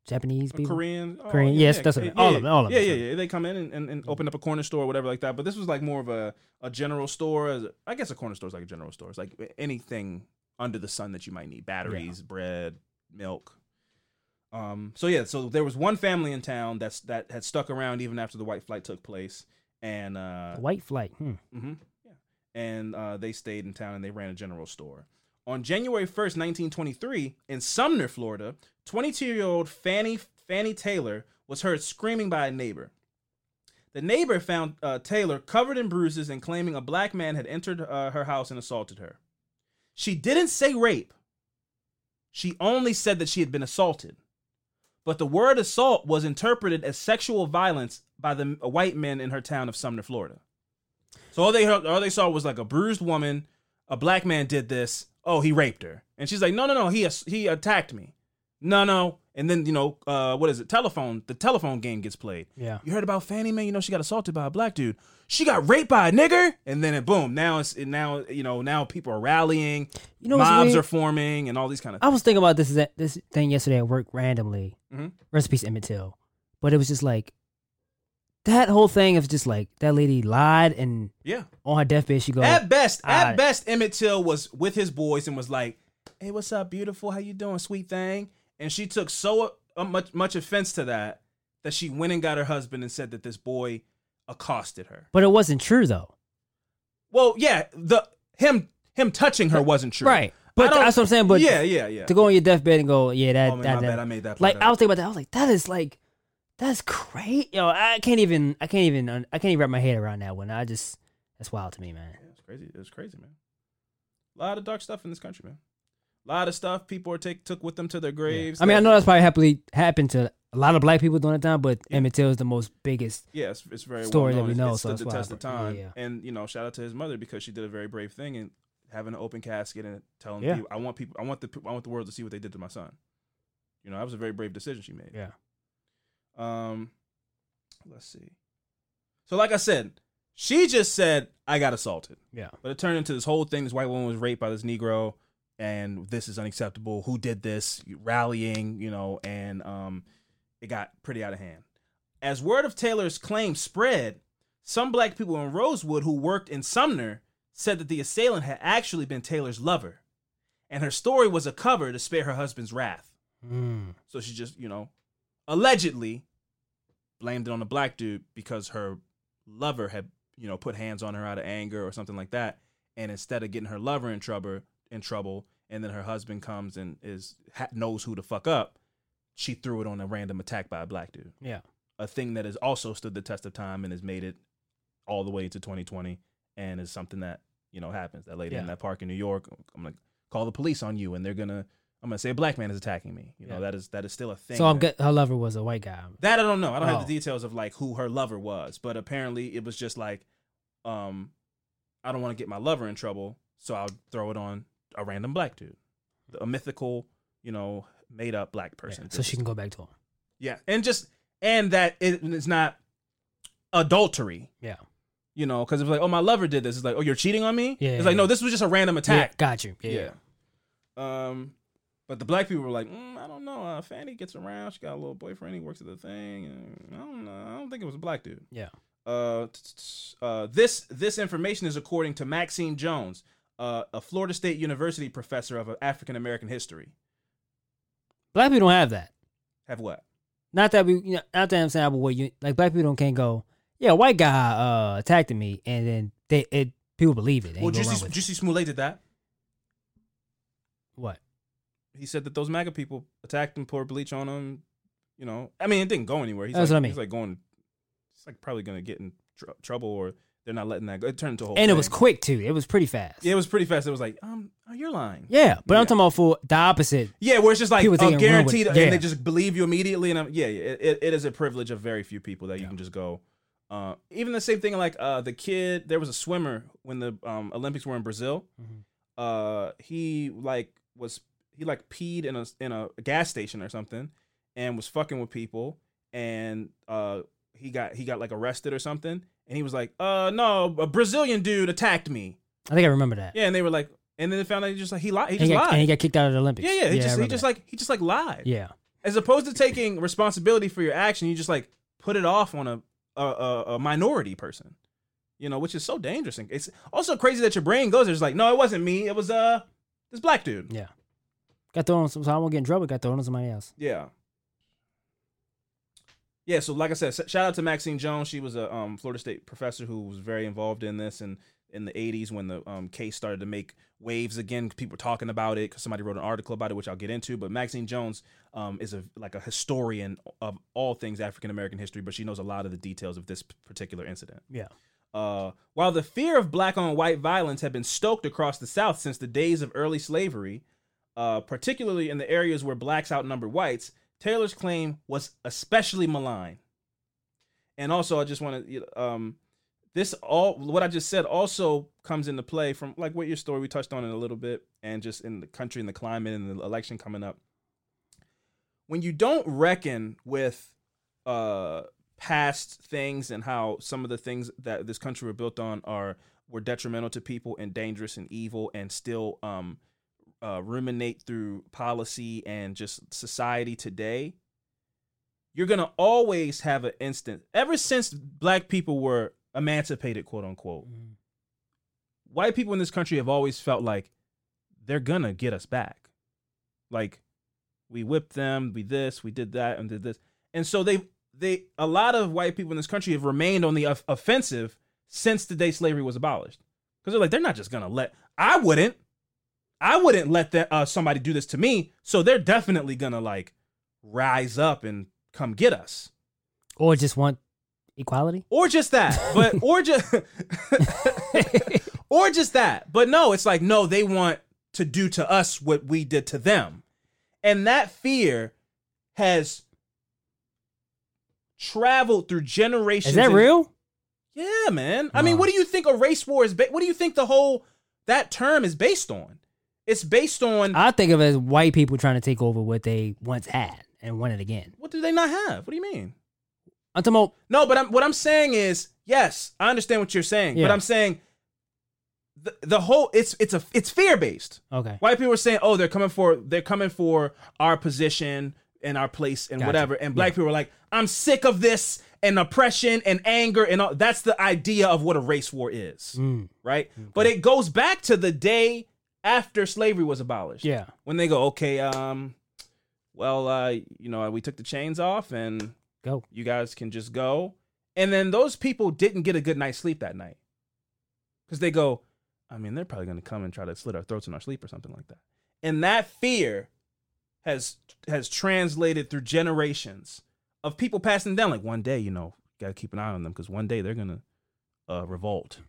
Japanese people. Korean, oh, Korean, yes, that's what- yeah, all of them, all of yeah, them, yeah, yeah. They come in and, and, and open up a corner store or whatever like that. But this was like more of a, a general store. As I guess a corner store is like a general store. It's like anything under the sun that you might need: batteries, bread, milk. Um. So yeah. So there was one family in town that's that had stuck around even after the white flight took place, and uh, The white flight. Hmm. hmm Yeah. And uh, they stayed in town and they ran a general store. On January 1st, 1923, in Sumner, Florida, 22 year old Fannie, Fannie Taylor was heard screaming by a neighbor. The neighbor found uh, Taylor covered in bruises and claiming a black man had entered uh, her house and assaulted her. She didn't say rape. She only said that she had been assaulted. But the word assault was interpreted as sexual violence by the white men in her town of Sumner, Florida. So all they heard, all they saw was like a bruised woman. A black man did this. Oh, he raped her, and she's like, no, no, no, he he attacked me. No, no, and then you know, uh, what is it? Telephone. The telephone game gets played. Yeah. You heard about Fannie Mae? You know, she got assaulted by a black dude. She got raped by a nigger, and then it boom. Now it's now you know now people are rallying. You know mobs are forming, and all these kind of. I was thinking about this this thing yesterday at work randomly. Mhm. Recipes Emmett Till, but it was just like that whole thing of just like that lady lied and Yeah. on her deathbed she goes At best, at best, Emmett Till was with his boys and was like, "Hey, what's up, beautiful? How you doing, sweet thing?" And she took so uh, much much offense to that that she went and got her husband and said that this boy accosted her. but it wasn't true though. Well, yeah, the him him touching her wasn't true, Right. But that's what I'm saying. But yeah, yeah, yeah. to go on your deathbed and go, yeah, that Oh, man, that, my that- bad, I made that Like part I was thinking about that. I was like, that is like, that's great. Yo, I can't even, I can't even, I can't even wrap my head around that one. I just, that's wild to me, man. Yeah, it's crazy. It's crazy, man. A lot of dark stuff in this country, man. A lot of stuff people are take took with them to their graves. I mean, I know that's probably happily happened to a lot of black people during that time, but Emmett Till is the most biggest. Yeah, it's, it's very story that we know, It's so stood that's the test of time. yeah, And you know, shout out to his mother because she did a very brave thing and having an open casket and telling Yeah. people, I want people, I want the, I want the world to see what they did to my son. You know, that was a very brave decision she made. Yeah. Um, let's see. So, like I said, she just said I got assaulted. Yeah. But it turned into this whole thing. This white woman was raped by this Negro, and this is unacceptable. Who did this? Rallying, you know, and um, it got pretty out of hand. As word of Taylor's claim spread, some black people in Rosewood who worked in Sumner said that the assailant had actually been Taylor's lover, and her story was a cover to spare her husband's wrath. Mm. So she just, you know, allegedly blamed it on a black dude because her lover had, you know, put hands on her out of anger or something like that. And instead of getting her lover in trouble, in trouble, and then her husband comes and is ha- knows who to fuck up, she threw it on a random attack by a black dude. Yeah. A thing that has also stood the test of time and has made it all the way to 2020, and is something that you know happens. That lady in that park in New York, I'm gonna call the police on you, and they're gonna. I'm gonna say a black man is attacking me. You know Yeah. that is that is still a thing. So I'm that- get, her lover was a white guy. that I don't know. I don't have Oh. the details of like who her lover was, but apparently it was just like, um, I don't want to get my lover in trouble, so I'll throw it on a random black dude, a mythical, you know, made up black person. Yeah, so she can go back to him. yeah, and just and that it, it's not adultery. Yeah. You know, because it's like, oh, my lover did this. It's like, oh, you're cheating on me. Yeah, It's like, yeah. no, this was just a random attack. Yeah, got you. Yeah. Yeah. Um, but the black people were like, mm, I don't know. Uh, Fannie gets around. She got a little boyfriend. He works at the thing. And I don't know. I don't think it was a black dude. Yeah. Uh, t- t- t- uh, this this information is according to Maxine Jones, uh, a Florida State University professor of African American history. Black people don't have that. Have what? Not that we, you know, not that I'm saying, but what you like, black people don't can't go. Yeah, a white guy uh attacked me, and then they it people believe it. Well, ain't go around Jussie. Jussie Smollett did that. what? He said that those MAGA people attacked him, poured bleach on him. You know, I mean, it didn't go anywhere. He's That's like, what I mean. He's like going. It's like probably gonna get in tr- trouble, or they're not letting that go. It turned into a whole. And it was quick too. It was pretty fast. Yeah, it was pretty fast. It was like, um, oh, you're lying. Yeah, but I'm talking about for the opposite. Yeah, where it's just like People uh, taking with- guaranteed, yeah. and they just believe you immediately. And I'm, yeah, yeah, it, it is a privilege of very few people that you can just go. Uh, even the same thing, like uh, the kid. There was a swimmer when the um, Olympics were in Brazil. Mhm. Uh, he like was he like peed in a in a gas station or something, and was fucking with people, and uh, he got he got like arrested or something, and he was like, uh, no, a Brazilian dude attacked me. I think I remember that. Yeah, and they were like, and then they found out he just like he lied. He and, he just got, lied. and he got kicked out of the Olympics. Yeah, yeah. He I just he just like he just like lied. yeah, As opposed to taking responsibility for your action, you just like put it off on a a, a, a minority person. You know, which is so dangerous. And it's also crazy that your brain goes there. It's like, no, it wasn't me. It was uh this black dude. yeah. Got thrown on some. So I won't get in trouble. Got thrown on somebody else. Yeah. Yeah, so like I said, shout out to Maxine Jones. She was a um, Florida State professor who was very involved in this, and in the 80s when the um, case started to make waves again. People were talking about it because somebody wrote an article about it, which I'll get into. But Maxine Jones um, is a like a historian of all things African American history, but she knows a lot of the details of this particular incident. Yeah. Uh, while the fear of black on white violence had been stoked across the South since the days of early slavery, uh, particularly in the areas where blacks outnumbered whites, Taylor's claim was especially malign. And also, I just want to, um, this all what I just said also comes into play from like what your story we touched on it a little bit, and just in the country and the climate and the election coming up. When you don't reckon with uh past things and how some of the things that this country were built on are were detrimental to people and dangerous and evil and still um uh, ruminate through policy and just society today you're gonna always have an instant ever since black people were emancipated quote unquote white people in this country have always felt like they're gonna get us back. Like we whipped them we this we did that and did this. And so they they a lot of white people in this country have remained on the offensive since the day slavery was abolished. Because they're like they're not just gonna let i wouldn't i wouldn't let that uh, somebody do this to me. So they're definitely gonna like rise up and come get us. Or just want equality. or just that. But or just or just that. But no it's like no they want to do to us what we did to them. And that fear has traveled through generations Is that and- real? yeah man. I mean what do you think a race war is ba- what do you think the whole that term is based on it's based on I think of it as white people trying to take over what they once had and want it again. what do they not have what do you mean I'm talking about No, but I'm, what I'm saying is, yes, I understand what you're saying, but I'm saying the, the whole it's it's a it's fear based. okay. White people are saying, "Oh, they're coming for they're coming for our position and our place and Gotcha. whatever," and black people are like, "I'm sick of this and oppression and anger and all." That's the idea of what a race war is, Mm, right? But it goes back to the day after slavery was abolished yeah. when they go, "Okay, um, well, uh, you know, we took the chains off and." Go. you guys can just go. And then those people didn't get a good night's sleep that night. Because they go, I mean, they're probably going to come and try to slit our throats in our sleep or something like that. And that fear has has translated through generations of people passing down. Like one day, you know, got to keep an eye on them because one day they're going to uh, revolt.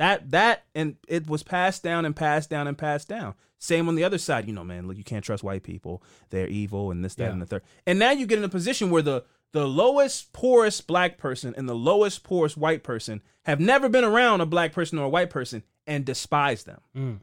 That that and it was passed down and passed down and passed down. Same on the other side, you know, man. Look, you can't trust white people; they're evil and this, that, Yeah. and the third. And now you get in a position where the the lowest, poorest black person and the lowest, poorest white person have never been around a black person or a white person and despise them Mm.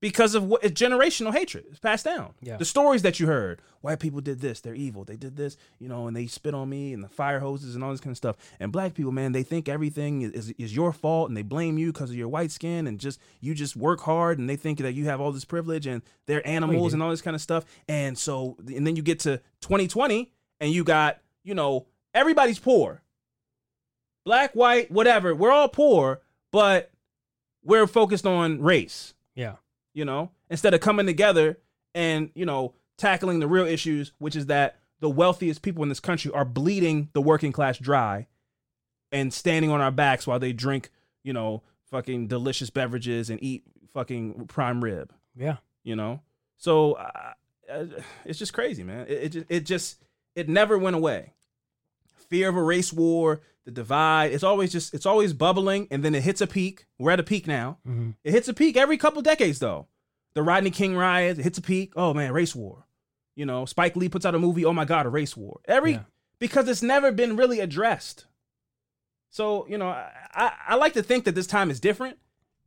Because of what it's generational hatred. It's passed down. Yeah. The stories that you heard, white people did this, they're evil, they did this, you know, and they spit on me and the fire hoses and all this kind of stuff. And black people, man, they think everything is, is, is your fault and they blame you because of your white skin and just you just work hard and they think that you have all this privilege and they're animals and all this kind of stuff. And so, and then you get to 2020 and you got, you know, everybody's poor. Black, white, whatever. We're all poor, but we're focused on race Yeah. You know, instead of coming together and, you know, tackling the real issues, which is that the wealthiest people in this country are bleeding the working class dry and standing on our backs while they drink, you know, fucking delicious beverages and eat fucking prime rib, Yeah. you know? So uh, it's just crazy, man. It, it, just, it just, it never went away. Fear of a race war, the divide, it's always just, it's always bubbling and then it hits a peak. We're at a peak now. hmm It hits a peak every couple decades, though. The Rodney King riots—it hits a peak. Oh man, race war. You know, Spike Lee puts out a movie. Oh my God, a race war. Every Yeah. because it's never been really addressed. So you know, I, I I like to think that this time is different.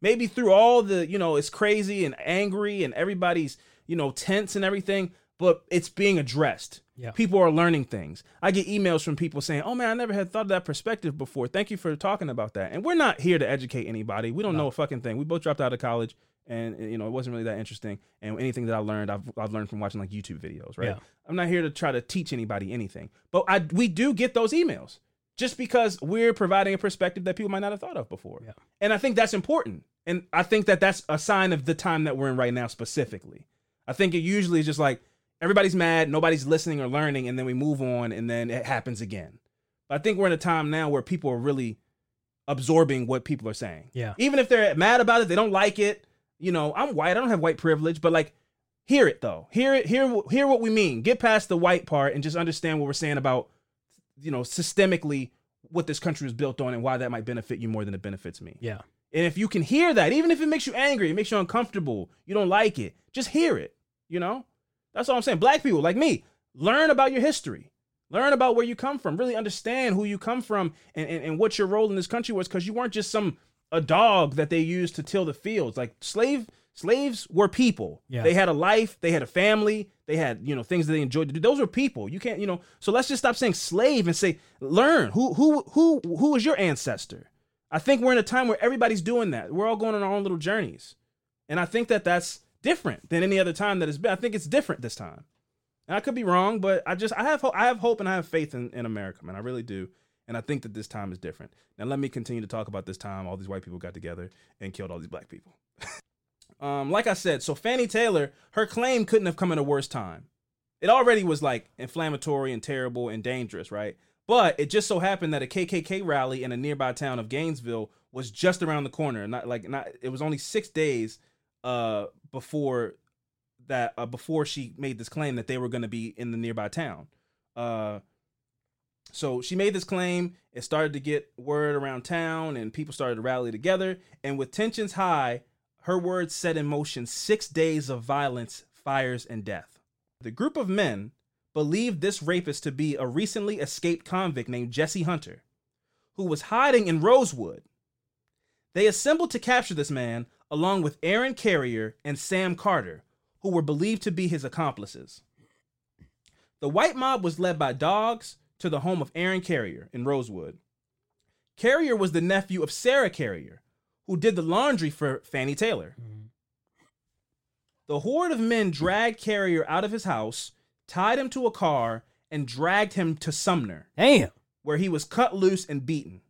Maybe through all the you know, it's crazy and angry and everybody's you know tense and everything, but it's being addressed. Yeah. People are learning things. I get emails from people saying, "Oh man, I never had thought of that perspective before. Thank you for talking about that." And we're not here to educate anybody. We don't know a fucking thing. We both dropped out of college, and you know it wasn't really that interesting. And anything that I learned, I've I've learned from watching like YouTube videos. Right. Yeah. I'm not here to try to teach anybody anything, but I we do get those emails just because we're providing a perspective that people might not have thought of before. Yeah. And I think that's important. And I think that that's a sign of the time that we're in right now specifically. I think it usually is just like everybody's mad, nobody's listening or learning, and then we move on and then it happens again. But I think we're in a time now where people are really absorbing what people are saying. Yeah. Even if they're mad about it, they don't like it. You know, I'm white. I don't have white privilege, but like, hear it though. Hear it. Hear hear what we mean. Get past the white part and just understand what we're saying about, you know, systemically what this country was built on and why that might benefit you more than it benefits me. Yeah. And if you can hear that, even if it makes you angry, it makes you uncomfortable, you don't like it, just hear it. You know, that's all I'm saying. Black people like me, learn about your history. Learn about where you come from. Really understand who you come from and, and, and what your role in this country was because you weren't just some a dog that they used to till the fields. Like slave slaves were people. Yeah. They had a life, they had a family, they had, you know, things that they enjoyed to do. Those were people. You can't, you know, so let's just stop saying slave and say learn. Who who who who is your ancestor? I think we're in a time where everybody's doing that. We're all going on our own little journeys. And I think that that's different than any other time that has been. I think it's different this time. And I could be wrong, but I just I have ho- I have hope and I have faith in, in America, man. I really do. And I think that this time is different. Now let me continue to talk about this time all these white people got together and killed all these black people. um, like I said, so Fannie Taylor, her claim couldn't have come at a worse time. It already was like inflammatory and terrible and dangerous, right? But it just so happened that a KKK rally in a nearby town of Gainesville was just around the corner. Not like not it was only six days uh before that uh, before she made this claim that they were going to be in the nearby town. Uh, so she made this claim. It started to get word around town, and people started to rally together. And with tensions high, her words set in motion six days of violence, fires, and death. The group of men believed this rapist to be a recently escaped convict named Jesse Hunter, who was hiding in Rosewood. They assembled to capture this man, along with Aaron Carrier and Sam Carter, who were believed to be his accomplices. The white mob was led by dogs to the home of Aaron Carrier in Rosewood. Carrier was the nephew of Sarah Carrier, who did the laundry for Fannie Taylor. The horde of men dragged Carrier out of his house, tied him to a car, and dragged him to Sumner, Damn. where he was cut loose and beaten.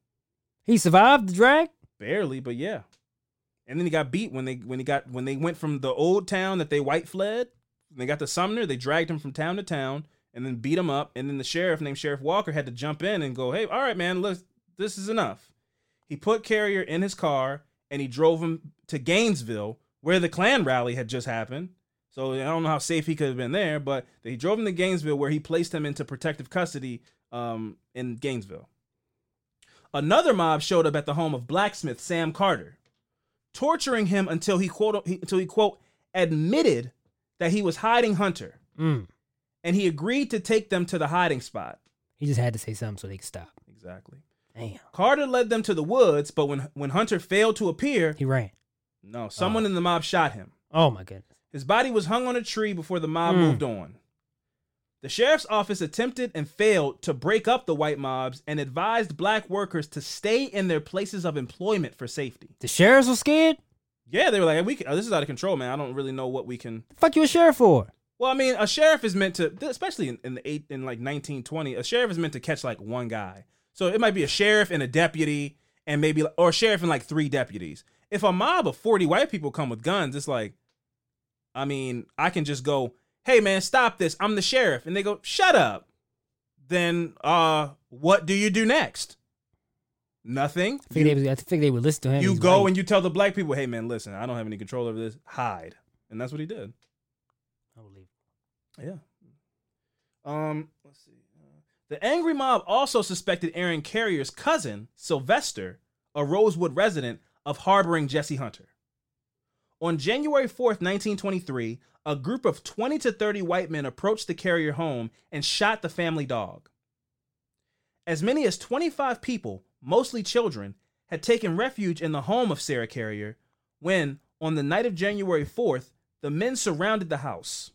He survived the drag? Barely, but yeah. And then he got beat when they when he got when they went from the old town that they white fled. They got to Sumner, they dragged him from town to town and then beat him up. And then the sheriff named Sheriff Walker had to jump in and go, "Hey, all right, man, look, this is enough." He put Carrier in his car and he drove him to Gainesville, where the Klan rally had just happened. So I don't know how safe he could have been there, but he drove him to Gainesville, where he placed him into protective custody um, in Gainesville. Another mob showed up at the home of blacksmith Sam Carter, torturing him until he quote until he quote admitted that he was hiding Hunter, Mm. and he agreed to take them to the hiding spot. He just had to say something so they could stop. Exactly. Damn. Carter led them to the woods, but when when Hunter failed to appear, He ran. no, someone in the mob shot him. Oh my goodness. His body was hung on a tree before the mob Mm. moved on. The sheriff's office attempted and failed to break up the white mobs and advised black workers to stay in their places of employment for safety. The sheriffs were scared? Yeah, they were like, "We can, oh, this is out of control, man. I don't really know what we can." The fuck you a sheriff for? Well, I mean, a sheriff is meant to, especially in, in the eight in like 1920, a sheriff is meant to catch like one guy. So it might be a sheriff and a deputy, and maybe or a sheriff and like three deputies. If a mob of 40 white people come with guns, it's like, I mean, I can just go, "Hey, man, stop this! I'm the sheriff," and they go, "Shut up." Then, uh, what do you do next? Nothing. I think, they, would- I think they would listen to him. You He's go white. and you tell the black people, "Hey, man, listen, I don't have any control over this. Hide," and that's what he did. I believe. Yeah. Um, let's see. Uh, the angry mob also suspected Aaron Carrier's cousin, Sylvester, a Rosewood resident, of harboring Jesse Hunter. On January 4th, 1923, a group of 20 to 30 white men approached the Carrier home and shot the family dog. As many as 25 people, mostly children, had taken refuge in the home of Sarah Carrier when, on the night of January 4th, the men surrounded the house.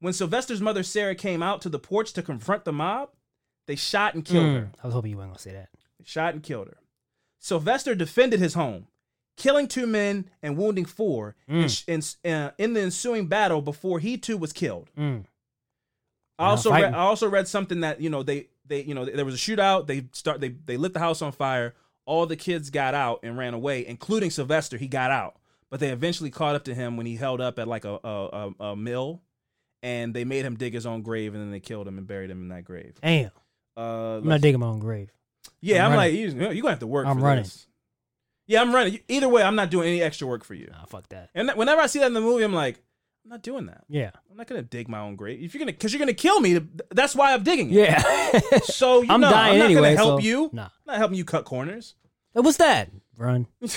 When Sylvester's mother Sarah came out to the porch to confront the mob, they shot and killed Mm, her. I was hoping you weren't gonna say that. They shot and killed her. Sylvester defended his home, killing two men and wounding four in, Mm. in, uh, in the ensuing battle before he too was killed. Mm. I also read. I also read something that you know they they you know there was a shootout. They start they they lit the house on fire. All the kids got out and ran away, including Sylvester. He got out, but they eventually caught up to him when he held up at like a a, a, a mill, and they made him dig his own grave, and then they killed him and buried him in that grave. Damn. Uh, I'm not digging my own grave. Yeah, I'm I'm, like, you, you're gonna have to work. I'm for running. This. Yeah, I'm running. Either way, I'm not doing any extra work for you. Nah, fuck that. And that- whenever I see that in the movie, I'm like, I'm not doing that. Yeah. I'm not gonna dig my own grave. If you're gonna, because you're gonna kill me. That's why I'm digging it. Yeah. So you I'm know, dying I'm not anyway, gonna help so- you. Nah. I'm not helping you cut corners. Hey, What's that? Run.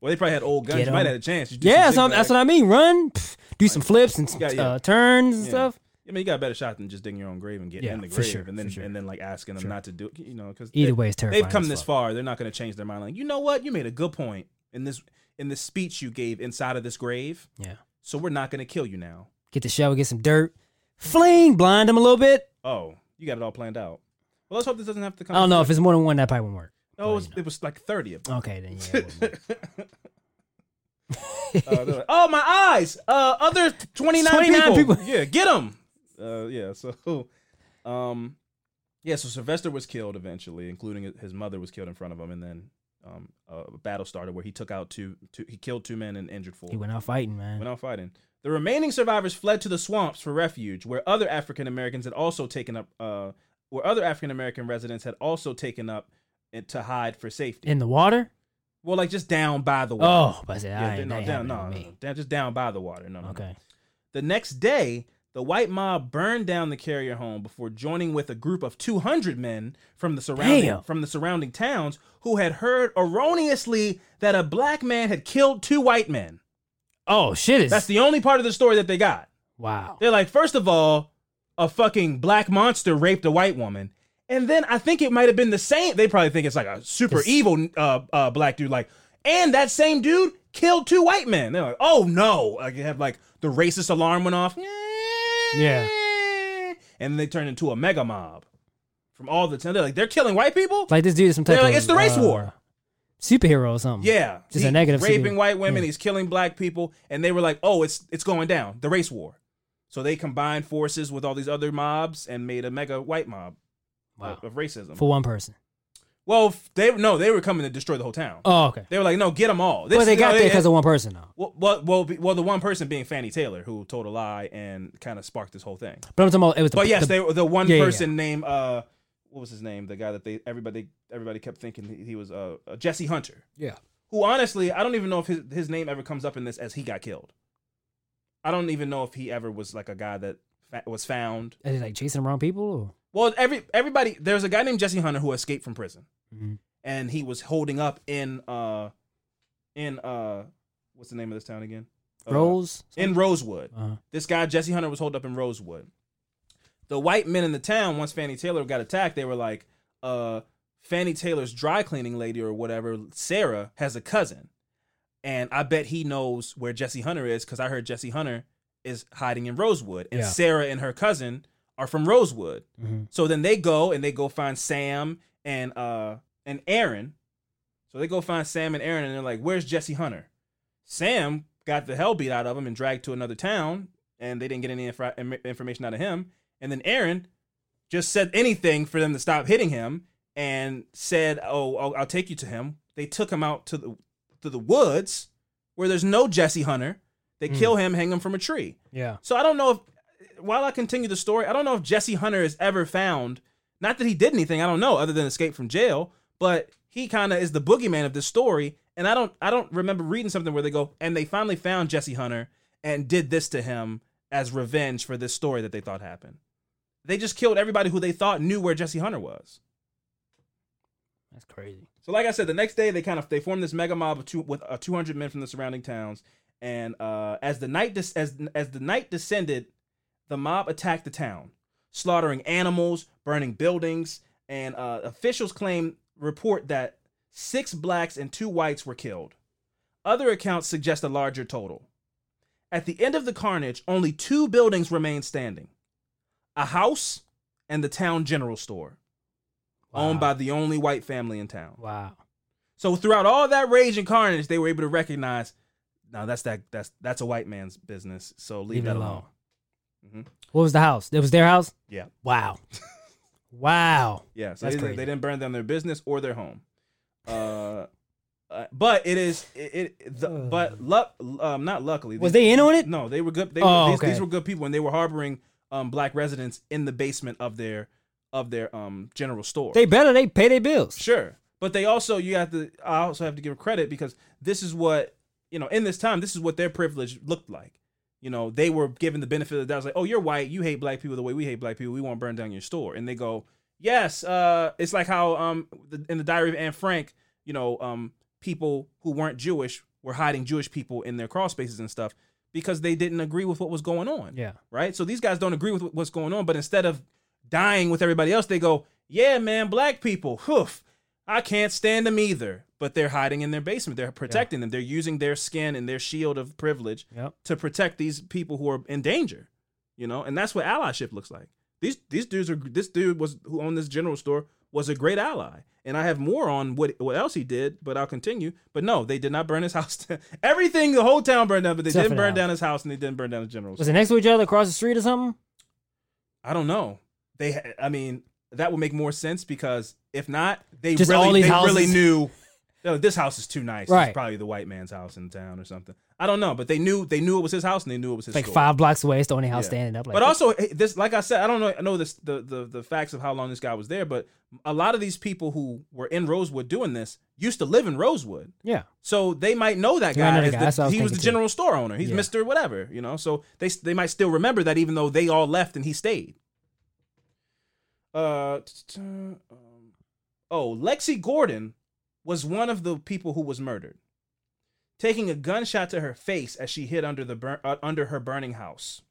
Well, they probably had old guns. Get You might 'em. have had a chance. You do Yeah, some so I'm- that's what I mean. Run. Pff, Do some flips and Yeah, yeah. Uh, turns and Yeah. stuff. I mean, you got a better shot than just digging your own grave and getting Yeah, in the grave, sure, and then sure. and then like asking them Sure. not to do it. You know, because Either way, it's terrifying. they've come this fuck. far. They're not going to change their mind. Like, you know what? You made a good point in this in the speech you gave inside of this grave. Yeah. So we're not going to kill you now. Get the shovel, get some dirt, fling, blind them a little bit. Oh, you got it all planned out. Well, let's hope this doesn't have to come. I don't know if it's more than one. That probably won't work. No, it was, it was like thirty of them. Okay, then yeah. it wouldn't work. Uh, like, oh my eyes! Uh, other twenty nine 29 people. people. Yeah, get them. Uh, yeah. So, um, yeah. So Sylvester was killed eventually, including his mother was killed in front of him, and then um, a battle started where he took out two, two he killed two men and injured four. he went out fighting, man. Went out fighting. The remaining survivors fled to the swamps for refuge, where other African Americans had also taken up, uh, where other African American residents had also taken up to hide for safety. In the water? well, like just down by the water. Oh, but I said, yeah, I no, down, no, no, no, down, just down by the water. No, no, no. Okay. The next day, the white mob burned down the carrier home before joining with a group of 200 men from the surrounding Damn. from the surrounding towns who had heard erroneously that a black man had killed two white men. Oh shit! Is That's the only part of the story that they got. wow. They're like, first of all, a fucking black monster raped a white woman. And then I think it might have been the same. They probably think it's like a super evil uh, uh, black dude. Like, and that same dude killed two white men. They're like, oh no! Like, you have like the racist alarm went off. Yeah. And they turned into a mega mob from all the time. They're like, they're killing white people. Like this dude is some type They're like, of it's the race uh, war. superhero or something. Yeah, Just He- a negative raping super- white women. yeah. He's killing black people, and they were like, "Oh, it's it's going down, the race war." So they combined forces with all these other mobs and made a mega white mob Wow. of, of racism. For one person. Well, they no, they were coming to destroy the whole town. Oh, okay. They were like, "No, get them all." This, Well, they got there because of one person, though. well, well, well, well, the one person being Fannie Taylor, who told a lie and kind of sparked this whole thing. But I'm talking about it was. The, But yes, the- they were the one Yeah, yeah, person named uh, what was his name? The guy that they everybody everybody kept thinking he, he was uh, uh Jesse Hunter. Yeah. Who honestly, I don't even know if his his name ever comes up in this as he got killed. I don't even know if he ever was like a guy that fa- was found. They like chasing around people? Or? Well, every everybody there's a guy named Jesse Hunter who escaped from prison, Mhm. and he was holding up in uh in uh what's the name of this town again? Uh, Rose? in Rosewood. Uh-huh. This guy Jesse Hunter was holed up in Rosewood. The white men in the town, once Fannie Taylor got attacked, they were like, uh, Fannie Taylor's dry cleaning lady or whatever, Sarah, has a cousin. And I bet he knows where Jesse Hunter is because I heard Jesse Hunter is hiding in Rosewood. And Yeah. Sarah and her cousin are from Rosewood. Mhm. So then they go and they go find Sam and uh and Aaron. So they go find Sam and Aaron and they're like, "Where's Jesse Hunter?" Sam got the hell beat out of him and dragged to another town, and they didn't get any infra- information out of him. And then Aaron just said anything for them to stop hitting him and said, "Oh, I'll, I'll take you to him." They took him out to the to the woods where there's no Jesse Hunter. They Hmm. kill him, hang him from a tree. Yeah. So I don't know if, while I continue the story, I don't know if Jesse Hunter is ever found. Not that he did anything, I don't know, other than escape from jail. But he kind of is the boogeyman of this story, and I don't, I don't remember reading something where they go and they finally found Jesse Hunter and did this to him as revenge for this story that they thought happened. They just killed everybody who they thought knew where Jesse Hunter was. That's crazy. So, like I said, the next day they kind of they formed this mega mob of two, with uh, 200 men from the surrounding towns, and uh, as the night des- as as the night descended, the mob attacked the town, slaughtering animals, burning buildings, and uh, officials claim report that six blacks and two whites were killed. Other accounts suggest a larger total. At the end of the carnage, only two buildings remained standing: a house and the town general store, owned by the only white family in town. Wow. So throughout all that rage and carnage, they were able to recognize, now that's that that's that's a white man's business. So leave, Leave that alone. alone. Mhm. What was the house? It was their house? Yeah, Wow. wow. yeah. So That's they, crazy. they didn't burn down their business or their home. Uh, uh, but it is it, it the, but luck um not luckily Was these- they in on it? No, they were good. They Oh, were, these, okay. these were good people, and they were harboring um black residents in the basement of their of their um general store. They better they pay their bills. Sure. But they also you have to I also have to give credit because this is what you know, in this time, this is what their privilege looked like. You know, they were given the benefit of the doubt. It's like, oh, you're white, you hate black people the way we hate black people, we won't burn down your store. And they go, Yes, uh, it's like how um the, in the diary of Anne Frank, you know, um people who weren't Jewish were hiding Jewish people in their crawl spaces and stuff because they didn't agree with what was going on Yeah. right? So these guys don't agree with what's going on, but instead of dying with everybody else, they go, "Yeah, man, black people, hoof, I can't stand them either." But they're hiding in their basement. They're protecting them. They're using their skin and their shield of privilege Yep. to protect these people who are in danger. You know, and that's what allyship looks like. These these dudes are. This dude was who owned this general store was a great ally, and I have more on what what else he did, but I'll continue. But no, they did not burn his house. down. Everything, the whole town burned down, but they Except didn't burn down his house, and they didn't burn down the general. Was store. it next to each other across the street or something? I don't know. They, I mean, that would make more sense because if not, they Just really, these they really knew. "Oh, this house is too nice. Right. It's probably the white man's house in town or something. I don't know, but they knew they knew it was his house and they knew it was his Like store. five blocks away, it's the only house standing up. Like, but also this, like I said, I don't know. I know this the, the the facts of how long this guy was there, but a lot of these people who were in Rosewood doing this used to live in Rosewood. yeah, So they might know that Yeah, I guy. know the as guy. the- That's what I was he was the thinking, too. general store owner. He's Yeah. Mister whatever, you know. So they they might still remember that, even though they all left and he stayed. Uh, um, oh, Lexi Gordon was one of the people who was murdered, taking a gunshot to her face as she hid under the bur- uh, under her burning house.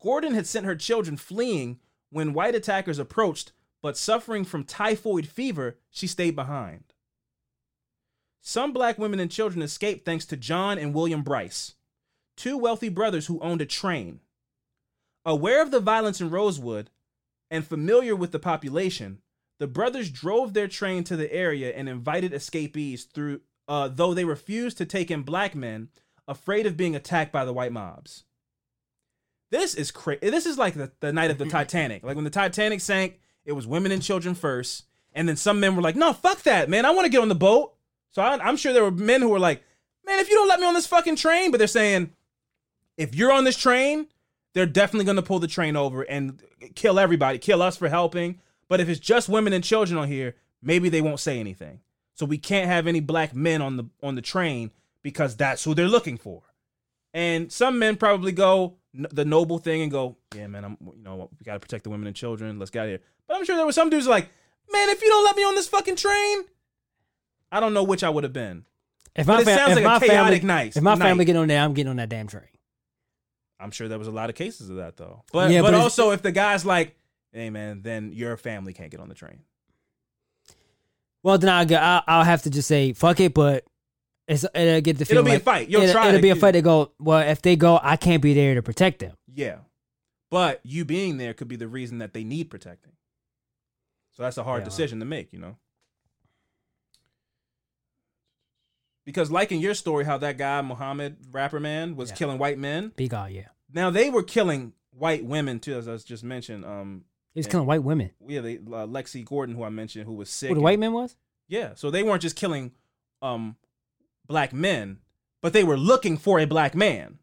Gordon had sent her children fleeing when white attackers approached, but suffering from typhoid fever, she stayed behind. Some black women and children escaped thanks to John and William Bryce, two wealthy brothers who owned a train. Aware of the violence in Rosewood and familiar with the population, the brothers drove their train to the area and invited escapees through, uh, though they refused to take in black men, afraid of being attacked by the white mobs. This is crazy. This is like the, the night of the Titanic. Like when the Titanic sank, it was women and children first, and then some men were like, "No, fuck that, man. I want to get on the boat." So I, I'm sure there were men who were like, "Man, if you don't let me on this fucking train," but they're saying, "If you're on this train, they're definitely going to pull the train over and kill everybody, kill us for helping. But if it's just women and children on here, maybe they won't say anything. So we can't have any black men on the on the train because that's who they're looking for." And some men probably go the noble thing and go, "Yeah, man, I'm you know we got to protect the women and children. Let's get out of here." But I'm sure there were some dudes like, "Man, if you don't let me on this fucking train." I don't know which I would have been. if my, fam- sounds if like a my chaotic family, night- if my night. family get on there, I'm getting on that damn train. I'm sure there was a lot of cases of that though. But Yeah, but, but also if the guy's like, "Hey man, then your family can't get on the train." Well, then I'll, I'll, I'll have to just say fuck it, but it's it'll get the It'll be a fight. You'll it'll, try it'll be a fight. They go well if they go, I can't be there to protect them. Yeah. But you being there could be the reason that they need protecting. So that's a hard Yeah. decision to make, you know. Because like in your story, how that guy Muhammad rapper man was Yeah. killing white men. Big God, yeah. Now they were killing white women too, as I just mentioned. Um, He was Yeah. killing white women. we had uh, Lexi Gordon, who I mentioned, who was sick. Who the and- white man was? Yeah, so they weren't just killing um black men, but they were looking for a black man.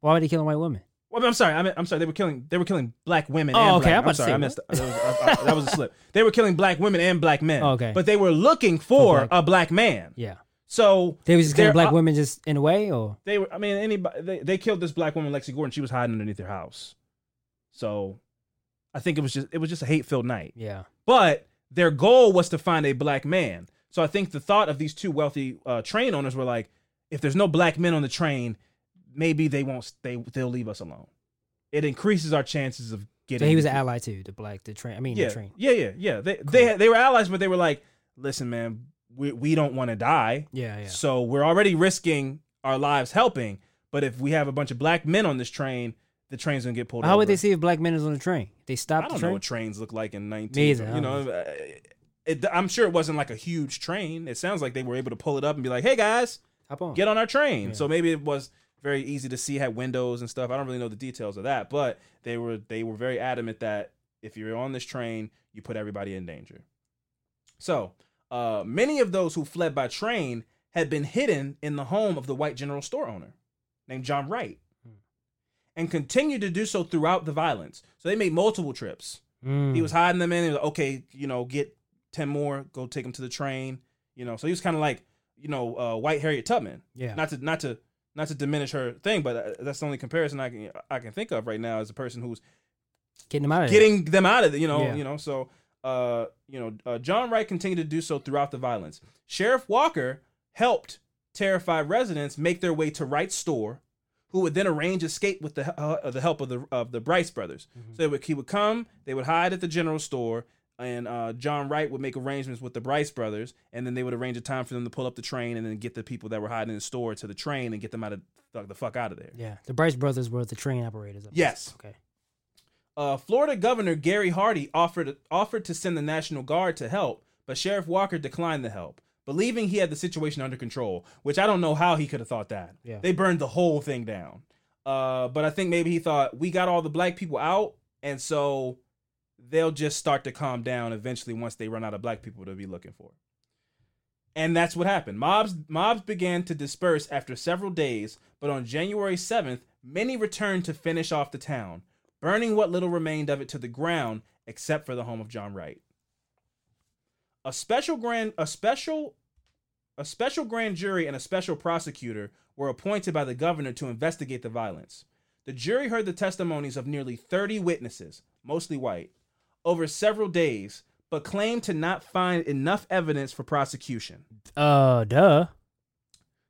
Why were they killing white women? Well, I'm sorry. I mean, I'm sorry. They were killing. They were killing black women. Oh, and okay, Black, I'm to sorry. I missed. That was, I- I- that was a slip. They were killing black women and black men. Oh, okay. But they were looking for black- a black man. Yeah, So they was just killing black uh, women just in a way, or They were. I mean, anybody. They, they killed this black woman, Lexi Gordon. She was hiding underneath their house. So, I think it was just. It was just a hate filled night. yeah, But their goal was to find a black man. So I think the thought of these two wealthy uh, train owners were like, if there's no black men on the train, maybe they won't. They they'll leave us alone. It increases our chances of so getting. he was an ally too. The black, the train. I mean, yeah, the train. yeah, yeah, yeah. They they they were allies, but they were like, listen, man, we we don't want to die. Yeah, yeah. So we're already risking our lives helping. But if we have a bunch of black men on this train, the train's gonna get pulled. Over. How would they see if black men is on the train? They stopped. I don't know what trains look like in 19. Me either, You don't know, uh, it, I'm sure it wasn't like a huge train. It sounds like they were able to pull it up and be like, "Hey guys, Hop on. get on our train." Yeah. So maybe it was very easy to see, had windows and stuff. I don't really know the details of that, but they were they were very adamant that if you're on this train, you put everybody in danger. So uh, many of those who fled by train had been hidden in the home of the white general store owner named John Wright and continued to do so throughout the violence. So they made multiple trips Mm. He was hiding them in. He was like, okay, you know, get ten more, go take them to the train. You know, so he was kind of like, you know, uh, white Harriet Tubman. Yeah. Not to not to not to diminish her thing, but uh, that's the only comparison I can I can think of right now as a person who's Getting him out of getting them out of it. You know, Yeah. you know. So, uh, you know, uh, John Wright continued to do so throughout the violence. Sheriff Walker helped terrified residents make their way to Wright's store, who would then arrange escape with the uh, the help of the of the Bryce brothers. Mm-hmm. So they would, he would come, they would hide at the general store, and uh, John Wright would make arrangements with the Bryce brothers, and then they would arrange a time for them to pull up the train and then get the people that were hiding in the store to the train and get them out of the, the fuck out of there. Yeah. The Bryce brothers were the train operators. Yes. Okay. Uh, Florida Governor Gary Hardee offered offered to send the National Guard to help, but Sheriff Walker declined the help, believing he had the situation under control. Which I don't know how he could have thought that. Yeah. They burned the whole thing down. Uh, but I think maybe he thought we got all the black people out, and so they'll just start to calm down eventually once they run out of black people to be looking for. And that's what happened. Mobs mobs began to disperse after several days, but on January 7th, many returned to finish off the town, burning what little remained of it to the ground except for the home of John Wright. A special grand a special a special grand jury and a special prosecutor were appointed by the governor to investigate the violence. The jury heard the testimonies of nearly 30 witnesses, mostly white, over several days, but claimed to not find enough evidence for prosecution. Uh, duh.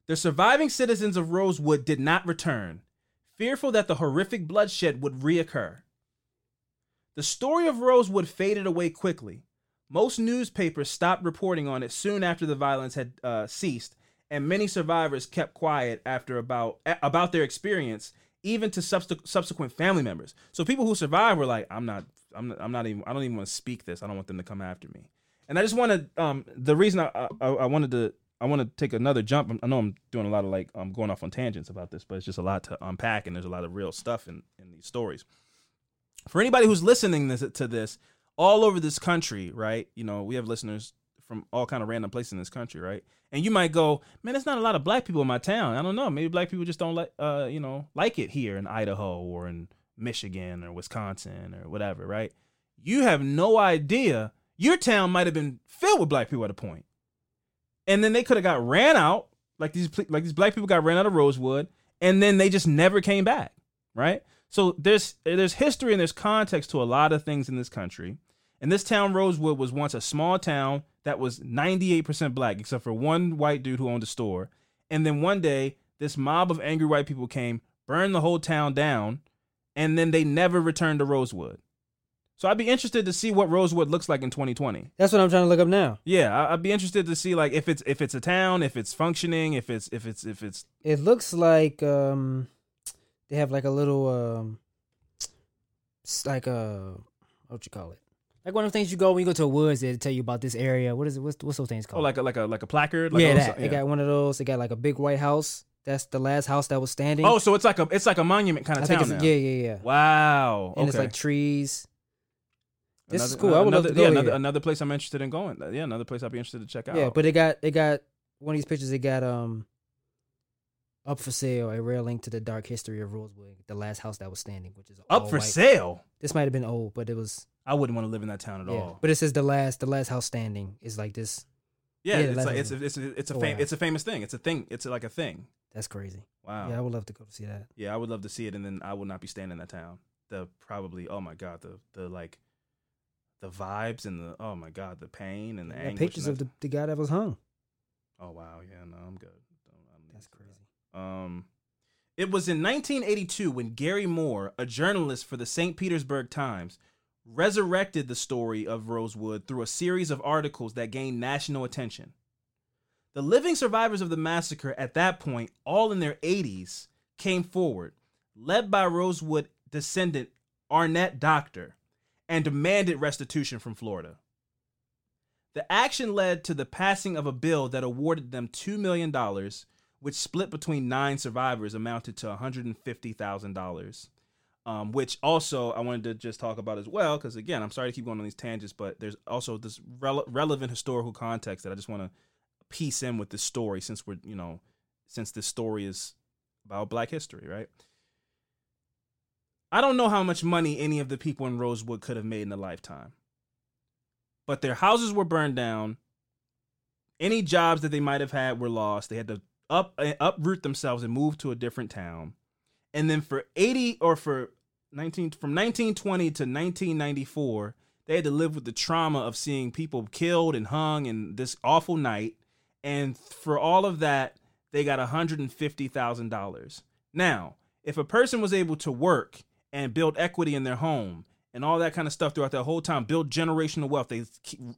The surviving citizens of Rosewood did not return, fearful that the horrific bloodshed would reoccur. The story of Rosewood faded away quickly. Most newspapers stopped reporting on it soon after the violence had uh, ceased, and many survivors kept quiet after about about their experience, even to subst- subsequent family members. So people who survived were like, "I'm not, I'm not, I'm not even, I don't even want to speak this. I don't want them to come after me." And I just want to, um, the reason I, I, I wanted to, I want to take another jump. I know I'm doing a lot of like, I'm going off on tangents about this, but it's just a lot to unpack, and there's a lot of real stuff in in these stories. For anybody who's listening this, to this, all over this country, right? You know, we have listeners from all kind of random places in this country, right? And you might go, man, there's not a lot of black people in my town. I don't know. Maybe black people just don't like, uh, you know, like it here in Idaho or in Michigan or Wisconsin or whatever, right? You have no idea. Your town might have been filled with black people at a point, and then they could have got ran out, like these like these black people got ran out of Rosewood, and then they just never came back, right? So there's there's history and there's context to a lot of things in this country. And this town, Rosewood, was once a small town that was 98% black, except for one white dude who owned a store. And then one day, this mob of angry white people came, burned the whole town down, and then they never returned to Rosewood. So I'd be interested to see what Rosewood looks like in 2020. That's what I'm trying to look up now. Yeah, I- I'd be interested to see like if it's if it's a town, if it's functioning, if it's if it's if it's It looks like um, they have like a little um, s- like a what you call it? Like one of the things you go when you go to the woods, they tell you about this area. What is it? What's what's those things called? oh like a like a like a placard. Like yeah, a- that. They got one of those. They got like a big white house. That's the last house that was standing. Oh, so it's like a it's like a monument kind I of think town it's now. yeah, yeah, yeah. Wow. And it's like trees. This is Another- cool. I would love another, to go yeah, another, another place I'm interested in going. Yeah, another place I'd be interested to check out. Yeah, but they got they got one of these pictures. They got um up for sale a rare link to the dark history of Rosewood, the last house that was standing, which is up for white. sale. This might have been old, but it was I wouldn't want to live in that town at yeah. all. But it says the last the last house standing is like this. yeah, yeah, it's like, it's a, it's a, it's a Oh, fam- wow. it's a famous thing. It's a thing. It's like a thing. That's crazy. Wow. Yeah, I would love to go to see that. Yeah, I would love to see it, and then I would not be staying in that town. The probably, oh my god, the the like, the vibes and the oh my god, the pain and the anguish. pictures of the, the guy that was hung. Oh wow, yeah, no, I'm good. Don't- I don't That's crazy. Um, it was in 1982 when Gary Moore, a journalist for the St. Petersburg Times, resurrected the story of Rosewood through a series of articles that gained national attention. The living survivors of the massacre at that point, all in their 80s, came forward, led by Rosewood descendant Arnett Doctor, and demanded restitution from Florida. The action led to the passing of a bill that awarded them $2 million, which split between nine survivors amounted to $150,000. Um, which also I wanted to just talk about as well, because again, I'm sorry to keep going on these tangents, but there's also this rele- relevant historical context that I just want to piece in with this story since we're, you know, since this story is about black history, right? I don't know how much money any of the people in Rosewood could have made in a lifetime. But their houses were burned down. Any jobs that they might have had were lost. They had to up uh, uproot themselves and move to a different town. And then for 80 or for 19 from 1920 to 1994, they had to live with the trauma of seeing people killed and hung in this awful night. And for all of that, they got $150,000. Now, if a person was able to work and build equity in their home and all that kind of stuff throughout that whole time, build generational wealth, they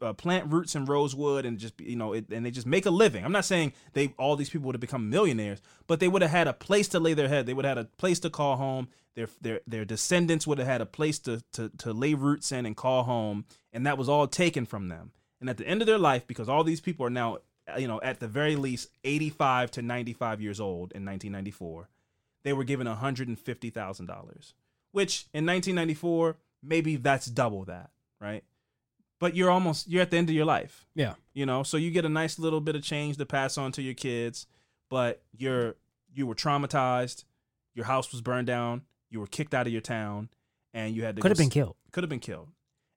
uh, plant roots in Rosewood and just you know, it, and they just make a living. I'm not saying they all these people would have become millionaires, but they would have had a place to lay their head. They would have had a place to call home. Their their their descendants would have had a place to to to lay roots in and call home, and that was all taken from them. And at the end of their life, because all these people are now you know at the very least 85 to 95 years old in 1994 they were given $150,000, which in 1994, maybe that's double that, right? But you're almost you're at the end of your life. Yeah. You know, so you get a nice little bit of change to pass on to your kids, but you're you were traumatized, your house was burned down, you were kicked out of your town, and you had to Could have been killed. Could have been killed.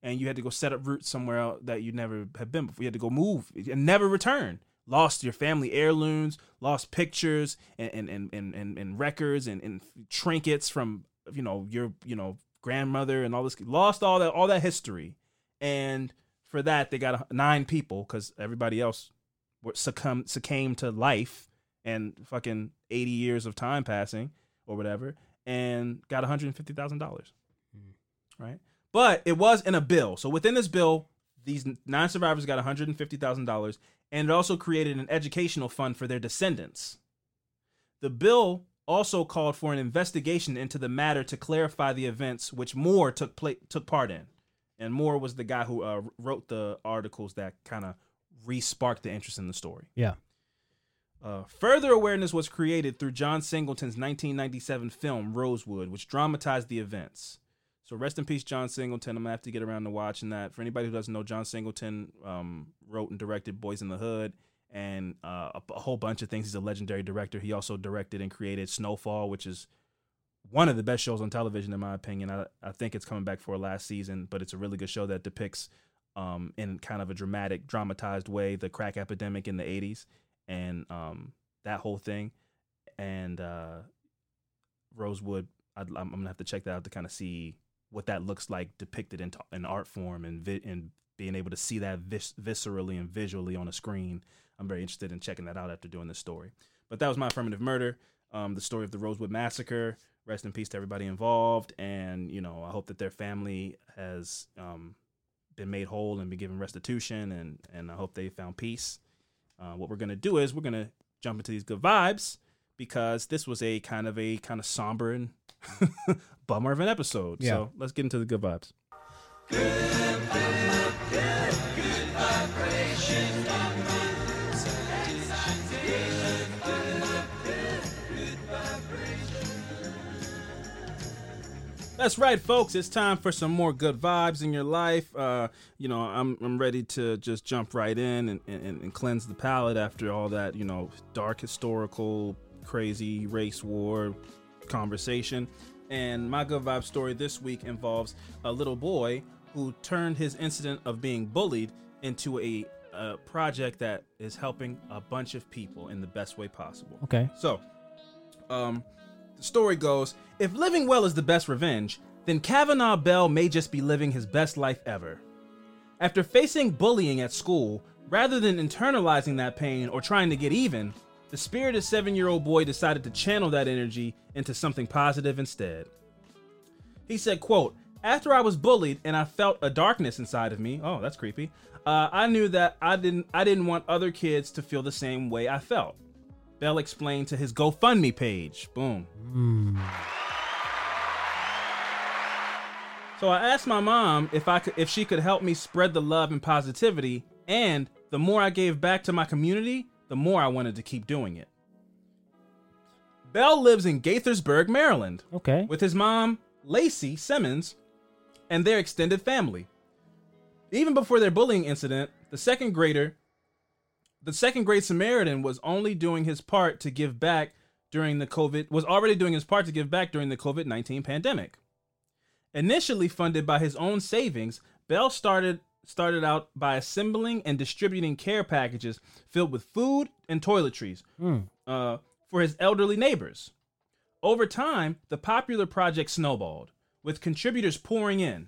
And you had to go set up roots somewhere else that you never had been before. You had to go move and never return. Lost your family heirlooms, lost pictures and and and and, and, and records and, and trinkets from you know your you know grandmother and all this. Lost all that all that history, and for that they got nine people because everybody else were succumb succumbed to life and fucking eighty years of time passing or whatever, and got one hundred and fifty thousand dollars hmm. right? But it was in a bill. So within this bill, these nine survivors got $150,000 and it also created an educational fund for their descendants. The bill also called for an investigation into the matter to clarify the events which Moore took pla- took part in. And Moore was the guy who uh, wrote the articles that kind of re-sparked the interest in the story. Yeah. Uh, further awareness was created through John Singleton's 1997 film Rosewood, which dramatized the events. So rest in peace, John Singleton. I'm gonna have to get around to watching that. For anybody who doesn't know, John Singleton um, wrote and directed Boyz n the Hood and uh, a, a whole bunch of things. He's a legendary director. He also directed and created Snowfall, which is one of the best shows on television, in my opinion. I, I think it's coming back for last season, but it's a really good show that depicts, um, in kind of a dramatic, dramatized way, the crack epidemic in the '80s and um, that whole thing. And uh, Rosewood, I'd, I'm, I'm gonna have to check that out to kind of see what that looks like depicted in, in art form and vi- and being able to see that vis- viscerally and visually on a screen. I'm very interested in checking that out after doing this story. But that was my affirmative murder, um, the story of the Rosewood massacre. Rest in peace to everybody involved, and you know I hope that their family has um, been made whole and been given restitution, and and I hope they found peace. Uh, what we're gonna do is we're gonna jump into these good vibes because this was a kind of a kind of somber and bummer of an episode. Yeah. So let's get into the good vibes. That's right, folks. It's time for some more good vibes in your life. Uh, you know, I'm I'm ready to just jump right in and, and, and cleanse the palate after all that, you know, dark historical, crazy race war conversation. And my good vibe story this week involves a little boy who turned his incident of being bullied into a, a project that is helping a bunch of people in the best way possible. Okay. So, um, story goes if living well is the best revenge, then Cavanaugh Bell may just be living his best life ever. After facing bullying at school, rather than internalizing that pain or trying to get even, the spirited seven year old boy decided to channel that energy into something positive instead. He said, quote, after I was bullied and I felt a darkness inside of me, oh, that's creepy. Uh, I knew that I didn't I didn't want other kids to feel the same way I felt. Bell explained to his GoFundMe page. Boom. Hmm. So I asked my mom if I could if she could help me spread the love and positivity, and the more I gave back to my community, the more I wanted to keep doing it. Bell lives in Gaithersburg, Maryland, Okay. with his mom, Lacey Simmons, and their extended family. Even before their bullying incident, the second grader, the second grade Samaritan was only doing his part to give back during the COVID was already doing his part to give back during the COVID-19 pandemic. Initially funded by his own savings, Bell started started out by assembling and distributing care packages filled with food and toiletries uh, for his elderly neighbors. Over time, the popular project snowballed, with contributors pouring in.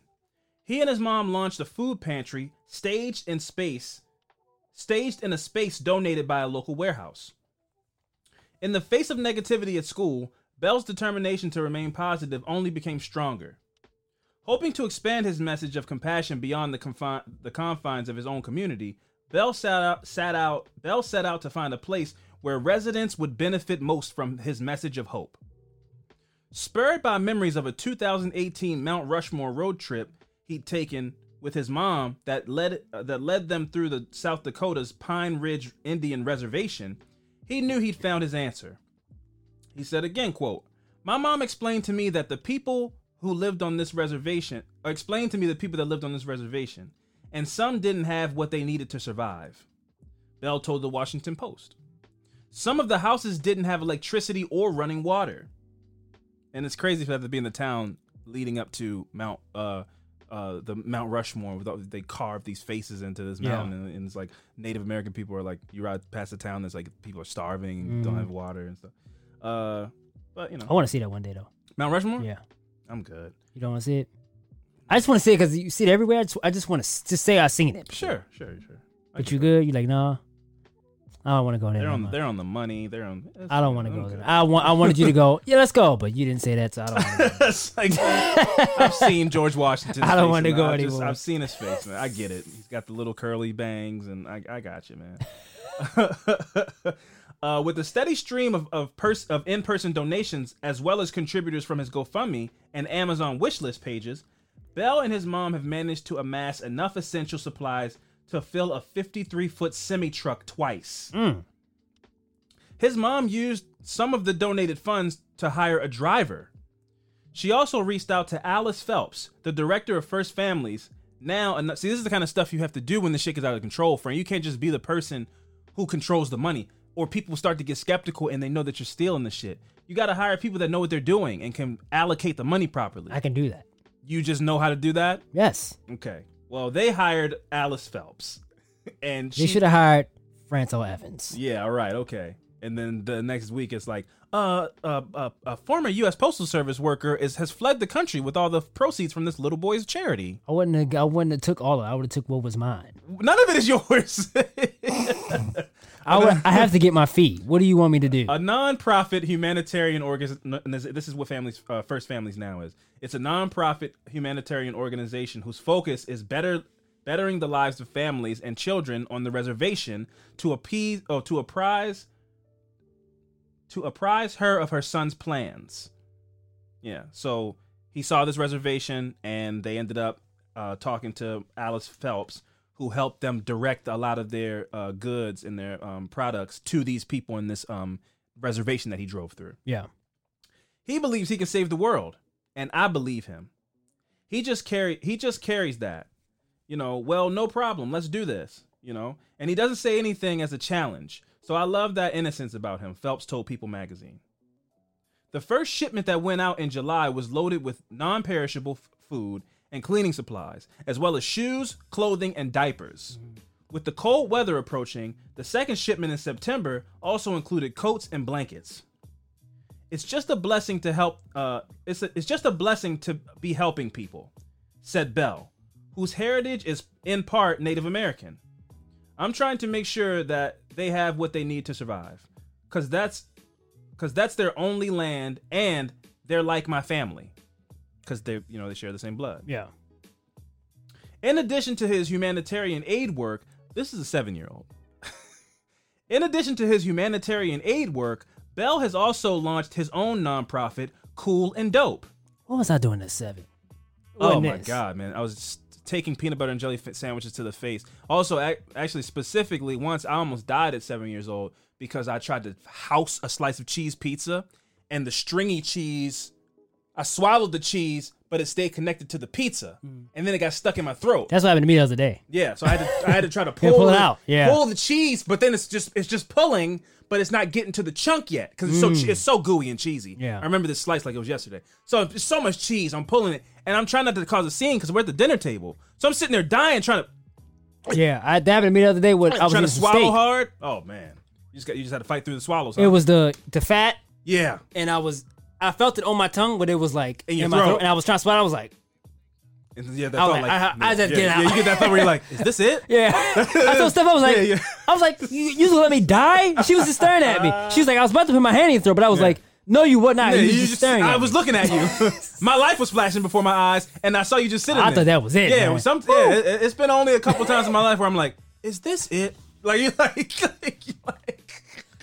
He and his mom launched a food pantry staged in space, staged in a space donated by a local warehouse. In the face of negativity at school, Bell's determination to remain positive only became stronger. Hoping to expand his message of compassion beyond the, the confines of his own community, Bell sat out, sat out, Bell set out to find a place where residents would benefit most from his message of hope. Spurred by memories of a 2018 Mount Rushmore road trip he'd taken with his mom that led uh, that led them through the South Dakota's Pine Ridge Indian Reservation, he knew he'd found his answer. He said again, quote, "My mom explained to me that the people who lived on this reservation, or explained to me the people that lived on this reservation, and some didn't have what they needed to survive." Bell told the Washington Post. Some of the houses didn't have electricity or running water. And it's crazy for that to be in the town leading up to Mount uh uh the Mount Rushmore with all, they carved these faces into this Yeah. mountain and, and it's like Native American people are like you ride past the town there's like people are starving and don't Mhm. have water and stuff. Uh but you know I want to see that one day though. Mount Rushmore? Yeah. I'm good. You don't want to see it? I just want to see it because you see it everywhere. I just, I just want to just say I've seen it. Sure, sure, sure. I But you good? You like nah? I don't want to go there. They're on they're on the money. They're on I don't want to go good. there. I want. I wanted you to go. Yeah, let's go. But you didn't say that, so I don't. Want to go. It's like, I've seen George Washington. I don't wanna go I've anymore. I've seen his face, man. I get it. He's got the little curly bangs, and I, I got you, man. uh, with a steady stream of of, pers- of in person donations, as well as contributors from his GoFundMe and Amazon wishlist pages, Bell and his mom have managed to amass enough essential supplies to fill a 53 foot semi truck twice. Mm. His mom used some of the donated funds to hire a driver. She also reached out to Alice Phelps, the director of First Families. Now, and see, this is the kind of stuff you have to do when the shit gets out of control, friend. You can't just be the person who controls the money, or people start to get skeptical and they know that you're stealing the shit. You got to hire people that know what they're doing and can allocate the money properly. I can do that. You just know how to do that? Yes. Okay. Well, they hired Alice Phelps, and They she should have hired Franco Evans. yeah, all right, okay. And then the next week it's like, uh, uh, uh, a former U.S. Postal Service worker is has fled the country with all the proceeds from this little boy's charity. I wouldn't have. I wouldn't have took all of it. I would have took what was mine. None of it is yours. I. I have to get my fee. What do you want me to do? a non-profit humanitarian organization. This is what families, uh, First Families now is. It's a non-profit humanitarian organization whose focus is better bettering the lives of families and children on the reservation to appease or to apprise to apprise her of her son's plans. Yeah, so he saw this reservation and they ended up uh, talking to Alice Phelps, who helped them direct a lot of their uh, goods and their um, products to these people in this um, reservation that he drove through. yeah. He believes he can save the world, and I believe him. He just carry he just carries that. You know, well, no problem. Let's do this, you know? And he doesn't say anything as a challenge. So I love that innocence about him, Phelps told People magazine. The first shipment that went out in July was loaded with non-perishable f- food and cleaning supplies, as well as shoes, clothing, and diapers. With the cold weather approaching, the second shipment in September also included coats and blankets. It's just a blessing to help uh it's a, it's just a blessing to be helping people said bell whose heritage is in part native american. I'm trying to make sure that they have what they need to survive cuz that's cuz that's their only land and they're like my family cuz they you know they share the same blood Yeah. in addition to his humanitarian aid work, this is a seven year old. in addition to his humanitarian aid work, Bell has also launched his own nonprofit, Cool and Dope. What was I doing at seven? Oh my this? god, man! I was just taking peanut butter and jelly sandwiches to the face. Also, actually, specifically, once I almost died at seven years old because I tried to house a slice of cheese pizza, and the stringy cheese, I swallowed the cheese, but it stayed connected to the pizza, and then it got stuck in my throat. That's what happened to me the other day. Yeah, so I had to I had to try to pull, pull it the- out, yeah. pull the cheese, but then it's just it's just pulling, but it's not getting to the chunk yet because it's so it's so gooey and cheesy. Mm. Yeah. I remember this slice like it was yesterday. So it's so much cheese, I'm pulling it, and I'm trying not to cause a scene because we're at the dinner table. So I'm sitting there dying, trying to Yeah, I, that happened to me the other day. When I was trying to swallow steak. hard. Oh man, you just got you just had to fight through the swallows. Huh? It was the the fat, yeah. and I was I felt it on my tongue, but it was like In your my throat. throat, and I was trying to swallow. I was like, And yeah, that I felt like, like, I- I yeah, just yeah, get out. Yeah, you get that thought where you're like, is this it? yeah. I told Steph, I was like, Yeah, yeah. I was like, you, you gonna let me die? She was just staring at me. She was like, I was about to put my hand in your throat, but I was like, no, you would not. Yeah, you, you just just- staring. I was looking at you. My life was flashing before my eyes, and I saw you just sitting there. I there. thought that was it, Yeah, man. some, yeah it, it's been only a couple times in my life where I'm like, is this it? Like you like, like, like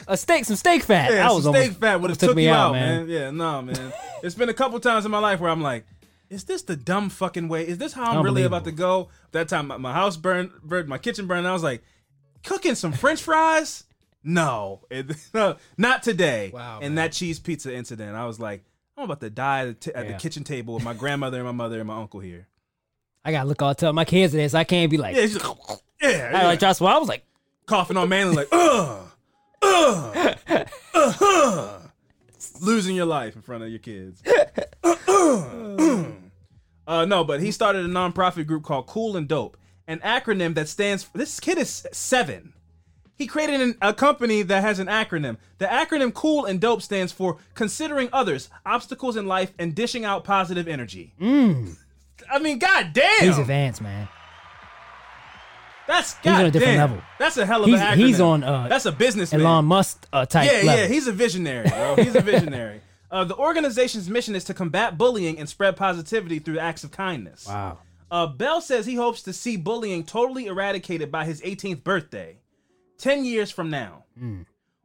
a steak, some steak fat. yeah, I was some steak fat would have took took, me you out, out, man. man. Yeah, no, man. it's been a couple times in my life where I'm like, is this the dumb fucking way? Is this how I'm really about to go? That time my, my house burned, burned, my kitchen burned. And I was like, cooking some French fries? No, it, no, not today. Wow, And that cheese pizza incident, I was like, I'm about to die at, the, t- at Yeah. the kitchen table with my grandmother and my mother and my uncle here. I gotta look all tough. My kids are there, so I can't be like, Yeah, just, yeah, I yeah. like try to swallow. I was like, coughing on Manly like, ugh, uh-huh. losing your life in front of your kids. uh, no, but he started a nonprofit group called Cool and Dope, an acronym that stands for. This kid is seven. He created an, a company that has an acronym. The acronym Cool and Dope stands for considering others, obstacles in life, and dishing out positive energy. I mean, god damn. he's advanced, man. That's He's on a god different damn. level. That's a hell of He's- an acronym. he's on, uh, That's a businessman. Elon Musk uh, type Yeah, level. yeah, he's a visionary, bro. He's a visionary. uh, the organization's mission is to combat bullying and spread positivity through acts of kindness. wow. Uh, Bell says he hopes to see bullying totally eradicated by his 18th birthday, 10 years from now.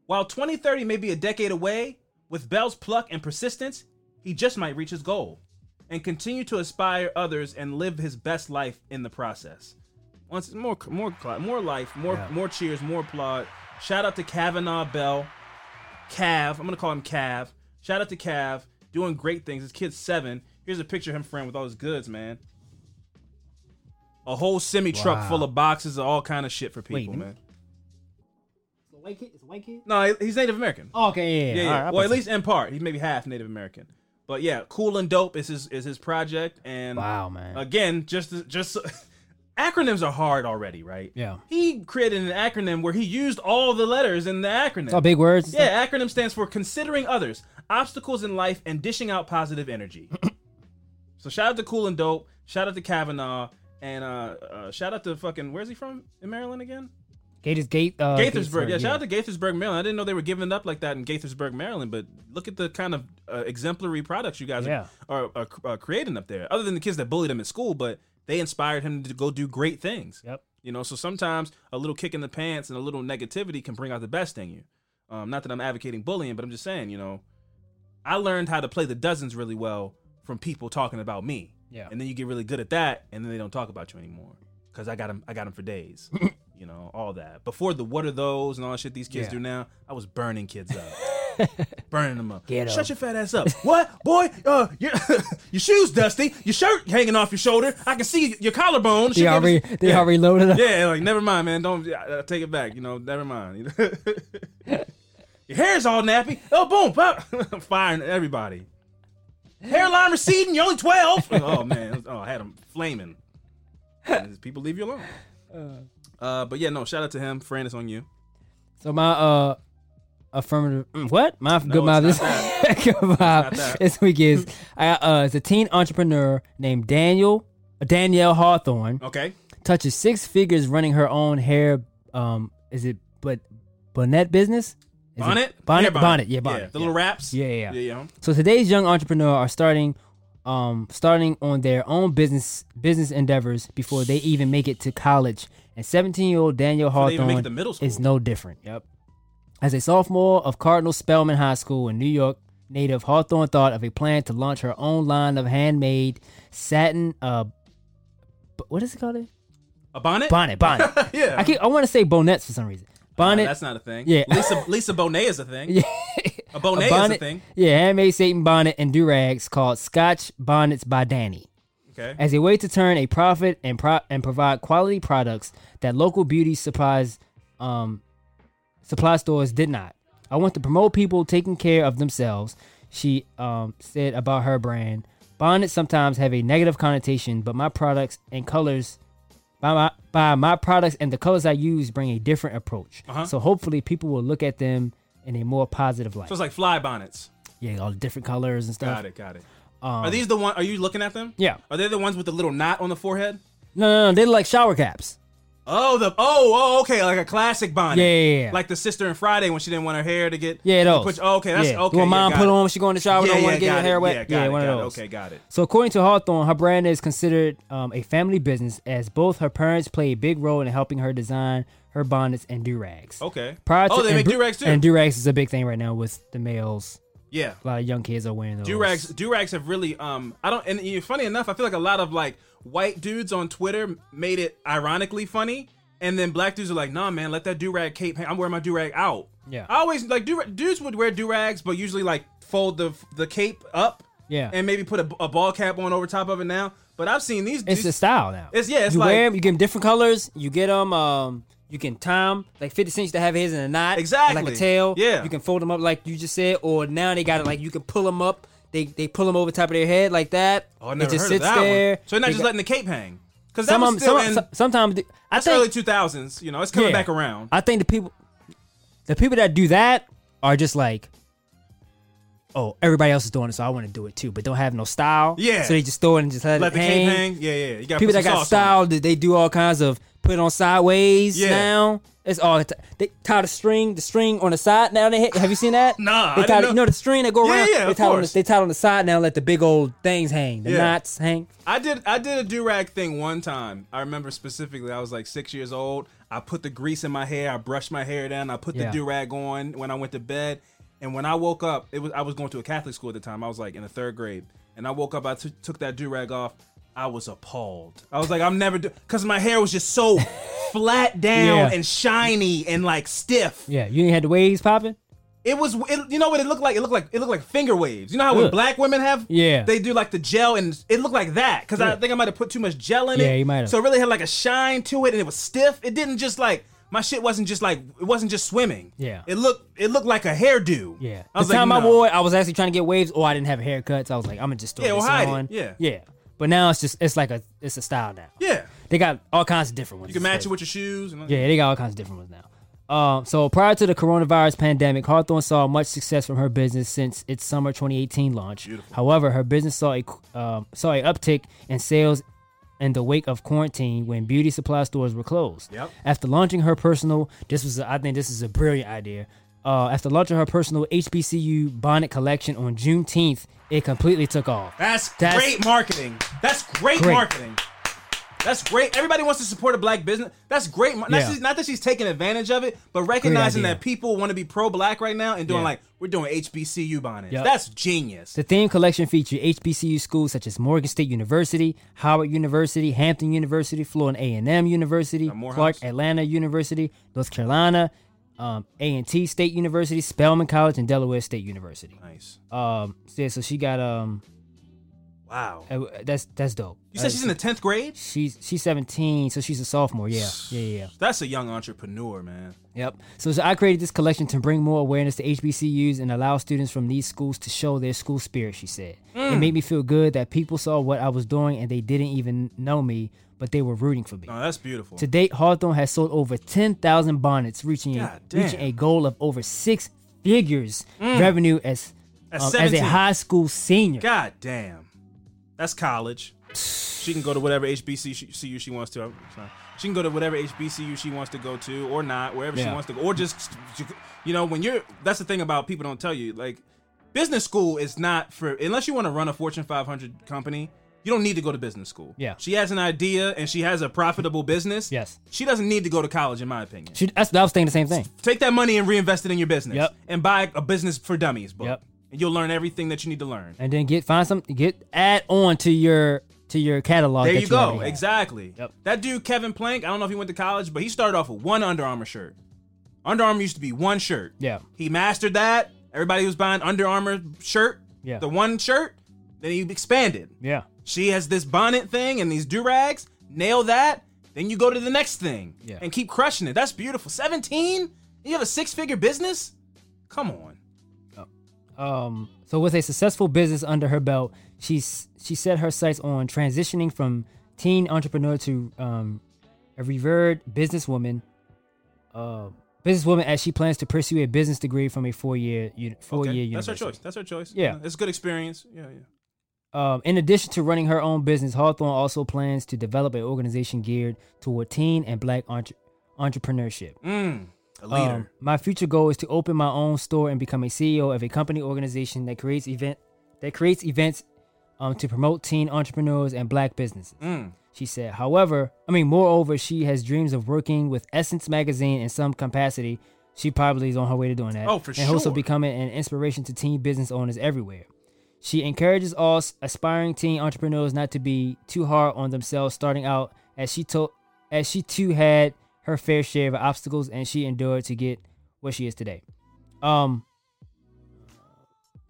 While 2030 may be a decade away, with Bell's pluck and persistence, he just might reach his goal and continue to inspire others and live his best life in the process. Once more, more, cla- more life, more, Yeah. more cheers, more applaud. Shout out to Cavanaugh Bell, Cav. I'm gonna call him Cav. Shout out to Cav, doing great things. This kid's seven. Here's a picture of him, friend, with all his goods, man. A whole semi truck Wow. full of boxes of all kind of shit for people, let me- man. It's a white kid. It's a white kid. No, he's Native American. Oh, okay, yeah, yeah. Yeah, yeah. All right, well, at least in part, he's maybe half Native American. But yeah, cool and dope is his is his project, and Wow, man. again, just just acronyms are hard already, right? Yeah. He created an acronym where he used all the letters in the acronym. All big words. Yeah, acronym stands for considering others, obstacles in life, and dishing out positive energy. so shout out to Cool and Dope, shout out to Cavanaugh, and uh, uh shout out to fucking where's he from in Maryland again? Gators Gate. Uh, Gaithersburg. Yeah, shout out to Gaithersburg, Maryland. I didn't know they were giving up like that in Gaithersburg, Maryland. But look at the kind of uh, exemplary products you guys Yeah. are, are, are, are creating up there. Other than the kids that bullied him at school, but they inspired him to go do great things. Yep. You know, so sometimes a little kick in the pants and a little negativity can bring out the best in you. Um, not that I'm advocating bullying, but I'm just saying, you know, I learned how to play the dozens really well from people talking about me. Yeah. And then you get really good at that, and then they don't talk about you anymore because I got them. I got them for days. you know, all that. Before the what are those and all that shit these kids Yeah. do now, I was burning kids up. burning them up. Ghetto. Shut your fat ass up. what, boy? Uh, your, your shoes dusty. Your shirt hanging off your shoulder. I can see your collarbone. They Shit already, they Yeah. already loaded up. Yeah, like never mind, man. Don't uh, take it back. You know, never mind. Your hair's all nappy. Oh, boom, pop. I'm firing everybody. Hairline receding. You're only twelve. Oh man. Oh, I had him flaming. People leave you alone. Uh, but yeah, no. Shout out to him. Fran, it's on you. So my uh affirmative mm, what my good this good vibe not this week is I uh it's a teen entrepreneur named Daniel Danielle Hawthorne Okay. touches six figures running her own hair um is it but bonnet business Is it- Bonnet. bonnet bonnet yeah bonnet The little wraps. Yeah, yeah, yeah. yeah. yeah. So today's young entrepreneur are starting um starting on their own business business endeavors before they even make it to college. And 17-year-old Daniel Before they even make Hawthorne is no different. Yep. As a sophomore of Cardinal Spellman High School in New York native, Hawthorne thought of a plan to launch her own line of handmade satin uh b- what is it called? A bonnet. Bonnet, bonnet. yeah. I keep I want to say bonnets for some reason. Uh, Bonnet. that's not a thing. Yeah. Lisa Lisa Bonet is a thing. Yeah. A bonnet is a bonnet, thing. Yeah, handmade Satan bonnet and do rags called Scotch Bonnets by Danny. Okay. as a way to turn a profit and pro- and provide quality products that local beauty supplies um, supply stores did not. I want to promote people taking care of themselves. She um, said about her brand. Bonnets sometimes have a negative connotation, but my products and colors, by my, by my products and the colors I use, bring a different approach. Uh-huh. So hopefully, people will look at them in a more positive light. So it's like fly bonnets. yeah, all the different colors and stuff. Got it. Got it. Um, are these the one? Are you looking at them? Yeah. Are they the ones with the little knot on the forehead? No, no, no. They're like shower caps. Oh, the oh, oh, okay, like a classic bonnet. Yeah, yeah, yeah. Like the sister in Friday when she didn't want her hair to get Yeah, those. Put, oh, okay, that's yeah. okay. Yeah, mom put it. on when she go in the shower, Yeah, don't want yeah, to get her it. hair wet. Yeah, got it, one got of those. Okay, got it. So according to Hawthorne, her brand is considered um, a family business as both her parents play a big role in helping her design her bonnets and do rags. Okay. Prior to, oh, they and make do rags too. And do rags is a big thing right now with the males. yeah. A lot of young kids are wearing those. Do rags, do rags have really. Um, I don't. And funny enough, I feel like a lot of like white dudes on Twitter made it ironically funny, and then black dudes are like, "Nah, man, let that do rag cape. hang. I'm wearing my do rag out." Yeah. I always like do dudes would wear do rags, but usually like fold the the cape up. Yeah. And maybe put a, a ball cap on over top of it now. But I've seen these. It's these a style now. It's yeah. It's you like wear 'em, you get them different colors. You get them. Um, you can tie 'em, like Fifty Cent used to have his in a knot, Exactly. like a tail. Yeah. you can fold them up like you just said, or now they got it like you can pull them up. They they pull them over top of their head like that. Oh, I never it just heard sits of that there. one. So you're not They just got- letting the cape hang. Because that some was still some, in, some- sometimes I think early 2000s. You know, it's coming Yeah. back around. I think the people, the people that do that are just like, oh, everybody else is doing it, so I want to do it too, but don't have no style. Yeah. So they just throw it and just let, Let it the hang. cape hang. Yeah, yeah. People that got style, they, they do all kinds of put it on sideways Yeah. now. It's all they tie the string, the string on the side now. They hit. Have you seen that? Nah, they I tie know- You know the string that go Yeah, around. yeah, they of tie it on the, course. they tie on the side now. Let the big old things hang. The Yeah. knots hang. I did I did a do rag thing one time. I remember specifically. I was like six years old. I put the grease in my hair. I brushed my hair down. I put Yeah. the do rag on when I went to bed. And when I woke up, it was I was going to a Catholic school at the time. I was like in the third grade. And I woke up. I t- took that do rag off. I was appalled. I was like, I'm never do because my hair was just so flat down Yeah. and shiny and like stiff. Yeah, you ain't had the waves popping. It was, it, you know what it looked like? It looked like it looked like finger waves. You know how when Ugh. black women have, Yeah. they do like the gel, and it looked like that because I think I might have put too much gel in Yeah, it. you might have. So it really had like a shine to it, and it was stiff. It didn't just like my shit wasn't just like it wasn't just swimming. Yeah. it looked it looked like a hairdo. Yeah. I was the like, time I no. wore it, I was actually trying to get waves, or I didn't have haircuts. I was like, I'm gonna just throw Yeah, this hide it. on. Yeah. Yeah. But now it's just it's like a it's a style now. Yeah, They got all kinds of different ones. you can match it with your shoes. And Yeah, they got all kinds of different ones now. Um, so prior to the coronavirus pandemic, Hawthorne saw much success from her business since its summer 2018 launch. However, her business saw a um, saw a uptick in sales in the wake of quarantine when beauty supply stores were closed. Yep. After launching her personal, this was a, I think this is a brilliant idea. Uh, after launching her personal HBCU bonnet collection on Juneteenth, it completely took off. That's, That's- great marketing. That's great, Great. marketing. That's great. Everybody wants to support a black business. That's great. Not, Yeah. she's- not that she's taking advantage of it, but recognizing that people want to be pro-black right now and doing Yeah. like we're doing HBCU bonnets. Yep. That's genius. The theme collection featured HBCU schools such as Morgan State University, Howard University, Hampton University, Florida A&M University, Clark Atlanta University, North Carolina, um, A&T State University, Spelman College, and Delaware State University. Nice. Um, so, yeah, so she got um, Wow. uh, that's that's dope. You said Uh, she's in the tenth grade. she's she's 17, so she's a sophomore. Yeah, yeah, yeah. That's a young entrepreneur, man. Yep. So, so I created this collection to bring more awareness to HBCUs and allow students from these schools to show their school spirit, she said. Mm. It made me feel good that people saw what I was doing and they didn't even know me, but they were rooting for me. No, that's beautiful. To date, Hawthorne has sold over 10,000 bonnets, reaching a, reaching a goal of over six figures Mm. revenue as, um, as a high school senior. God damn. That's college. She can go to whatever HBCU she wants to. She can go to whatever HBCU she wants to go to, or not, wherever she wants to go, or just, you know, when you're. That's the thing about people don't tell you. Like, business school is not for unless you want to run a Fortune 500 company. You don't need to go to business school. Yeah. She has an idea and she has a profitable business. Yes. She doesn't need to go to college, in my opinion. She, that's, I was thinking the same thing. Take that money and reinvest it in your business. Yep. And buy a business for dummies book. Yep. And you'll learn everything that you need to learn. And then get find some get add on to your to your catalog. There that you go. Exactly. Yep. That dude Kevin Plank. I don't know if he went to college, but he started off with one Under Armour shirt. Under Armour used to be one shirt. Yeah. He mastered that. Everybody was buying Under Armour shirt, Yeah. the one shirt, then he expanded. Yeah. She has this bonnet thing and these do rags. Nail that. Then you go to the next thing Yeah. and keep crushing it. That's beautiful. 17? You have a six figure business? Come on. Um, so with a successful business under her belt, she's she set her sights on transitioning from teen entrepreneur to um, a revered businesswoman. Uh, businesswoman as she plans to pursue a business degree from a four year four Okay, year That's her choice. That's her choice. Yeah. It's a good experience. Yeah, yeah. Um, in addition to running her own business, Hawthorne also plans to develop an organization geared toward teen and black entre- entrepreneurship. Mm, a leader. Um, my future goal is to open my own store and become a CEO of a company organization that creates event that creates events um, to promote teen entrepreneurs and black businesses. Mm. She said, however, I mean, moreover, she has dreams of working with Essence magazine in some capacity. She probably is on her way to doing that. Oh, for and also becoming an inspiration to teen business owners everywhere. She encourages all aspiring teen entrepreneurs not to be too hard on themselves starting out, as she told, as she too had her fair share of obstacles and she endured to get where she is today. Um.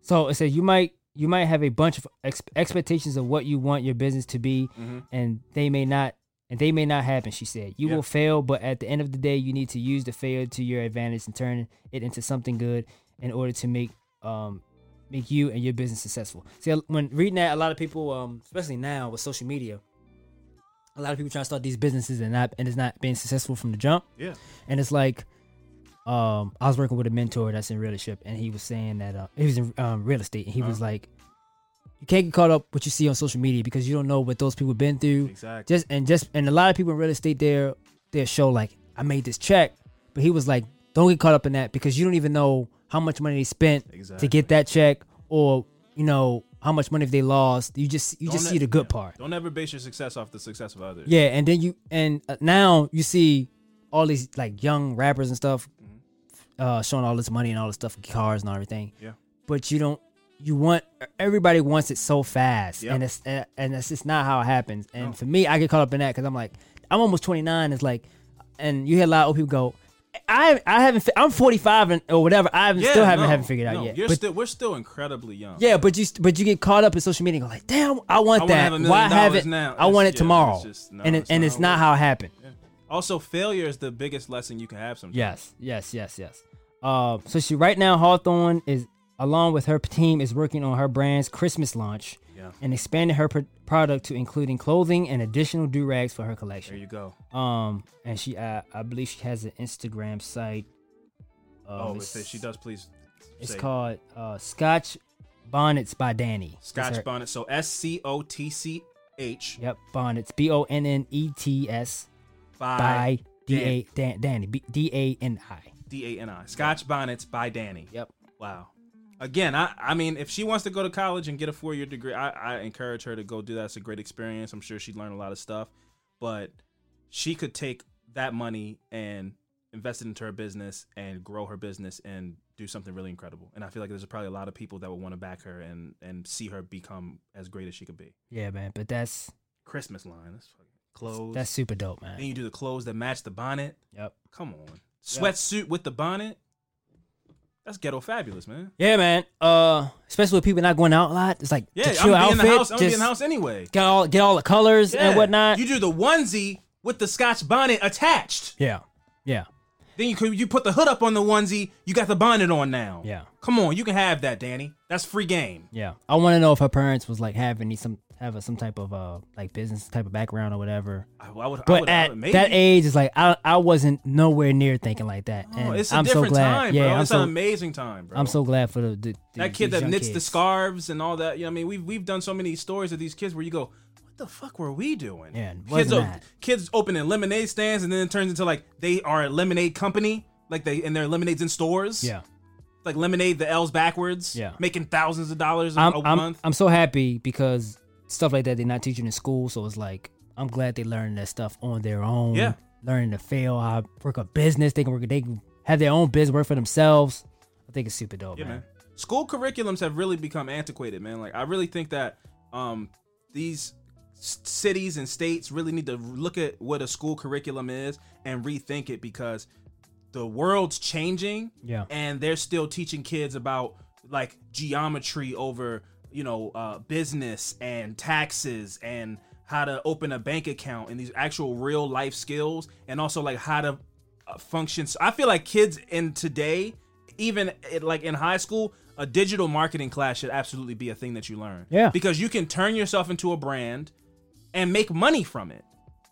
So it says you might you might have a bunch of ex- expectations of what you want your business to be, Mhm. and they may not and they may not happen. She said you Yeah. will fail, but at the end of the day, you need to use the failure to your advantage and turn it into something good in order to make um make you and your business successful. See, when reading that, a lot of people, um, especially now with social media, a lot of people trying to start these businesses and not and it's not being successful from the jump. Yeah. And it's like, um, I was working with a mentor that's in real estate and he was saying that uh, he was in um, real estate, and he was Uh-huh. like, you can't get caught up what you see on social media because you don't know what those people have been through. Exactly. Just and just and a lot of people in real estate, they're they show like I made this check, but he was like, don't get caught up in that because you don't even know how much money they spent to get that check, or you know how much money they lost. You just you just Don't see the good yeah. part. Don't ever base your success off the success of others. Yeah, and then you and uh, now you see all these like young rappers and stuff uh showing all this money and all this stuff, cars and everything. Mm-hmm. Yeah. But you don't you want everybody wants it so fast Yep. and it's uh, and it's just not how it happens. And No. for me, I get caught up in that cuz I'm like I'm almost 29 it's like and you hear a lot of people go I I haven't I'm 45 and or whatever. I haven't, Yeah, still haven't no, haven't figured out no, yet. You're But- still we're still incredibly young. yeah, but you but you get caught up in social media and go like, damn, I want I that. have Why have it now. I want it yeah, tomorrow, just- no, and it, it's and not it's how it not how it happened. Also, failure is the biggest lesson you can have sometimes. Yes, yes, yes, yes. Uh, so she right now Hawthorne is along with her team is working on her brand's Christmas launch Yeah. and expanded her pr- product to including clothing and additional do rags for her collection. There you go. Um, and she uh, I believe she has an Instagram site. Oh, Um, if it's, she does, please. It's called uh, Scotch Bonnets by Dani. Scotch her- Bonnet. So S C O T C H Yep, Bonnets. B O N N E T S by D Dan- Dani. D A N I. D A N I. Scotch Bonnets by Dani. Yep. Wow. Again, I I mean, if she wants to go to college and get a four year degree, I, I encourage her to go do that. It's a great experience. I'm sure she'd learn a lot of stuff. But she could take that money and invest it into her business and grow her business and do something really incredible. And I feel like there's probably a lot of people that would want to back her and and see her become as great as she could be. Yeah, man. But that's Christmas line. That's clothes. that's super dope, man. then you do the clothes that match the bonnet. Yep. Come on. Sweatsuit with the bonnet. That's ghetto fabulous, man. Yeah, man. Uh, especially with people not going out a lot. It's like Yeah, the I'm chill in outfit. the house. I'm in the house anyway. Get all get all the colors Yeah. and whatnot. You do the onesie with the Scotch bonnet attached. yeah, yeah, Then you could you put the hood up on the onesie. You got the bonnet on now. yeah, Come on, you can have that, Dani. That's free game. yeah. I want to know if her parents was like having some have a, some type of uh like business type of background or whatever. I, I would. I But would, I at would- that age, it's like I I wasn't nowhere near thinking like that. Oh, and it's a I'm so different glad. time, yeah, bro. I'm it's so an amazing time, bro. I'm so glad for the, the, that kid that knits the scarves and all that. You know, I mean, we've we've done so many stories of these kids where you go, what the fuck were we doing? Yeah, kids, that. kids opening lemonade stands, and then it turns into like they are a lemonade company, like they and their lemonades in stores. Yeah, like lemonade the L's backwards. Yeah. making thousands of dollars a, I'm a I'm, month. I'm so happy because stuff like that they're not teaching in school. So it's like I'm glad they learn that stuff on their own. Yeah. learning to fail, how to work a business. They can work. They can have their own business, work for themselves. I think it's super dope, Yeah, man. man. School curriculums have really become antiquated, man. Like I really think that um these s- cities and states really need to look at what a school curriculum is and rethink it because the world's changing Yeah. and they're still teaching kids about like geometry over you know uh, business and taxes and how to open a bank account and these actual real life skills and also like how to uh, function so i feel like kids in today even it, like in high school a digital marketing class should absolutely be a thing that you learn Yeah. because you can turn yourself into a brand and make money from it.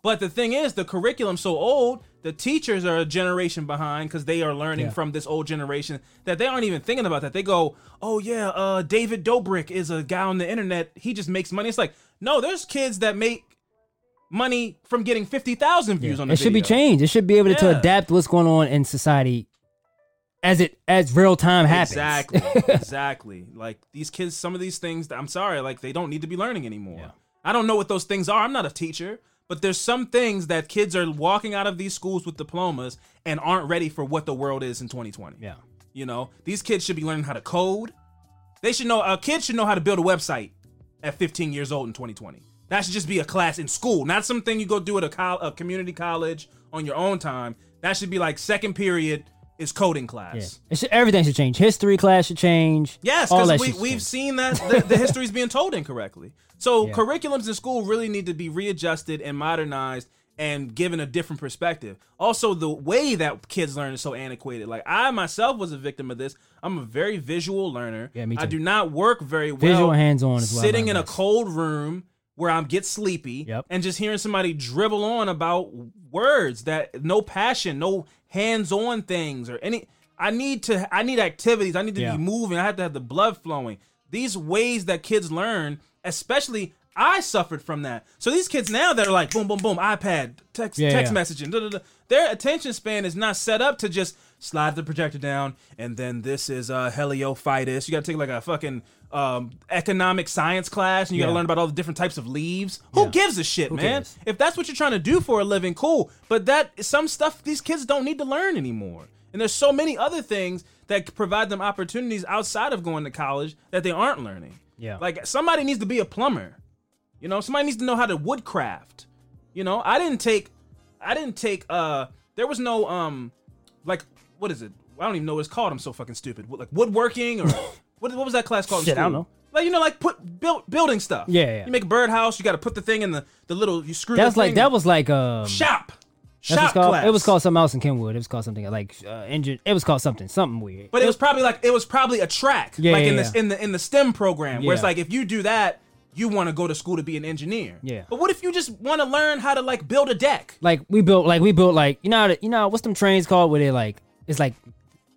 But the thing is, the curriculum's so old, the teachers are a generation behind because they are learning Yeah. from this old generation that they aren't even thinking about that. They go, "Oh yeah, uh, David Dobrik is a guy on the internet. He just makes money." It's like, no, there's kids that make money from getting fifty thousand views on the internet. it should be changed. It should be able to adapt what's going on in society as it as real time happens. Exactly, exactly. Like these kids, some of these things, I'm sorry, like they don't need to be learning anymore. Yeah. I don't know what those things are. I'm not a teacher, but there's some things that kids are walking out of these schools with diplomas and aren't ready for what the world is in 2020. yeah. You know, these kids should be learning how to code. They should know a kid should know how to build a website at 15 years old in 2020. That should just be a class in school, not something you go do at a, col- a community college on your own time. That should be like second period is coding class. Yeah. It should, everything should change. History class should change. Yes, because we, we've seen that the, the history is being told incorrectly. So Yeah. curriculums in school really need to be readjusted and modernized and given a different perspective. Also, the way that kids learn is so antiquated. Like I myself was a victim of this. I'm a very visual learner. Yeah, me too. I do not work very well. Visual hands-on is Sitting in a cold room where I'm get sleepy Yep. and just hearing somebody dribble on about words that no passion, no hands-on things or any I need to I need activities. I need to Yeah. be moving. I have to have the blood flowing. These ways that kids learn, especially I suffered from that. So these kids now that are like boom boom boom iPad, text Yeah, text yeah. messaging, da, da, da, their attention span is not set up to just slide the projector down and then this is uh heliophytus. You got to take like a fucking um economic science class and you got to Yeah. learn about all the different types of leaves. Who gives a shit, Who man? cares? If that's what you're trying to do for a living, cool. But that some stuff these kids don't need to learn anymore. And there's so many other things that provide them opportunities outside of going to college that they aren't learning. Yeah. Like somebody needs to be a plumber. You know, somebody needs to know how to woodcraft. You know, I didn't take I didn't take uh there was no um like what is it? I don't even know what it's called. I'm so fucking stupid. What, like woodworking or what what was that class called? Shit, I don't know. Like you know, like put build building stuff. Yeah, yeah. You make a birdhouse. You got to put the thing in the the little. You screw. That's like that was like um shop. That's what's Shop called, class. It was called something else in Kenwood. It was called something like uh, engine. It was called something something weird. But it was probably like it was probably a track. Yeah, like yeah, in yeah. this in the in the STEM program where it's like if you do that, you want to go to school to be an engineer. Yeah. But what if you just want to learn how to like build a deck? like we built like we built like you know how to, you know what's them trains called where they like it's like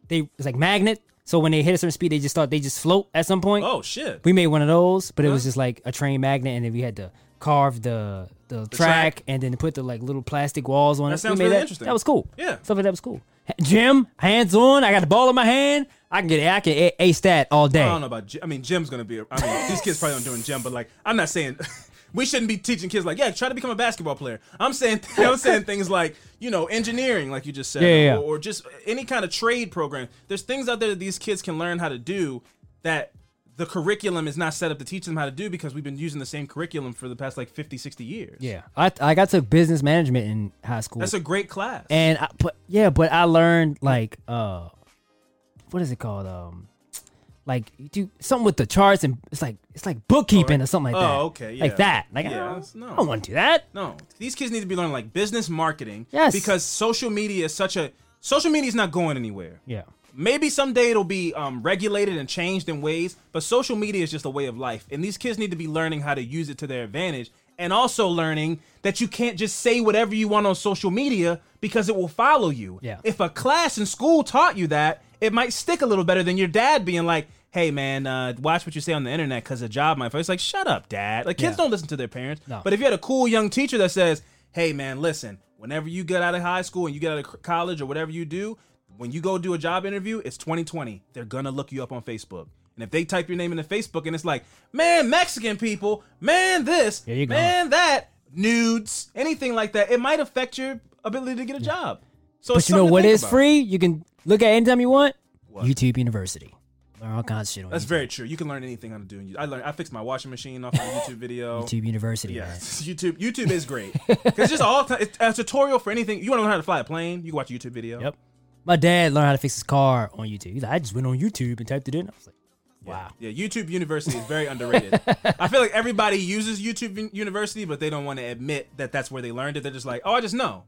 they it's like magnet. So when they hit a certain speed, they just start they just float at some point. Oh shit. We made one of those, but it was just like a train magnet, and then we had to carve the the, track, track. and then put the like little plastic walls on That it. sounds really that, interesting. That was cool. Yeah. stuff like that was cool. Gym, hands on. I got the ball in my hand. I can get it. I can ace that all day. I don't know about. Gy- I mean, Jim's gonna be. I mean, these kids probably aren't doing gym, but like, I'm not saying we shouldn't be teaching kids like, yeah, try to become a basketball player. I'm saying, I'm saying things like, you know, engineering, like you just said, yeah, yeah. Or, or just any kind of trade program. There's things out there that these kids can learn how to do that the curriculum is not set up to teach them how to do because we've been using the same curriculum for the past like 50, 60 years. Yeah, I I got to business management in high school. That's a great class. and I, but yeah, but I learned like uh, what is it called? Um, like you do something with the charts and it's like it's like bookkeeping or something like Oh, that. okay, yeah. like that. Like I, Yeah, don't, no. I don't want to do that. No, these kids need to be learning like business marketing. Yes. Because social media is such a social media is not going anywhere. Yeah, Maybe someday it'll be um, regulated and changed in ways, but social media is just a way of life, and these kids need to be learning how to use it to their advantage, and also learning that you can't just say whatever you want on social media because it will follow you. Yeah. If a class in school taught you that, it might stick a little better than your dad being like, "Hey man, uh, watch what you say on the internet because a job might." It's like, shut up, dad. Like kids Yeah. don't listen to their parents. No. But if you had a cool young teacher that says, "Hey man, listen, whenever you get out of high school and you get out of college or whatever you do, when you go do a job interview, it's 2020. They're gonna look you up on Facebook." And if they type your name into Facebook and it's like, man, Mexican people, man, this, you go. man, that, nudes, anything like that, it might affect your ability to get a job. So but you know what is about. free? You can look at anytime you want. What? YouTube University. Learn all kinds of shit on That's YouTube. very true. You can learn anything how to do. I learned. I fixed my washing machine off of a YouTube video. YouTube University. Yeah. YouTube. YouTube is great. 'Cause it's just all. It's a tutorial for anything. You want to learn how to fly a plane? You can watch a YouTube video. Yep. My dad learned how to fix his car on YouTube. He's like, I just went on YouTube and typed it in. I was like, wow. Yeah, YouTube University is very underrated. I feel like everybody uses YouTube University, but they don't want to admit that that's where they learned it. They're just like, oh, I just know.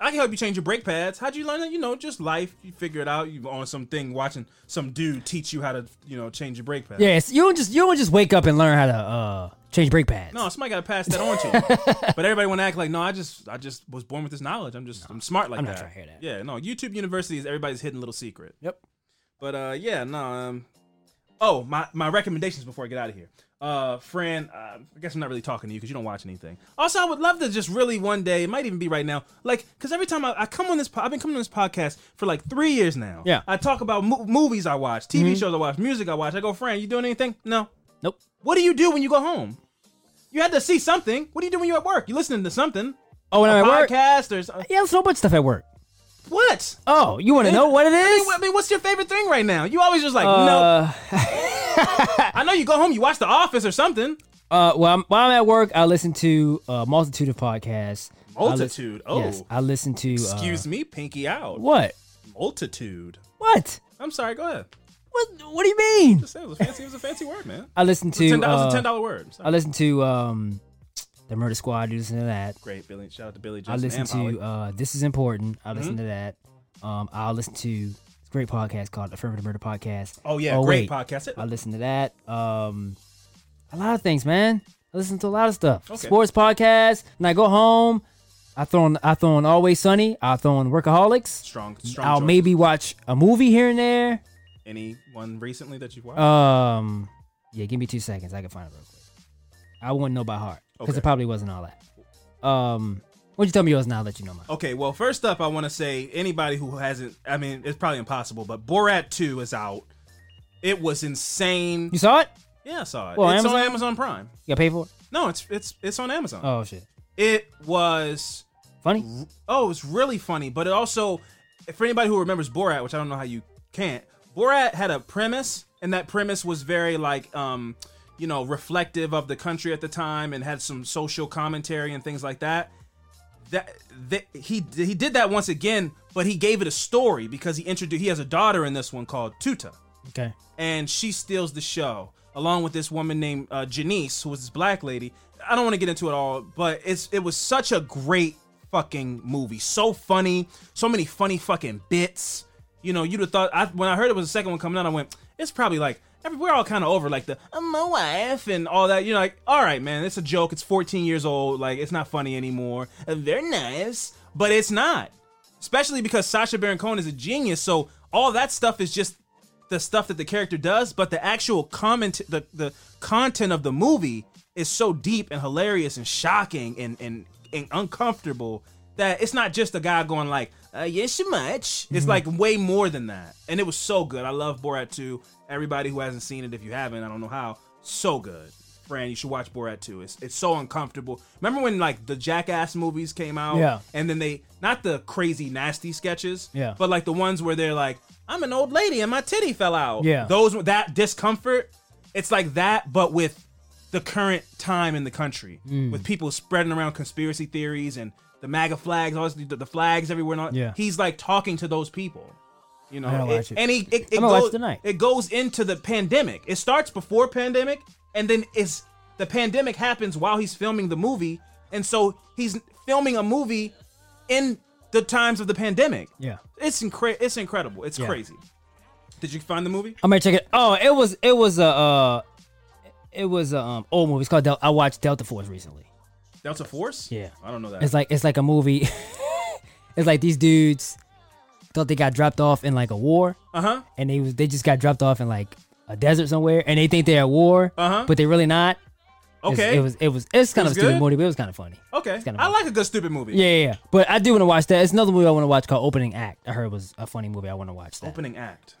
I can help you change your brake pads. How'd you learn that? You know, just life. You figure it out. You on something watching some dude teach you how to, you know, change your brake pads. Yes, you don't just you don't just wake up and learn how to uh change brake pads. No, somebody got to pass that on to you. but everybody want to act like, no, I just, I just was born with this knowledge. I'm just, I'm smart like I'm that. not trying to hear that. Yeah, no, YouTube University is everybody's hidden little secret. Yep. But uh, yeah, no. Um, oh, my my recommendations before I get out of here. Uh, Fran, uh, I guess I'm not really talking to you because you don't watch anything. Also, I would love to just really one day, it might even be right now, like, because every time I, I come on this, po- I've been coming on this podcast for like three years now. Yeah. I talk about mo- movies I watch, TV shows I watch, music I watch. I go, Fran, you doing anything? No. Nope. What do you do when you go home? You had to see something. What do you do when you're at work? You listening to something? Oh, when a I'm at work? podcast or something? Yeah, so much stuff at work. What? Oh, you want to know what it is? I mean, I mean, what's your favorite thing right now? You always just like, Uh, no. I know you go home, you watch The Office or something. Uh, well, I'm, while I'm at work, I listen to a multitude of podcasts. I lis- Multitude. oh, Yes, I listen to. excuse uh, me, pinky out. What? Multitude. What? I'm sorry. Go ahead. What? What do you mean? Just say it was a fancy. It was a fancy word, man. I listen It was a to. ten, uh, a ten dollar word. Sorry. I listen to um, the Murder Squad. You listen to that. Great, Billy. Shout out to Billy. I listen to uh, This Is Important. I listen Mhm. to that. Um, I'll listen to it's a great podcast called Affirmative Murder Podcast. Oh yeah, oh, great wait. podcast. I listen to that. Um, a lot of things, man. I listen to a lot of stuff. Okay. Sports podcasts. When I go home, I throw on I throw on Always Sunny. I throw on Workaholics. Strong, strong. I'll choice. maybe watch a movie here and there. anyone recently that you've watched. Um, yeah, give me two seconds. I can find it real quick. I wouldn't know by heart because Okay. it probably wasn't all that. Um, what'd you tell me yours? Now I'll let you know mine. Okay, well, first up, I want to say anybody who hasn't, I mean, it's probably impossible, but Borat 2 is out. It was insane. You saw it? Yeah, I saw it. Well, it's Amazon? on Amazon Prime. You got paid for it? No, it's it's it's on Amazon. Oh shit, It was funny. oh, it's really funny, but it also for anybody who remembers Borat, which I don't know how you can't. Borat had a premise, and that premise was very like um, you know, reflective of the country at the time and had some social commentary and things like that. That, that he he did that once again, but he gave it a story because he introduced he has a daughter in this one called Tutar Okay. and she steals the show along with this woman named uh, Janice, who was this black lady. I don't want to get into it all, but it's it was such a great fucking movie, so funny, so many funny fucking bits. You know, you'd have thought I, when I heard it was the second one coming out, I went, it's probably like we're all kind of over like the I'm my wife and all that. You're like, all right, man, it's a joke. It's 14 years old, like it's not funny anymore. Uh, They're nice, but it's not. Especially because Sacha Baron Cohen is a genius, so all that stuff is just the stuff that the character does, but the actual comment, the the content of the movie is so deep and hilarious and shocking and and, and uncomfortable that it's not just a guy going like, uh, "Yes, so much." It's like way more than that, and it was so good. I love Borat 2. Everybody who hasn't seen it, if you haven't, I don't know how, so good. Fran, you should watch Borat 2. It's it's so uncomfortable. Remember when like the Jackass movies came out? Yeah. And then they not the crazy nasty sketches, Yeah. but like the ones where they're like, I'm an old lady and my titty fell out. Yeah. Those that discomfort, it's like that, but with the current time in the country, Mm. with people spreading around conspiracy theories and the MAGA flags, all the, the flags everywhere. And all, Yeah. He's like talking to those people. You know, it- watch it. and he it, it I'm gonna watch goes it tonight. it goes into the pandemic. It starts before pandemic, and then it's the pandemic happens while he's filming the movie, and so he's filming a movie in the times of the pandemic. Yeah. It's incre- It's incredible. It's Yeah. crazy. Did you find the movie? I'm gonna check it. Oh, it was it was a uh, it was a um old movie. It's called Del- I watched Delta Force recently. Delta Force? Yeah. I don't know that. It's like it's like a movie. it's like these dudes thought they got dropped off in like a war, uh huh. and they was they just got dropped off in like a desert somewhere, and they think they're at war, Uh-huh. but they're really not. Okay. It was it was it's kind It of was a stupid good? movie, but it was kind of funny. Okay. It's kinda I like a good stupid movie. Yeah, yeah, yeah. But I do want to watch that. It's another movie I want to watch called Opening Act. I heard was a funny movie. I want to watch that. Opening act.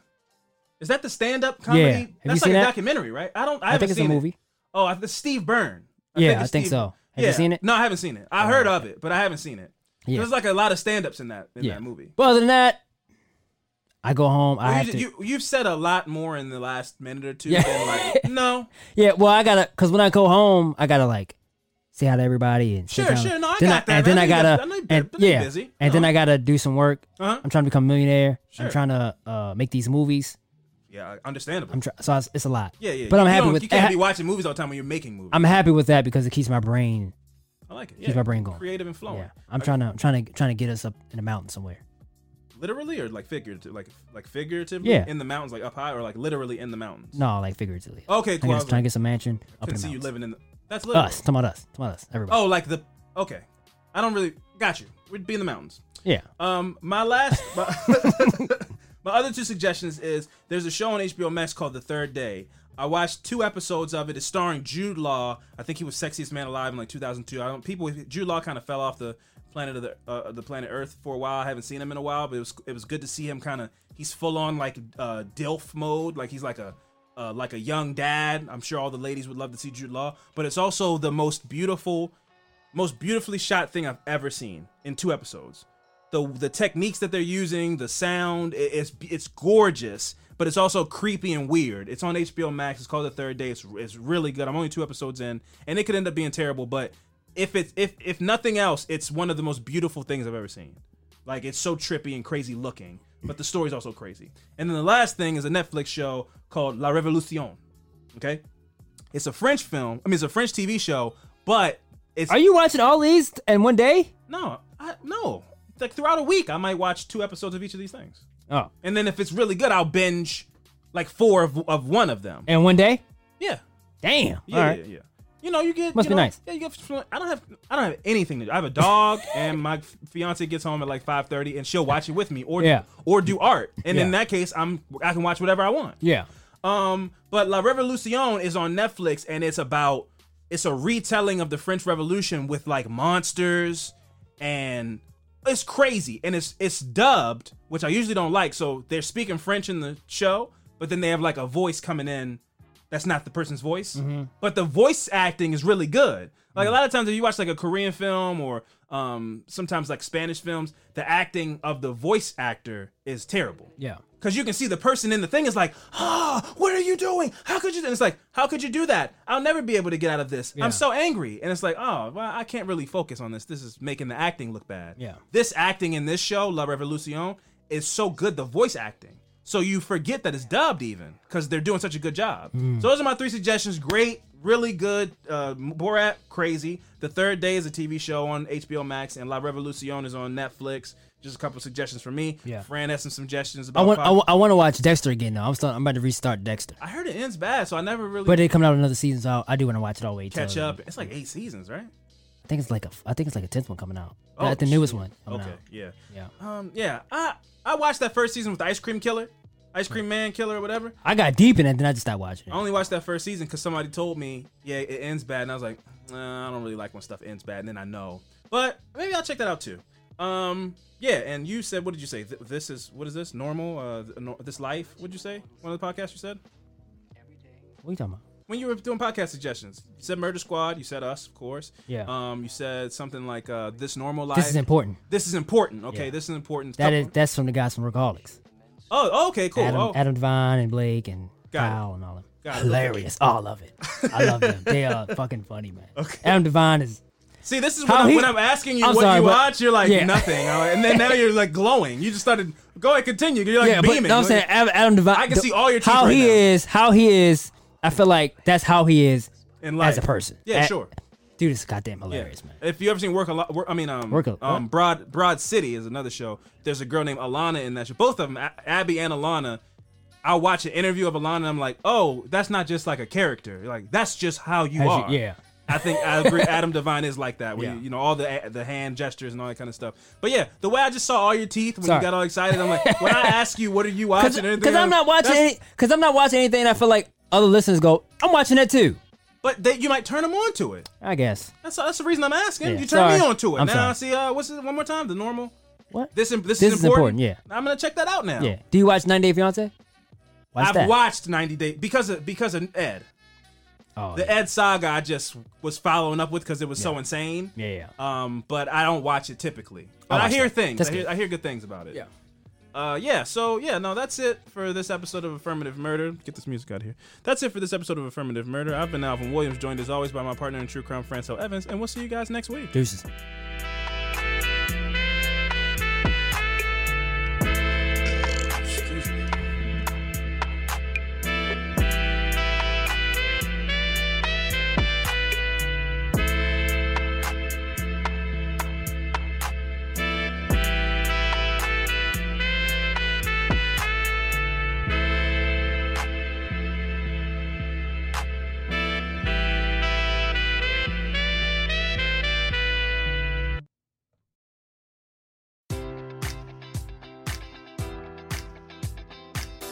Is that the stand-up comedy? Yeah. Have you That's like a that? documentary, right? I don't. I, I haven't think it's a seen it. movie. Oh, I- the Steve Byrne. Yeah, I it's think Steve- so. Have you yeah. seen it? No, I haven't seen it. I Oh, heard okay. of it, but I haven't seen it. Yeah. There's like a lot of stand-ups in that in Yeah. that movie. But other than that, I go home. I Well, have you, to. you you've said a lot more in the last minute or two Yeah. than like no. yeah, well, I gotta because when I go home, I gotta like say hi to everybody and Sure, sure. No, I then got that, And then. I I gotta, I and I yeah, busy. and then I gotta do some work. Uh-huh. I'm trying to become a millionaire. Sure. I'm trying to uh, make these movies. Yeah, understandable. I'm try- so it's, it's a lot. yeah, yeah. But I'm happy with. You can't I- be watching movies all the time when you're making movies. I'm happy with that because it keeps my brain. I like it. keeps Yeah. my brain going. Creative and flowing. Yeah, I'm trying to, I'm trying to, trying to get us up in the mountain somewhere. Literally or like figurative, like like figuratively Yeah. in the mountains, like up high, or like literally in the mountains. No, like figuratively. Okay, cool. I I guess was trying to get some mansion up in Couldn't the see you mountains. living in the. That's literal. Us, talking about us, talking about us, everybody. Oh, like the. Okay, I don't really got you. We'd be in the mountains. yeah. Um, my last, my, my other two suggestions is there's a show on HBO Max called The Third Day. I watched two episodes of it. It's starring Jude Law. I think he was sexiest man alive in like 2002. I don't people. Jude Law kind of fell off the planet of the uh, the planet Earth for a while. I haven't seen him in a while, but it was it was good to see him kind of. He's full on like uh, Dilf mode. Like he's like a uh, like a young dad. I'm sure all the ladies would love to see Jude Law. But it's also the most beautiful most beautifully shot thing I've ever seen in two episodes. The the techniques that they're using, the sound, it- it's it's gorgeous, but it's also creepy and weird. It's on HBO Max. It's called The Third Day. It's, it's really good. I'm only two episodes in, and it could end up being terrible, but if it's if if nothing else, it's one of the most beautiful things I've ever seen. Like it's so trippy and crazy looking, but the story's also crazy. And then the last thing is a Netflix show called La Revolution. Okay, it's a French film. I mean, it's a French TV show, but it's Are you watching all these in one day? no, I, no. Like throughout a week, I might watch two episodes of each of these things, Oh, and then if it's really good, I'll binge like four of, of one of them. in one day? Yeah, Damn. yeah, all right. yeah, yeah. You know, you get Must you be know, nice. Yeah, you get. I don't have. I don't have anything to do. I have a dog, and my fiance gets home at like five thirty, and she'll watch it with me, or Yeah. or do art. And in that case, I'm I can watch whatever I want. Yeah. Um, but La Revolution is on Netflix, and it's about it's a retelling of the French Revolution with like monsters, and it's crazy, and it's it's dubbed, which I usually don't like. So they're speaking French in the show, but then they have like a voice coming in that's not the person's voice, but the voice acting is really good. Like a lot of times, if you watch like a Korean film or um, sometimes like Spanish films, the acting of the voice actor is terrible. Yeah. Because you can see the person in the thing is like, ah, what are you doing? How could you? And it's like, how could you do that? I'll never be able to get out of this. Yeah. I'm so angry. And it's like, oh, well, I can't really focus on this. This is making the acting look bad. Yeah. This acting in this show, La Revolution, is so good. The voice acting. So you forget that it's dubbed even because they're doing such a good job. Mm. So those are my three suggestions. Great, really good. Uh, Borat, crazy. The Third Day is a TV show on HBO Max, and La Revolucion is on Netflix. Just a couple suggestions from me. Yeah. Fran has some suggestions about. I want, I, want, I want to watch Dexter again though. I'm still, I'm about to restart Dexter, I heard it ends bad, so I never really but it coming out another season, so I do want to watch it all the way. catch up. It's like eight seasons, right? I think it's like a, I think it's like a tenth one coming out. Oh, the, the newest shit. one. Okay, out. yeah, Yeah. um, yeah. I I watched that first season with Ice Cream Killer, Ice Cream Man Killer, or whatever. I got deep in it, then I just stopped watching I it. only watched that first season because somebody told me, yeah, it ends bad, and I was like, nah, I don't really like when stuff ends bad, and then I know. But maybe I'll check that out too. Um, yeah, and you said, what did you say? Th- this is what is this normal? Uh, th- no- this life? What'd you say? One of the podcasts you said What are you talking about? When you were doing podcast suggestions. You said Murder Squad. You said us, of course. Yeah. Um, you said something like uh, this normal life. This is important. This is important. Okay, Yeah. this is important. That is that's from the guys from Workaholics. Oh, oh, okay, cool. Adam, oh, Adam DeVine and Blake and Got it. Kyle and all of them. Got it. Hilarious. All of it. I love them. They are fucking funny, man. Okay. Adam DeVine is See, this is when I'm, when I'm asking you I'm what sorry, you but- watch. You're like Yeah. nothing, and then now you're like glowing. You just started. Go ahead, continue. You're like yeah, but beaming. no, I'm saying Adam, DeVine. I can the- see all your teeth how right he now. is. How he is. I feel like that's how he is in life as a person. Yeah, A- sure. Dude is goddamn hilarious, man. If you ever seen Work a lot, I mean, um, Work a- um. Broad Broad City is another show. There's a girl named Ilana in that show. Both of them, A- Abby and Ilana. I watch an interview of Ilana. and I'm like, oh, that's not just like a character. Like that's just how you As you- are. yeah. I think I agree. Adam DeVine is like that. Where Yeah. you, you know all the the hand gestures and all that kind of stuff. But yeah, the way I just saw all your teeth when Sorry. you got all excited, I'm like, when I ask you, what are you watching? Because I'm not watching. that's- Because I'm not watching anything. I feel like other listeners go. I'm watching that too. But they, you might turn them on to it. I guess. That's that's the reason I'm asking. Yeah, you turn me sorry. on to it. I'm now sorry. I see. Uh, what's it? One more time. The normal. What? This this, This is, is important. important, yeah. I'm gonna check that out now. Yeah. Do you watch 90 Day Fiance? Watch I've that. watched 90 Day because of because of Ed. Oh, The yeah. Ed saga I just was following up with because it was so insane. yeah, yeah. Um, but I don't watch it typically. But I'll I hear that. things. I hear, good. I hear good things about it. Yeah. Uh, yeah, so yeah, no, that's it for this episode of Affirmative Murder. Get this music out of here. That's it for this episode of Affirmative Murder. I've been Alvin Williams, joined as always by my partner in true crime, Francel Evans, and we'll see you guys next week. Deuces.